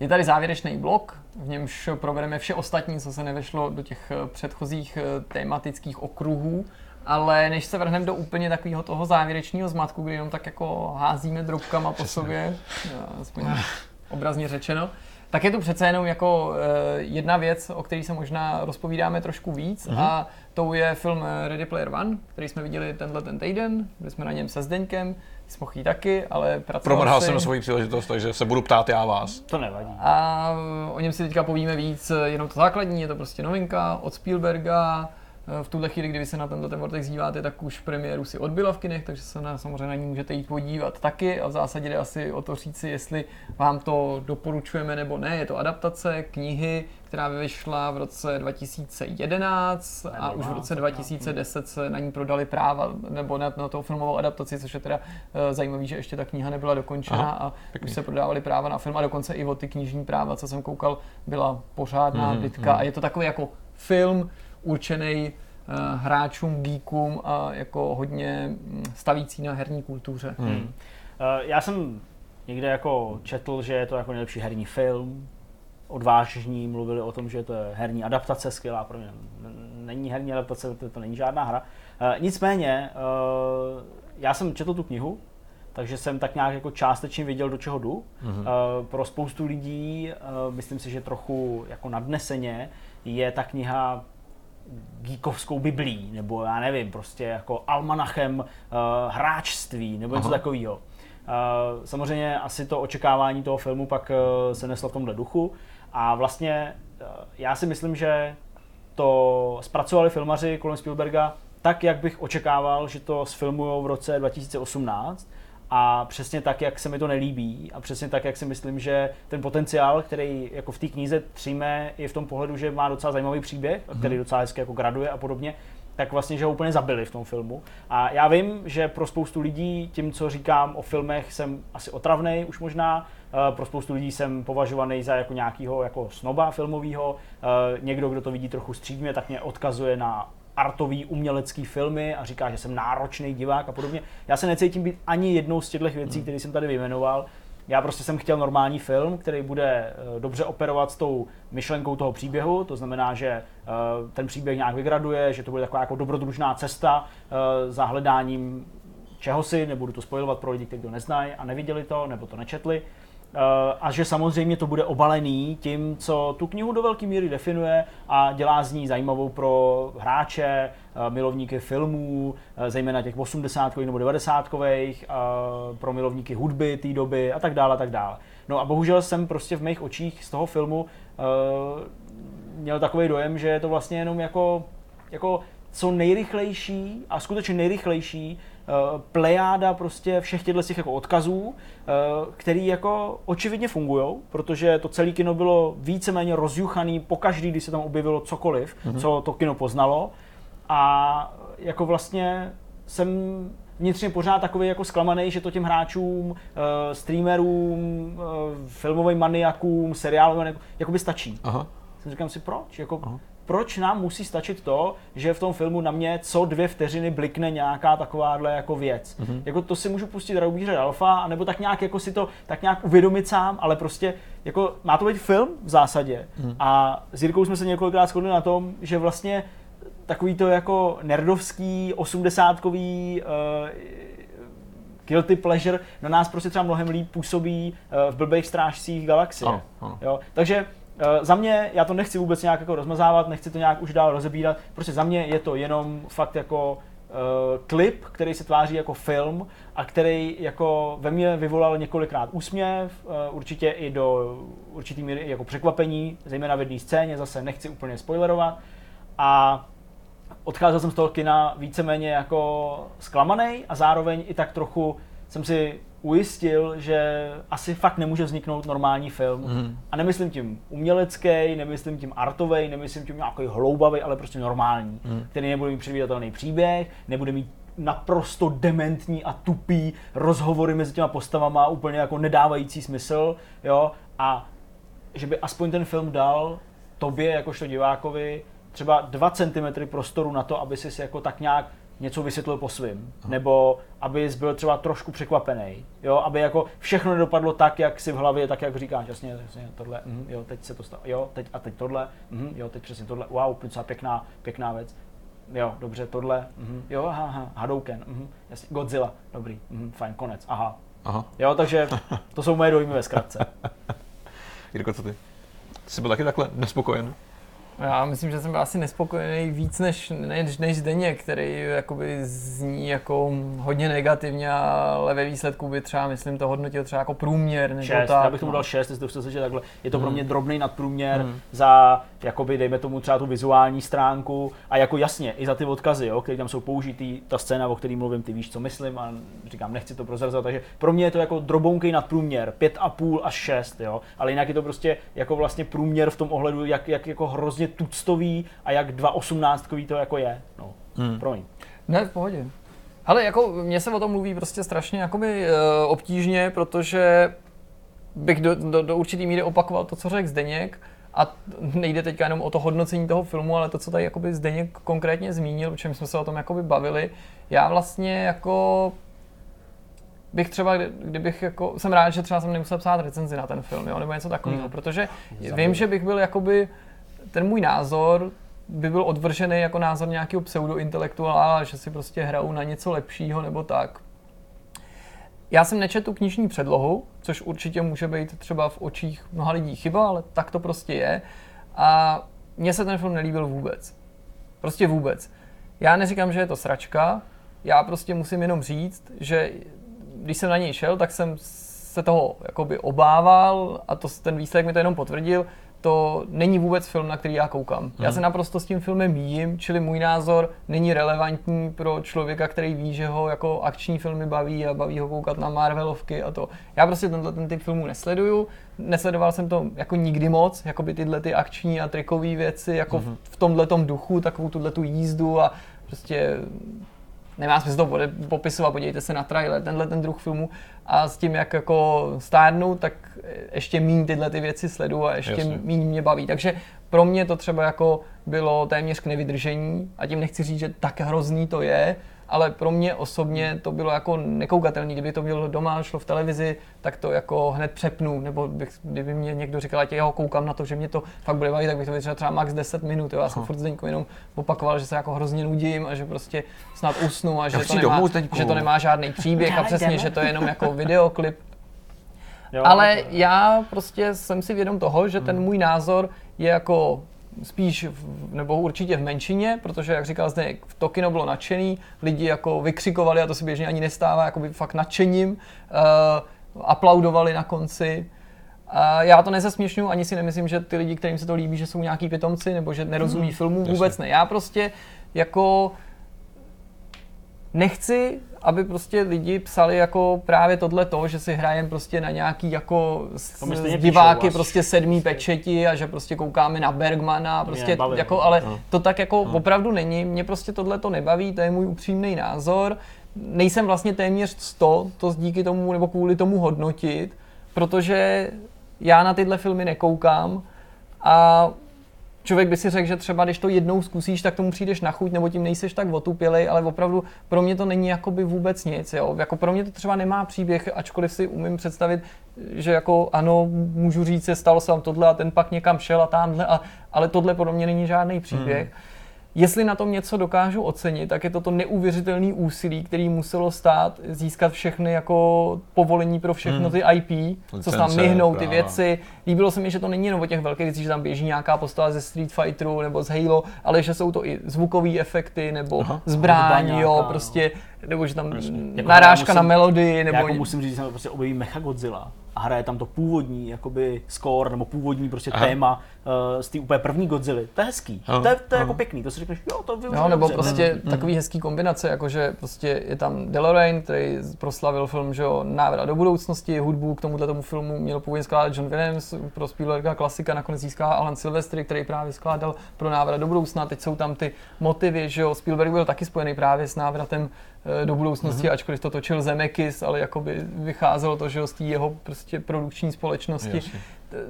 Je tady závěrečný blok, v němž probereme vše ostatní, co se nevešlo do těch eh, předchozích eh, tematických okruhů. Ale než se vrhneme do úplně takového toho závěrečného zmatku, kdy jenom tak jako házíme drobkama po sobě, eh, aspoň obrazně řečeno, tak je tu přece jenom jako eh, jedna věc, o které se možná rozpovídáme trošku víc a tou je film Ready Player One, který jsme viděli tenhle ten týden, byli jsme na něm se Zdeňkem, Smochý taky, ale pracoval Promrhal jsem svoji příležitost, takže se budu ptát já vás. To nevadí. a o něm si teďka povíme víc, jenom to základní, je to prostě novinka od Spielberga. V tuhle chvíli, kdy vy se na tenhle ten Vortex díváte, tak už premiéru si odbyla v kinech, takže se na, samozřejmě na ní můžete jít podívat taky a v zásadě jde asi o to říci, jestli vám to doporučujeme nebo ne. Je to adaptace knihy, která vyšla v roce 2011 a už v roce tak 2010 se na ní prodali práva, nebo na, na tou filmovou adaptaci, což je teda uh, zajímavé, že ještě ta kniha nebyla dokončena Aha, a pěkný. už se prodávaly práva na film a dokonce i o ty knižní práva, co jsem koukal, byla pořádná Mhm, bitka mhm. a je to takový jako film určený uh, hráčům, geekům a jako hodně mm, stavící na herní kultuře. Hmm. Uh, já jsem někde jako četl, že je to jako nejlepší herní film. Odvážní mluvili o tom, že to je herní adaptace skvělá. Pro mě není herní adaptace, to, to není žádná hra. Uh, nicméně, já jsem četl tu knihu takže jsem tak nějak jako částečně věděl, do čeho jdu. Mm-hmm. Pro spoustu lidí, myslím si, že trochu jako nadneseně, je ta kniha geekovskou biblí, nebo já nevím, prostě jako almanachem uh, hráčství, nebo něco takového. Uh, samozřejmě asi to očekávání toho filmu pak uh, se neslo v tomhle duchu. A vlastně uh, já si myslím, že to zpracovali filmaři kolem Spielberga tak, jak bych očekával, že to sfilmujou v roce 2018 a přesně tak, jak se mi to nelíbí a přesně tak, jak si myslím, že ten potenciál, který jako v té knize tříme, je v tom pohledu, že má docela zajímavý příběh, mm-hmm. který docela hezky jako graduje a podobně, tak vlastně, že ho úplně zabili v tom filmu. A já vím, že pro spoustu lidí tím, co říkám o filmech, jsem asi otravný už možná, eh, pro spoustu lidí jsem považovaný za jako nějakého jako snoba filmového. Eh, někdo, kdo to vidí trochu střídmě, tak mě odkazuje na artový umělecký filmy a říká, že jsem náročný divák a podobně. Já se necítím být ani jednou z těchto věcí, které jsem tady vyjmenoval. Já prostě jsem chtěl normální film, který bude eh, dobře operovat s tou myšlenkou toho příběhu, to znamená, že eh, ten příběh nějak vygraduje, že to bude taková jako dobrodružná cesta eh, za hledáním čehosi, nebudu to spojovat pro lidi, kteří to neznají a neviděli to, nebo to nečetli. Eh, a že samozřejmě to bude obalený tím, co tu knihu do velké míry definuje a dělá z ní zajímavou pro hráče, eh, milovníky filmů, eh, zejména těch 80 nebo 90 pro milovníky hudby té doby a tak dále, a tak dále. No a bohužel jsem prostě v mých očích z toho filmu měl takový dojem, že je to vlastně jenom jako, jako co nejrychlejší a skutečně nejrychlejší plejáda prostě všech těchto těch jako odkazů, uh, který jako očividně fungují, protože to celé kino bylo víceméně rozjuchaný po každý, když se tam objevilo cokoliv, mm-hmm. co to kino poznalo. A jako vlastně jsem vnitřně pořád takový jako zklamaný, že to těm hráčům, uh, streamerům, filmovým maniakům, seriálovým maniakům, jakoby stačí. Aha. Jsem říkám si, proč? Jako, Aha proč nám musí stačit to, že v tom filmu na mě co dvě vteřiny blikne nějaká takováhle jako věc. Mm-hmm. Jako to si můžu pustit Raubíře Alfa, anebo tak nějak jako si to tak nějak uvědomit sám, ale prostě jako má to být film v zásadě. Mm-hmm. A s Jirkou jsme se několikrát shodli na tom, že vlastně takový to jako nerdovský, osmdesátkový uh, guilty pleasure na nás prostě třeba mnohem líp působí uh, v blbých strážcích galaxie. Ano, ano. Jo? Takže za mě, já to nechci vůbec nějak jako rozmazávat, nechci to nějak už dál rozebírat, prostě za mě je to jenom fakt jako uh, klip, který se tváří jako film a který jako ve mně vyvolal několikrát úsměv, uh, určitě i do určitý míry jako překvapení, zejména v jedné scéně, zase nechci úplně spoilerovat. A odcházel jsem z toho kina víceméně jako zklamaný a zároveň i tak trochu jsem si ujistil, že asi fakt nemůže vzniknout normální film. Mm. A nemyslím tím umělecký, nemyslím tím artový, nemyslím tím nějaký hloubavý, ale prostě normální, mm. který nebude mít předvídatelný příběh, nebude mít naprosto dementní a tupý rozhovory mezi těma postavama, úplně jako nedávající smysl, jo, a že by aspoň ten film dal tobě, jakožto divákovi, třeba 2 cm prostoru na to, aby si jako tak nějak něco vysvětlil po svým, nebo aby byl třeba trošku překvapený, jo, aby jako všechno nedopadlo tak, jak si v hlavě, tak jak říkáš, jasně, jasně tohle, mm, jo, teď se to stalo, jo, teď a teď tohle, mm, jo, teď přesně tohle, wow, docela pěkná, pěkná věc, jo, dobře, tohle, mm, jo, aha, aha, Hadouken, mm, jasně, Godzilla, dobrý, mm, fajn, konec, aha. aha. Jo, takže to jsou moje dojmy ve zkratce. Jirko, co ty? Jsi byl taky takhle nespokojen? Já myslím, že jsem byl asi nespokojený víc než, než, než Zdeně, který jakoby zní jako hodně negativně, ale ve výsledku by třeba, myslím, to hodnotil třeba jako průměr. Nebo šest, tak, já bych tomu no. dal šest, jestli to chcete že takhle. Je to hmm. pro mě drobný nadprůměr hmm. za, jakoby, dejme tomu třeba tu vizuální stránku a jako jasně, i za ty odkazy, jo, které tam jsou použitý, ta scéna, o které mluvím, ty víš, co myslím a říkám, nechci to prozrazovat, takže pro mě je to jako drobounký nadprůměr, pět a půl až šest, jo, ale jinak je to prostě jako vlastně průměr v tom ohledu, jak, jak jako hrozně hrozně tuctový a jak 2.18 to jako je. No, hmm. promiň. Ne, v pohodě. Ale jako mně se o tom mluví prostě strašně jakoby, uh, obtížně, protože bych do, do, do určitý míry opakoval to, co řekl Zdeněk, a nejde teďka jenom o to hodnocení toho filmu, ale to, co tady jakoby Zdeněk konkrétně zmínil, o čem jsme se o tom jakoby bavili. Já vlastně jako bych třeba, kdybych jako, jsem rád, že třeba jsem nemusel psát recenzi na ten film, jo, nebo něco takového, hmm. protože Zabij. vím, že bych byl jakoby ten můj názor by byl odvržený jako názor nějakého pseudointelektuála, že si prostě hrajou na něco lepšího nebo tak. Já jsem nečetl tu knižní předlohu, což určitě může být třeba v očích mnoha lidí chyba, ale tak to prostě je. A mně se ten film nelíbil vůbec. Prostě vůbec. Já neříkám, že je to sračka, já prostě musím jenom říct, že když jsem na něj šel, tak jsem se toho jakoby obával a to, ten výsledek mi to jenom potvrdil, to není vůbec film, na který já koukám. Hmm. Já se naprosto s tím filmem míjím, čili můj názor není relevantní pro člověka, který ví, že ho jako akční filmy baví a baví ho koukat na Marvelovky a to. Já prostě tenhle ten typ filmů nesleduju, nesledoval jsem to jako nikdy moc, jako by tyhle ty akční a trikové věci, jako hmm. v tomhle duchu, takovou tuhle tu jízdu a prostě nemá smysl to popisovat, podívejte se na trailer, tenhle ten druh filmu a s tím, jak jako stárnu, tak ještě méně tyhle ty věci sledu a ještě méně mě baví. Takže pro mě to třeba jako bylo téměř k nevydržení a tím nechci říct, že tak hrozný to je, ale pro mě osobně to bylo jako nekoukatelný. Kdyby to bylo doma, šlo v televizi, tak to jako hned přepnu, nebo bych, kdyby mě někdo říkal, ať já ho koukám na to, že mě to fakt bude bavit, tak bych to vydržel třeba max 10 minut. Jo. Já jsem furt Zdeňku jenom opakoval, že se jako hrozně nudím a že prostě snad usnu a že, to nemá, domů, že to nemá žádný příběh a přesně, že to je jenom jako videoklip. Jo, ale to... já prostě jsem si vědom toho, že ten můj názor je jako spíš, v, nebo určitě v menšině, protože, jak říkal zde, to kino bylo nadšený, lidi jako vykřikovali, a to se běžně ani nestává, jako by fakt nadšením, uh, aplaudovali na konci. A já to nezasměšňuji, ani si nemyslím, že ty lidi, kterým se to líbí, že jsou nějaký pitomci, nebo že nerozumí hmm, filmu, vůbec ne. Já prostě jako nechci, aby prostě lidi psali jako právě tohle to, že si hrajem prostě na nějaký jako s, diváky prostě sedmý pečeti a že prostě koukáme na Bergmana, prostě Mě, jako, ale no. to tak jako no. opravdu není, mě prostě tohle to nebaví, to je můj upřímný názor, nejsem vlastně téměř 100 to díky tomu nebo kvůli tomu hodnotit, protože já na tyhle filmy nekoukám a člověk by si řekl, že třeba když to jednou zkusíš, tak tomu přijdeš na chuť, nebo tím nejseš tak otupělej, ale opravdu pro mě to není jakoby vůbec nic. Jo? Jako pro mě to třeba nemá příběh, ačkoliv si umím představit, že jako ano, můžu říct, že stalo se vám tohle a ten pak někam šel a tamhle, a, ale tohle pro mě není žádný příběh. Hmm. Jestli na tom něco dokážu ocenit, tak je to to neuvěřitelné úsilí, který muselo stát získat všechny jako povolení pro všechno hmm. ty IP, co se tam myhnou, ty věci. Líbilo se mi, že to není jenom o těch velkých věcích, že tam běží nějaká postava ze Street Fighteru nebo z Halo, ale že jsou to i zvukové efekty nebo Aha, zbraň, jo, no. prostě, nebo že tam jako narážka musím, na melodii. Nebo... Já jako musím říct, že se prostě objeví Mechagodzilla a hraje tam to původní jakoby score nebo původní prostě Aha. téma uh, z té úplně první Godzilla. To je hezký, Aha. to je, to je jako pěkný, to si řekneš, jo, to využiju. No, nebo prostě mm. takový hezký kombinace, jakože prostě je tam DeLorean, který proslavil film, že jo, Návrat do budoucnosti, hudbu k tomuhle tomu filmu měl původně skládat John Williams, pro Spielberga klasika nakonec získá Alan Silvestri, který právě skládal pro Návrat do budoucna. Teď jsou tam ty motivy, že jo, Spielberg byl taky spojený právě s návratem do budoucnosti, mm-hmm. ačkoliv to točil Zemeckis, ale jakoby vycházelo to, že z té jeho prostě produkční společnosti. Jasně.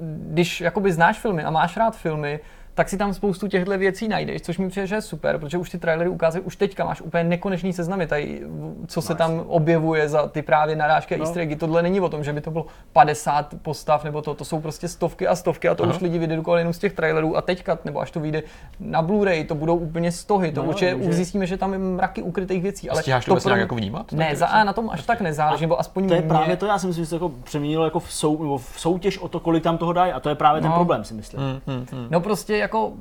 Když jakoby znáš filmy a máš rád filmy, tak si tam spoustu těchto věcí najdeš, což mi přijde, že je super, protože už ty trailery ukázaly, už teďka máš úplně nekonečný seznamy, tady, co se tam objevuje za ty právě narážky a no. easter eggy. Tohle není o tom, že by to bylo 50 postav, nebo to, to jsou prostě stovky a stovky a to Aha. už lidi vydedukovali jenom z těch trailerů a teďka, nebo až to vyjde na Blu-ray, to budou úplně stohy, to no, určitě že... zjistíme, že tam je mraky ukrytých věcí. Ale Stíháš to, to pro... nějak jako vnímat? Ne, za A na tom až tak nezáleží, nebo aspoň To je mě... právě to, já si myslím, že se jako přeměnilo jako v, sou, v soutěž o to, kolik tam toho dají a to je právě no. ten problém, si myslím. Hmm, hmm, hmm. No prostě jako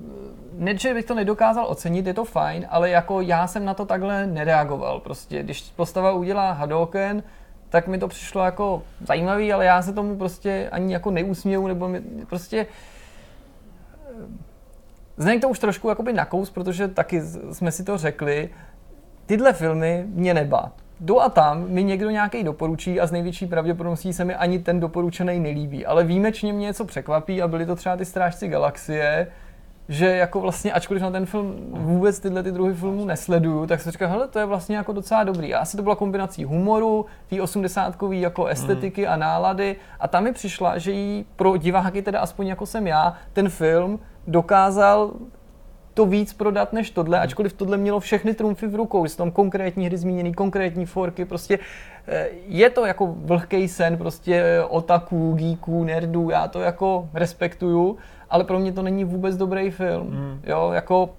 ne, že bych to nedokázal ocenit, je to fajn, ale jako já jsem na to takhle nereagoval. Prostě, když postava udělá Hadoken, tak mi to přišlo jako zajímavý, ale já se tomu prostě ani jako neusměju, nebo mi prostě... Zdeněk to už trošku jakoby nakous, protože taky jsme si to řekli. Tyhle filmy mě nebá. Jdu a tam mi někdo nějaký doporučí a z největší pravděpodobností se mi ani ten doporučený nelíbí. Ale výjimečně mě něco překvapí a byly to třeba ty Strážci galaxie, že jako vlastně, ačkoliv na ten film vůbec tyhle ty druhy filmů nesleduju, tak jsem říkal, hele, to je vlastně jako docela dobrý. A asi to byla kombinací humoru, té osmdesátkový jako estetiky mm. a nálady a tam mi přišla, že jí pro diváky, teda aspoň jako jsem já, ten film dokázal to víc prodat než tohle, ačkoliv tohle mělo všechny trumfy v rukou, jsou tam konkrétní hry zmíněný, konkrétní forky, prostě eh, je to jako vlhký sen prostě otaků, geeků, nerdů, já to jako respektuju, ale pro mě to není vůbec dobrý film. Mm. Jo, jako...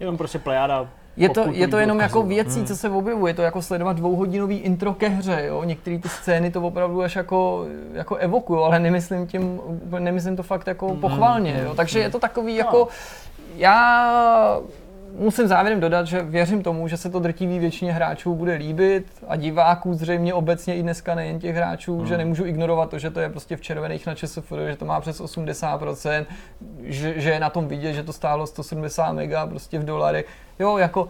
Jenom prostě plejáda Je to, je to jenom jako odkazů. věcí, co se objevuje, je to jako sledovat dvouhodinový intro ke hře, jo? Některé ty scény to opravdu až jako, jako evokují, ale nemyslím tím, nemyslím to fakt jako pochválně, jo? takže je to takový jako, já musím závěrem dodat, že věřím tomu, že se to drtivý většině hráčů bude líbit a diváků zřejmě obecně i dneska nejen těch hráčů, že nemůžu ignorovat to, že to je prostě v červených na ČSFD, že to má přes 80%, že, že je na tom vidět, že to stálo 170 mega prostě v dolarech. Jo, jako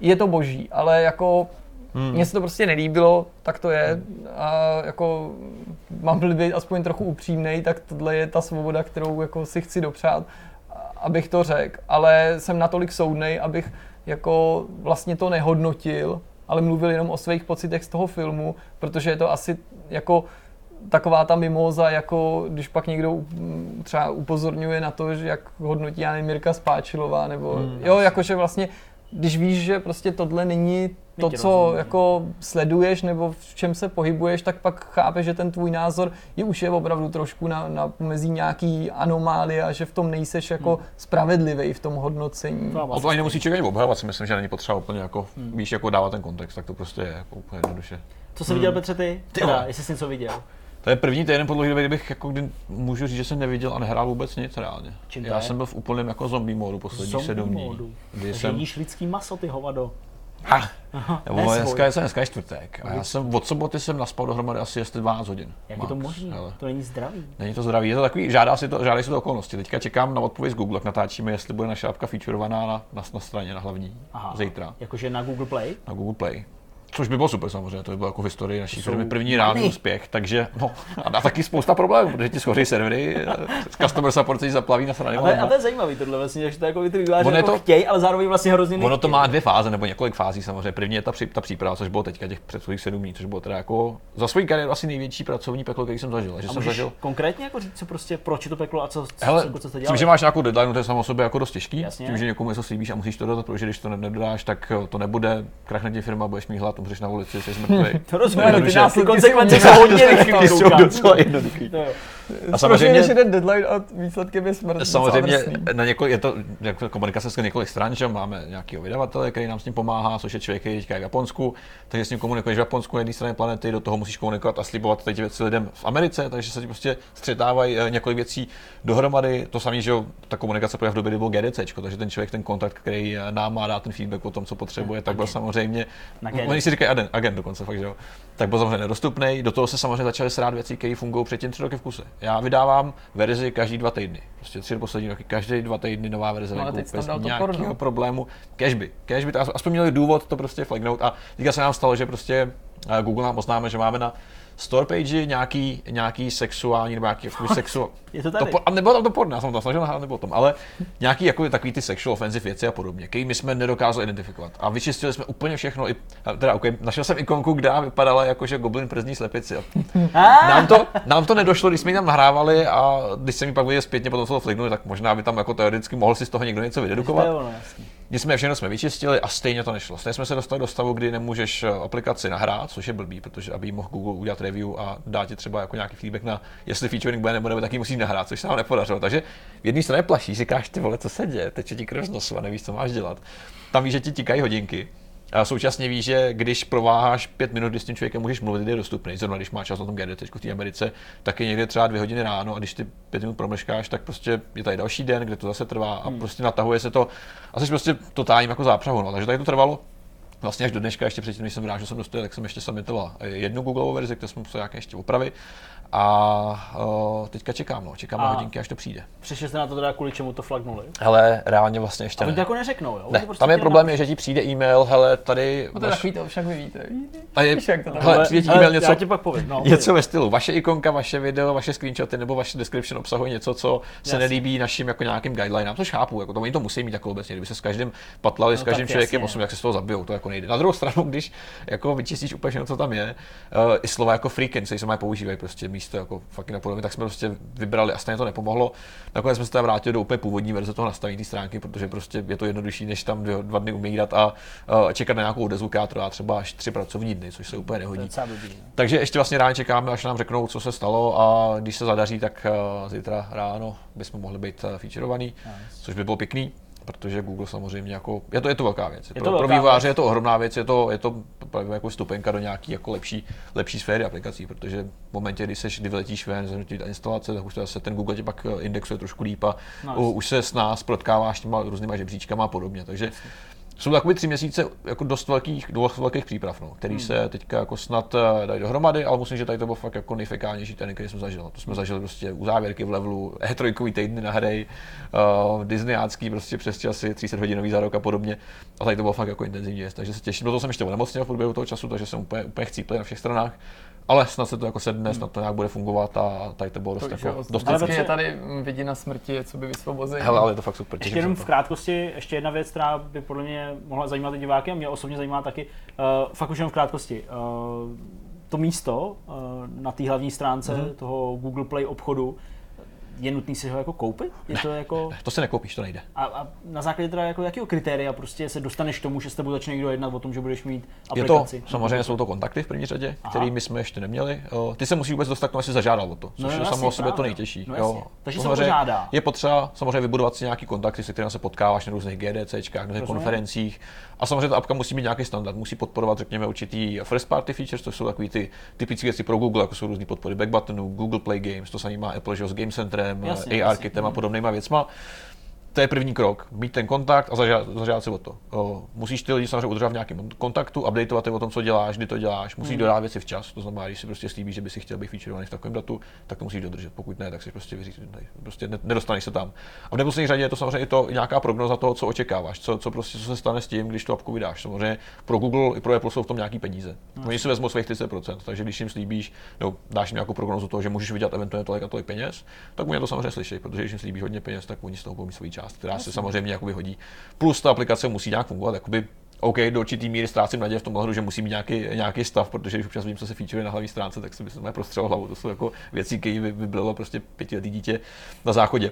je to boží, ale jako Hmm. Mně se to prostě nelíbilo, tak to je. A jako mám být aspoň trochu upřímnej, tak tohle je ta svoboda, kterou jako si chci dopřát, abych to řekl. Ale jsem natolik soudnej, abych jako vlastně to nehodnotil, ale mluvil jenom o svých pocitech z toho filmu, protože je to asi jako taková ta mimoza, jako když pak někdo mm, třeba upozorňuje na to, že jak hodnotí, já nevím, Mirka Spáčilová, nebo Hmm, jo, jakože vlastně, když víš, že prostě tohle není to, co rozumím. jako sleduješ nebo v čem se pohybuješ, tak pak chápeš, že ten tvůj názor je už je opravdu trošku na, na mezi nějaký anomálie a že v tom nejseš jako Hmm. spravedlivý v tom hodnocení. Mám A to ani nemusí člověk ani obhajovat, si myslím, že není potřeba úplně jako, víš, jako dávat ten kontext, tak to prostě je jako úplně jednoduše. Co jsi viděl, Petře, ty? Ty Teda, jestli jsi něco viděl. To je první týden po dlouhé době, kdybych jako kdy můžu říct, že jsem neviděl a nehrál vůbec nic reálně. Čím to Já je? jsem byl v úplném jako zombie módu posledních Zombie sedm dní. módu. Kdy jsem, lidský maso, ty hovado. Ha, Aha, nebo ne dneska, je, dneska je čtvrtek a já jsem od soboty jsem naspal dohromady asi jestli 12 hodin. Jak je to možné? To není zdravý. Není to zdravý, je to takový, žádá si to, žádají si to okolnosti. Teďka čekám na odpověď z Google, jak natáčíme, jestli bude naše apka featurovaná na, na, na straně, na hlavní, Aha. zítra, Jakože na Google Play. na Google Play. Což by bylo super samozřejmě, to by bylo jako v historii naší firmy první reálný úspěch, takže no, a dá taky spousta problémů, protože ti schoří servery, customer support se zaplaví na straně. A to, je, a to je zajímavý tohle vlastně, že to jako ty je jako to- chtějí, ale zároveň vlastně hrozně Ono to nechtějí. má dvě fáze, nebo několik fází samozřejmě. První je ta, při, ta příprava, což bylo teďka těch předchozích sedm dní, což bylo teda jako za svou kariéru asi největší pracovní peklo, který jsem zažil. Že A jsem zažil konkrétně jako říct, co prostě, proč je to peklo a co, co, Hele, co, co jste tím, dělali? že máš nějakou deadline, to je samo sobě jako dost těžký. Jasně. Tím, že někomu něco slíbíš a musíš to dodat, protože když to ne- nedodáš, tak eh, to nebude, krachne ti firma, budeš mít hlad, umřeš na ulici, jsi mrtvý. To rozumím, ty následky konsekvence jsou hodně rychlé, ty jsou docela jednoduchý. A Samozřejmě, než jeden deadline a výsledkem je smrt. samozřejmě na několik, je to jako komunikace s několik stran, že máme nějakého vydavatele, který nám s tím pomáhá, což je člověk, který teďka je v Japonsku, takže s ním komunikuješ v Japonsku na jedné straně planety, do toho musíš komunikovat a slibovat teď věci lidem v Americe, takže se ti prostě střetávají eh, několik věcí dohromady. To samé, že jo, ta komunikace v době, kdy byl GDC, takže ten člověk, ten kontakt, který eh, nám má dát ten feedback o tom, co potřebuje, tak byl samozřejmě, oni si říkají agent, agent dokonce, fakt, že jo, tak byl samozřejmě nedostupný. Do toho se samozřejmě začaly srát věci, které fungují předtím tři roky v kuse. Já vydávám verzi každý dva týdny. Prostě tři poslední roky, každý dva týdny nová verze No, venku, bez nějakého problému. Cashby, cashby, to aspoň měli důvod to prostě flagnout a teďka se nám stalo, že prostě eh, Google nám oznáme, že máme na store page nějaký, nějaký sexuální nebo nějaký jako sexu... Je to To, tady. po, a nebylo tam to porno, já jsem to snažil nahrát, nebylo tom, ale nějaký jako takový ty sexual offensive věci a podobně, který my jsme nedokázali identifikovat. A vyčistili jsme úplně všechno, i, teda okay, našel jsem ikonku, která vypadala jako, že Goblin przní slepici. Ah, nám to, nám to nedošlo, když jsme ji tam nahrávali a když jsem ji pak viděl zpětně, potom se to flignuli, tak možná by tam jako teoreticky mohl si z toho někdo něco to vydedukovat. Nicméně všechno jsme vyčistili a stejně to nešlo. Stejně jsme se dostali do stavu, kdy nemůžeš eh, aplikaci nahrát, což je blbý, protože aby mohl Google udělat review a dát ti třeba jako nějaký feedback na, jestli featuring bude nebo nebude, tak ji musí nahrát, což se nám nepodařilo. Takže v jedné straně plaší, říkáš ty vole, co se děje, teče ti krev z nosu a nevíš, co máš dělat. Tam víš, že ti tikají hodinky. A současně víš, že když prováháš pět minut, kdy s tím člověkem můžeš mluvit, je dostupný, zrovna když má čas na tom GD v té Americe, tak je někde třeba dvě hodiny ráno a když ty pět minut promeškáš, tak prostě je tady další den, kde to zase trvá a prostě natahuje se to a jsi prostě totálním jako zápřahu. No. Takže tady to trvalo vlastně až do dneška, ještě předtím, než jsem rád, že jsem dostal, tak jsem ještě submitoval jednu Googleovou verzi, kterou jsem musel nějaké ještě opravit. A uh, teďka čekám, no, čekám na A- hodinky, až to přijde. Přišli jste na to teda kvůli čemu to flagnuli. Hele, reálně vlastně ještě A oni to jako neřeknou, jo? Oni Ne, prostě tam je problém, dát. je, že ti přijde e-mail, hele, tady No to je vaš- takový to, však vy víte. a je, Víš, jak to tam hele, Ale- přijde e-mail něco, Já ti pak povím, no. něco ve stylu, vaše ikonka, vaše video, vaše screenshoty nebo vaše description obsahuje něco, co se Jasně. nelíbí našim jako nějakým guidelinám, což chápu, jako to oni to musí mít jako obecně, kdyby se s každým patlali, s No každým tak člověkem, osm, jak se z toho zabijou, to jako nejde. Na druhou stranu, když jako vyčistíš úplně všechno, co tam je, uh, i slova jako freaking, se mají používají prostě místo jako fucking a podobně, tak jsme prostě vybrali a stejně to nepomohlo. Nakonec jsme se teda vrátili do úplně původní verze toho nastavení té stránky, protože prostě je to jednodušší, než tam dvě, dva dny umírat a uh, čekat na nějakou odezvu, která trvá třeba až tři pracovní dny, což se úplně nehodí. blbý. no. Takže ještě vlastně ráno čekáme, až nám řeknou, co se stalo a když se zadaří, tak uh, zítra ráno bychom mohli být uh, featurovaný, což by bylo pěkný. Protože Google samozřejmě jako, je to, je to velká věc. Je Je to, to pro věc. je to ohromná věc, je to, je to právě jako stupenka do nějaký jako lepší, lepší sféry aplikací, protože v momentě, kdy, seš, kdy vyletíš ven, zhrnutí instalace, tak už to zase ten Google tě pak eh, indexuje trošku líp a No, u- už se s nás protkáváš těma různýma žebříčkama a podobně. Takže jsou takový tři měsíce jako dost velkých, dost velkých příprav, no, který Hmm. se teďka jako snad eh, dají dohromady, ale musím, že tady to byl fakt jako nejfekálnější ten, který jsem zažil. To jsme zažili prostě u závěrky v levelu, E3 týdny na hry, uh, Disneyácký prostě přes časy, 300 hodinový za rok a podobně. A tady to bylo fakt jako intenzivní věc, takže se těším. Do toho jsem ještě onemocněl v průběhu toho času, takže jsem úplně, úplně chcíplý na všech stranách. Ale snad se to jako sedne, snad to nějak bude fungovat a tady to bylo dost, To jako, dost Ale je tady vidina smrti, co by vysvobození. Hele, ale je to fakt super. Ještě jenom v krátkosti, ještě jedna věc, která by podle mě mohla zajímat i diváky a mě osobně zajímá taky, uh, fakt už jenom v krátkosti. Uh, to místo uh, na té hlavní stránce Mhm. mm-hmm. toho Google Play obchodu, je nutný si ho jako koupit? Je to jako... To si nekoupíš, to nejde. A, a na základě teda jako jakého kritéria prostě se dostaneš k tomu, že s tebou začne někdo jednat o tom, že budeš mít Je to, aplikaci? samozřejmě jsou to kontakty v první řadě, Aha. který my jsme ještě neměli. Ty se musí vůbec dostat k tomu, jestli zažádal o to, což No je samo o sobě to nejtěžší. No jo. Takže se požádá. Je potřeba samozřejmě vybudovat si nějaký kontakty, se kterými se potkáváš na různých GDCčkách, na různých konferencích. A samozřejmě ta apka musí mít nějaký standard, musí podporovat, řekněme, určitý first party features, to jsou takový ty typické věci pro Google, jako jsou různé podpory backbuttonů, Google Play Games, to samý má Apple že s Game Jasně, AR kitem a podobnýma věcma. To je první krok, mít ten kontakt a zažádat, zažádat si o to. O, musíš ty lidi samozřejmě udržet v nějakém kontaktu, updateovat je o tom, co děláš, kdy to děláš, musíš Hmm. dodávat věci včas. To znamená, když si prostě slíbíš, že by si chtěl být featurovaný v takovém datu, tak to musíš dodržet. Pokud ne, tak si prostě vyříz, prostě ne- nedostaneš se tam. A v neposlední řadě je to samozřejmě i to nějaká prognoza toho, co očekáváš, co, co, prostě, co se stane s tím, když tu apku vydáš. Samozřejmě pro Google i pro Apple jsou v tom nějaký peníze. Oni si vezmou svých 30%, takže když jim slíbíš, no, dáš jim nějakou prognozu toho, že můžeš vydělat eventuálně tolik a tolik peněz, tak oni to samozřejmě slyší, protože když jim slíbíš hodně peněz, tak oni z toho budou mít svoji část, která se samozřejmě jakoby hodí. Plus ta aplikace musí nějak fungovat, jakoby OK, do určitý míry ztrácím naděje v tom ohledu, že musí mít nějaký, nějaký stav, protože když občas vidím, co se feature na hlavní stránce, tak si myslím, že prostřel hlavu. To jsou jako věci, které vyblilo prostě pětiletý dítě na záchodě.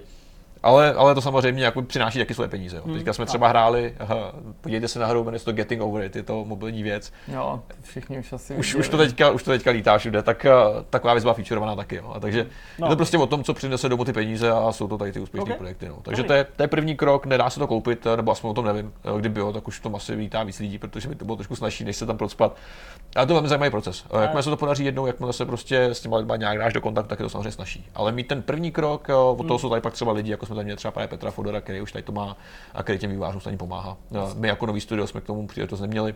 Ale, ale to samozřejmě jako přináší taky svoje peníze. Jo. Teďka jsme třeba hráli, aha, podívejte se na hru, jmenuje se to Getting Over It, je to mobilní věc. Jo, všichni už asi Už, už, to teďka, už to teďka lítá všude, tak eh, taková věc byla featurovaná taky. Jo. A takže No. je to prostě o tom, co přinese domů ty peníze a jsou to tady ty úspěšné Ok. projekty. No. Takže to je, to je první krok, nedá se to koupit, eh, nebo aspoň o tom nevím. Eh, Kdyby jo, tak už to asi vítá víc lidí, protože by to bylo trošku snažší, než se tam procpat. Ale to je velmi zajímavý proces. Eh, Jakmile se to podaří jednou, jakmile se prostě s těma lidma nějak dáš do kontaktu, tak je to samozřejmě snažší. Ale mít ten první krok, od Hmm. toho jsou tady pak třeba lidi, jako jsme tady měli třeba právě Petra Fodora, který už tady to má a který těm vývářům stejně pomáhá. Eh, My jako nový studio jsme k tomu příležitost neměli.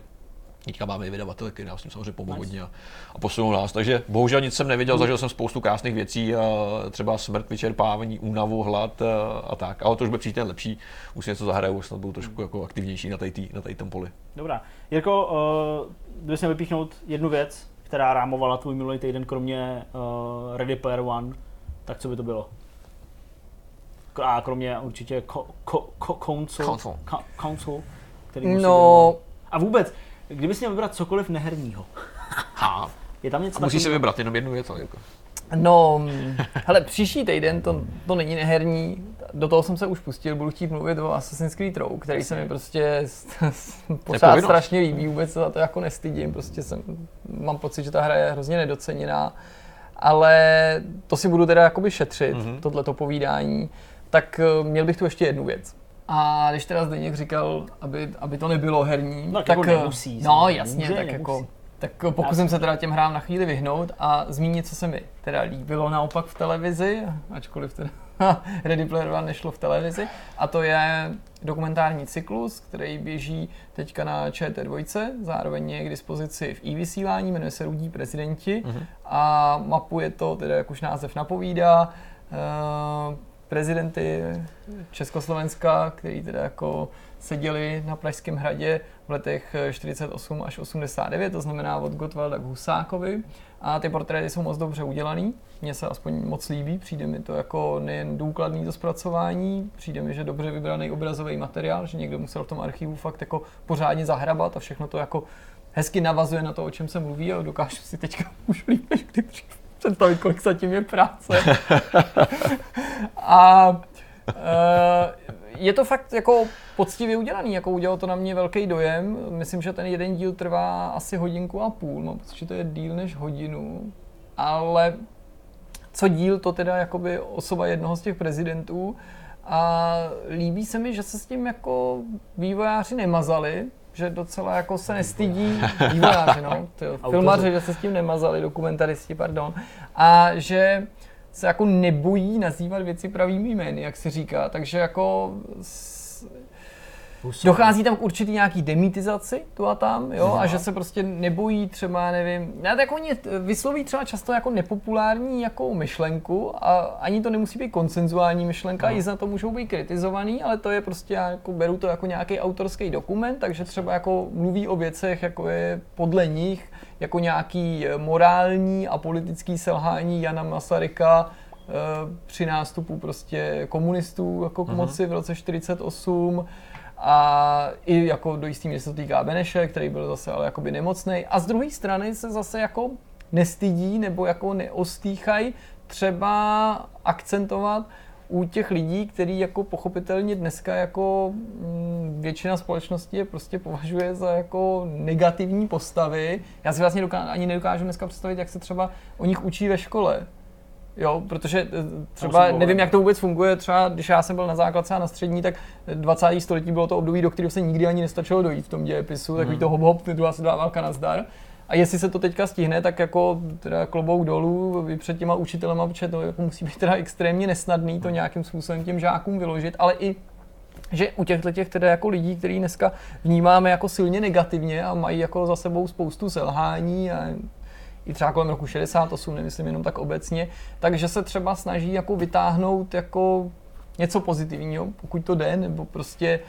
Teďka máme i vydavatele, který nám s tím samozřejmě pomohl Nice. hodně a, a posunul nás. Takže bohužel nic jsem neviděl, zažil jsem spoustu krásných věcí, a třeba smrt, vyčerpávání, únavu, hlad a, a tak. Ale to už bude přijít ten lepší, už si něco zahraju, snad budu trošku jako aktivnější na tady, na tady tom poli. Dobrá. Jirko, uh, kdybych měl vypíchnout jednu věc, která rámovala tvůj minulý týden, kromě uh, Ready Player One, tak co by to bylo? A kromě určitě ko, ko, ko. Ko, console, který musí No, A vůbec, kdybys měl vybrat cokoliv neherního, Ha. je tam něco A musíš si vybrat jenom jednu věc, ale jako. no, hele, příští týden to, to není neherní, do toho jsem se už pustil, budu chtít mluvit o Assassin's Creed Rogue, který se mi prostě pořád strašně líbí, vůbec se za to jako nestydím, prostě jsem, mám pocit, že ta hra je hrozně nedoceněná, ale to si budu teda jakoby šetřit, Mhm. mm-hmm. tohleto povídání, tak eh, měl bych tu ještě jednu věc. A když teda Zdeněk říkal, aby, aby to nebylo herní, No, tak tak, jako eh, nemusí, no jasně, může, tak nemusí. jako tak pokusím se teda těm hrám na chvíli vyhnout a zmínit, co se mi teda líbilo naopak v televizi, ačkoliv teda Ready Player One nešlo v televizi, a to je dokumentární cyklus, který běží teďka na ČT2, zároveň je k dispozici v e-vysílání, jmenuje se Rudí prezidenti Mhm. a mapuje to, teda jak už název napovídá, eh, prezidenty Československa, který teda jako seděli na Pražském hradě v letech 48 až 89, to znamená od Gottwalda k Husákovi. A ty portréty jsou moc dobře udělaný, mně se aspoň moc líbí, přijde mi to jako nejen důkladný to zpracování, přijde mi, že dobře vybraný obrazový materiál, že někdo musel v tom archivu fakt jako pořádně zahrabat a všechno to jako hezky navazuje na to, o čem se mluví a dokážu si teďka už líp než kdy představit, kolik zatím je práce. a eh, je to fakt jako poctivě udělaný, jako udělal to na mě velký dojem. Myslím, že ten jeden díl trvá asi hodinku a půl, mám pocit, že to je díl než hodinu, ale co díl, to teda jakoby osoba jednoho z těch prezidentů A líbí se mi, že se s tím jako vývojáři nemazali, že docela jako se nestydí vývojáři, no, tyjo, filmaři, že se s tím nemazali, dokumentaristi, pardon, a že se jako nebojí nazývat věci pravými jmény, jak se říká, takže jako s- Dochází tam k určitý nějaký demitizaci tu a tam, jo, a že se prostě nebojí třeba, nevím, ne, tak oni vysloví třeba často jako nepopulární jako myšlenku a ani to nemusí být konsenzuální myšlenka, i za to můžou být kritizovaný, ale to je prostě, jako beru to jako nějaký autorský dokument, takže třeba jako mluví o věcech, jako je podle nich, jako nějaký eh, morální a politický selhání Jana Masaryka, eh, při nástupu prostě komunistů jako k moci v roce 48 a i jako do jistý míry se to týká Beneše, který byl zase ale jakoby nemocný. A z druhé strany se zase jako nestydí nebo jako neostýchají třeba akcentovat u těch lidí, který jako pochopitelně dneska jako mm, většina společnosti je prostě považuje za jako negativní postavy. Já si vlastně ani nedokážu dneska představit, jak se třeba o nich učí ve škole. Jo, protože eh, třeba nevím, jak to vůbec funguje, třeba když já jsem byl na základce a na střední, tak 20. století bylo to období, do kterého se nikdy ani nestačilo dojít v tom dějepisu, takový to hop hop, druhá světová válka nazdar. A jestli se to teďka stihne, tak jako teda klobouk dolů i před těma učitelema, protože to jako musí být teda extrémně nesnadný to nějakým způsobem těm žákům vyložit, ale i že u těchto těch teda jako lidí, který dneska vnímáme jako silně negativně a mají jako za sebou spoustu selhání a i třeba kolem roku 68, nemyslím jenom tak obecně, takže se třeba snaží jako vytáhnout jako něco pozitivního, pokud to jde, nebo prostě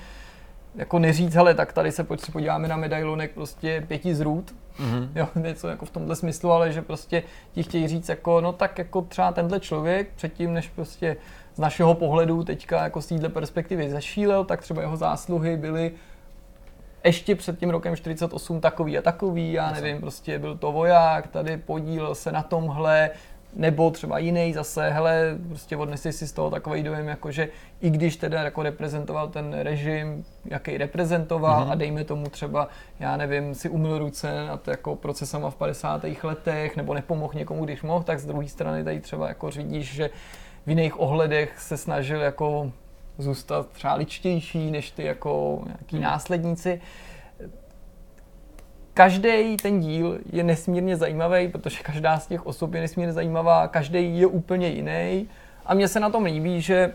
jako neříct, hele, tak tady se pojď podíváme na medailonek prostě pěti zrůd, mm-hmm. jo, něco jako v tomhle smyslu, ale že prostě ti chtějí říct jako, no tak jako třeba tenhle člověk předtím, než prostě z našeho pohledu teďka jako z téhle perspektivy zašílel, tak třeba jeho zásluhy byly ještě před tím rokem 48 takový a takový, já nevím, prostě byl to voják, tady podílel se na tomhle, nebo třeba jiný zase, hele, prostě odnesli si z toho takový dojem, jako že i když teda jako reprezentoval ten režim, jaký reprezentoval mm-hmm. a dejme tomu třeba, já nevím, si umyl ruce nad jako procesama v 50. letech, nebo nepomohl někomu, když mohl, tak z druhé strany tady třeba jako řídíš, že v jiných ohledech se snažil jako zůstat třeba ličtější než ty jako nějaký následníci. Každý ten díl je nesmírně zajímavý, protože každá z těch osob je nesmírně zajímavá, každý je úplně jiný. A mně se na tom líbí, že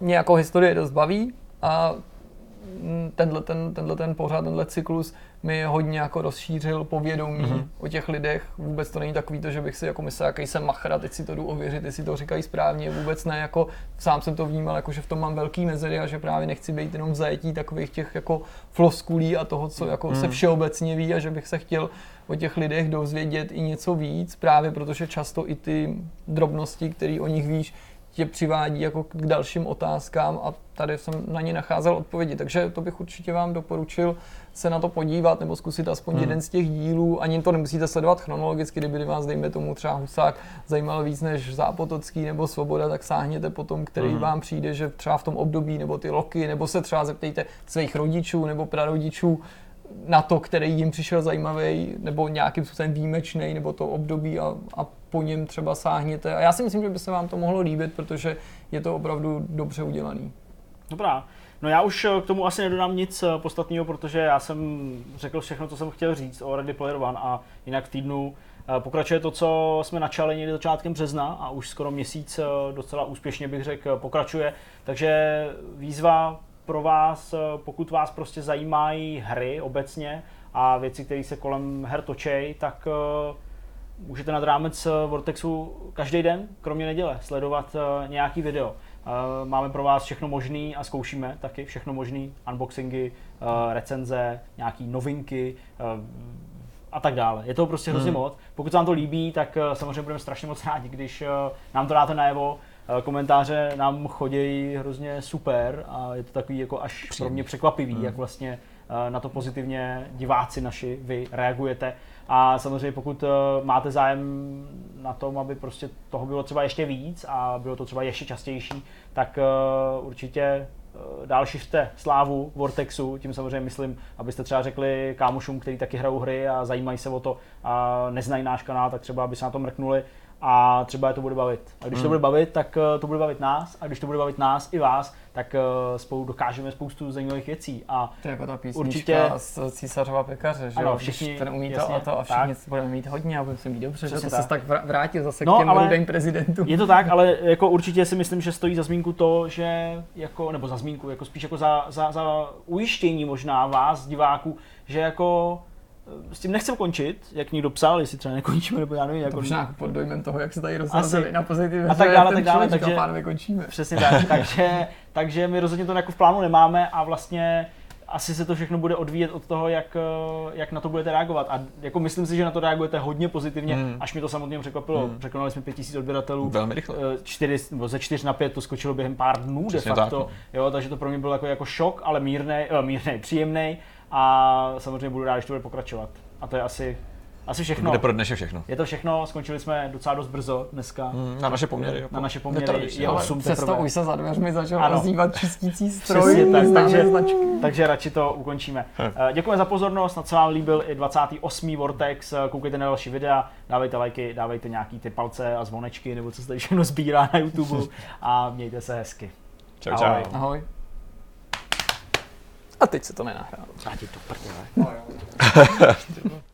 mě jako historie dost baví a tenhle ten, tenhle ten pořád, tenhle cyklus mi hodně jako rozšířil povědomí mm-hmm. o těch lidech. Vůbec to není takový to, že bych si jako myslel, jaký jsem machra, teď si to jdu ověřit, jestli to říkají správně. Vůbec ne, jako sám jsem to vnímal, jako že v tom mám velký mezery a že právě nechci být jenom v zajetí takových těch jako floskulí a toho, co jako se všeobecně ví a že bych se chtěl o těch lidech dozvědět i něco víc, právě protože často i ty drobnosti, které o nich víš, tě přivádí jako k dalším otázkám a tady jsem na ně nacházel odpovědi. Takže to bych určitě vám doporučil se na to podívat nebo zkusit aspoň hmm. jeden z těch dílů. Ani to nemusíte sledovat chronologicky, kdyby vás, dejme tomu, třeba Husák zajímal víc než Zápotocký nebo Svoboda, tak sáhněte potom, který hmm. vám přijde, že třeba v tom období nebo ty roky, nebo se třeba zeptejte svých rodičů nebo prarodičů, na to, který jim přišel zajímavý nebo nějakým způsobem výjimečný, nebo to období a, a po něm třeba sáhněte. A já si myslím, že by se vám to mohlo líbit, protože je to opravdu dobře udělaný. Dobrá. No já už eh, k tomu asi nedodám nic eh, podstatného, protože já jsem řekl všechno, co jsem chtěl říct o Ready Player One a jinak v týdnu eh, pokračuje to, co jsme načali někdy začátkem března a už skoro měsíc docela úspěšně bych řekl pokračuje. Takže výzva pro vás, pokud vás prostě zajímají hry obecně a věci, které se kolem her točej, tak můžete nad rámec Vortexu každý den, kromě neděle, sledovat nějaký video. Máme pro vás všechno možný a zkoušíme taky všechno možný, unboxingy, recenze, nějaký novinky a tak dále. Je to prostě hrozně hmm. moc. Pokud se vám to líbí, tak samozřejmě budeme strašně moc rádi, když nám to dáte najevo. Komentáře nám chodí hrozně super a je to takový jako až pro mě překvapivý, hmm. jak vlastně na to pozitivně diváci naši vy reagujete. A samozřejmě pokud máte zájem na tom, aby prostě toho bylo třeba ještě víc a bylo to třeba ještě častější, tak určitě dál šiřte slávu Vortexu, tím samozřejmě myslím, abyste třeba řekli kámošům, kteří taky hrajou hry a zajímají se o to a neznají náš kanál, tak třeba aby se na to mrknuli a třeba je to bude bavit. A když to Hmm. bude bavit, tak eh, to bude bavit nás a když to bude bavit nás i vás, tak eh, spolu dokážeme spoustu zajímavých věcí. A To je jako ta písnička Určitě- z císařova pekaře, že Ano, jo? všichni- Když ten umí jasně, to a to a tak. všichni budeme mít hodně a budeme se mít dobře, že to tak. se tak vr- vrátil zase No, k těm ale- rudým prezidentům. Je to tak, ale jako určitě si myslím, že stojí za zmínku to, že jako, nebo za zmínku, jako spíš jako za, za, za ujištění možná vás, diváků, že jako s tím nechcem končit, jak někdo psal, jestli třeba nekončíme, nebo já nevím, jako, možná pod dojmem toho, jak se tady rozhazeli Asi. na pozitivě. A tak dále, tak dále, takže- pánové, končíme. Přesně tak, takže, takže my rozhodně to jako v plánu nemáme a vlastně asi se to všechno bude odvíjet od toho, jak, eh, jak na to budete reagovat. A jako myslím si, že na to reagujete hodně pozitivně, Hmm. až mi to samotně překvapilo. Hmm. Překonali jsme 5000 odběratelů. Velmi rychle. Eh, čtyři, nebo ze 4 na 5 to skočilo během pár dnů Přesně de facto. tak, jo, takže to pro mě byl jako, jako šok, ale mírnej, uh, mírnej, příjemný. A samozřejmě budu rád, když to bude pokračovat. A to je asi, asi To všechno. bude pro dnešek všechno. Je to všechno, skončili jsme docela dost brzo dneska. Mm, Na naše poměry. Jako. Na naše poměry je ale 8 Přesto už se za dveřmi začal Ano. ozývat čistící stroj, Přesně tak, takže- značky. Takže radši to ukončíme. Hm. Eh, Děkujeme za pozornost, snad se vám líbil i 28. Vortex, Eh, koukejte na další videa, dávejte lajky, dávejte nějaký ty palce a zvonečky, nebo co se tady všechno sbírá na YouTube a mějte se hezky. Čau, Ahoj. čau. Ahoj. A teď se to nenahrává. Já ti to prdele.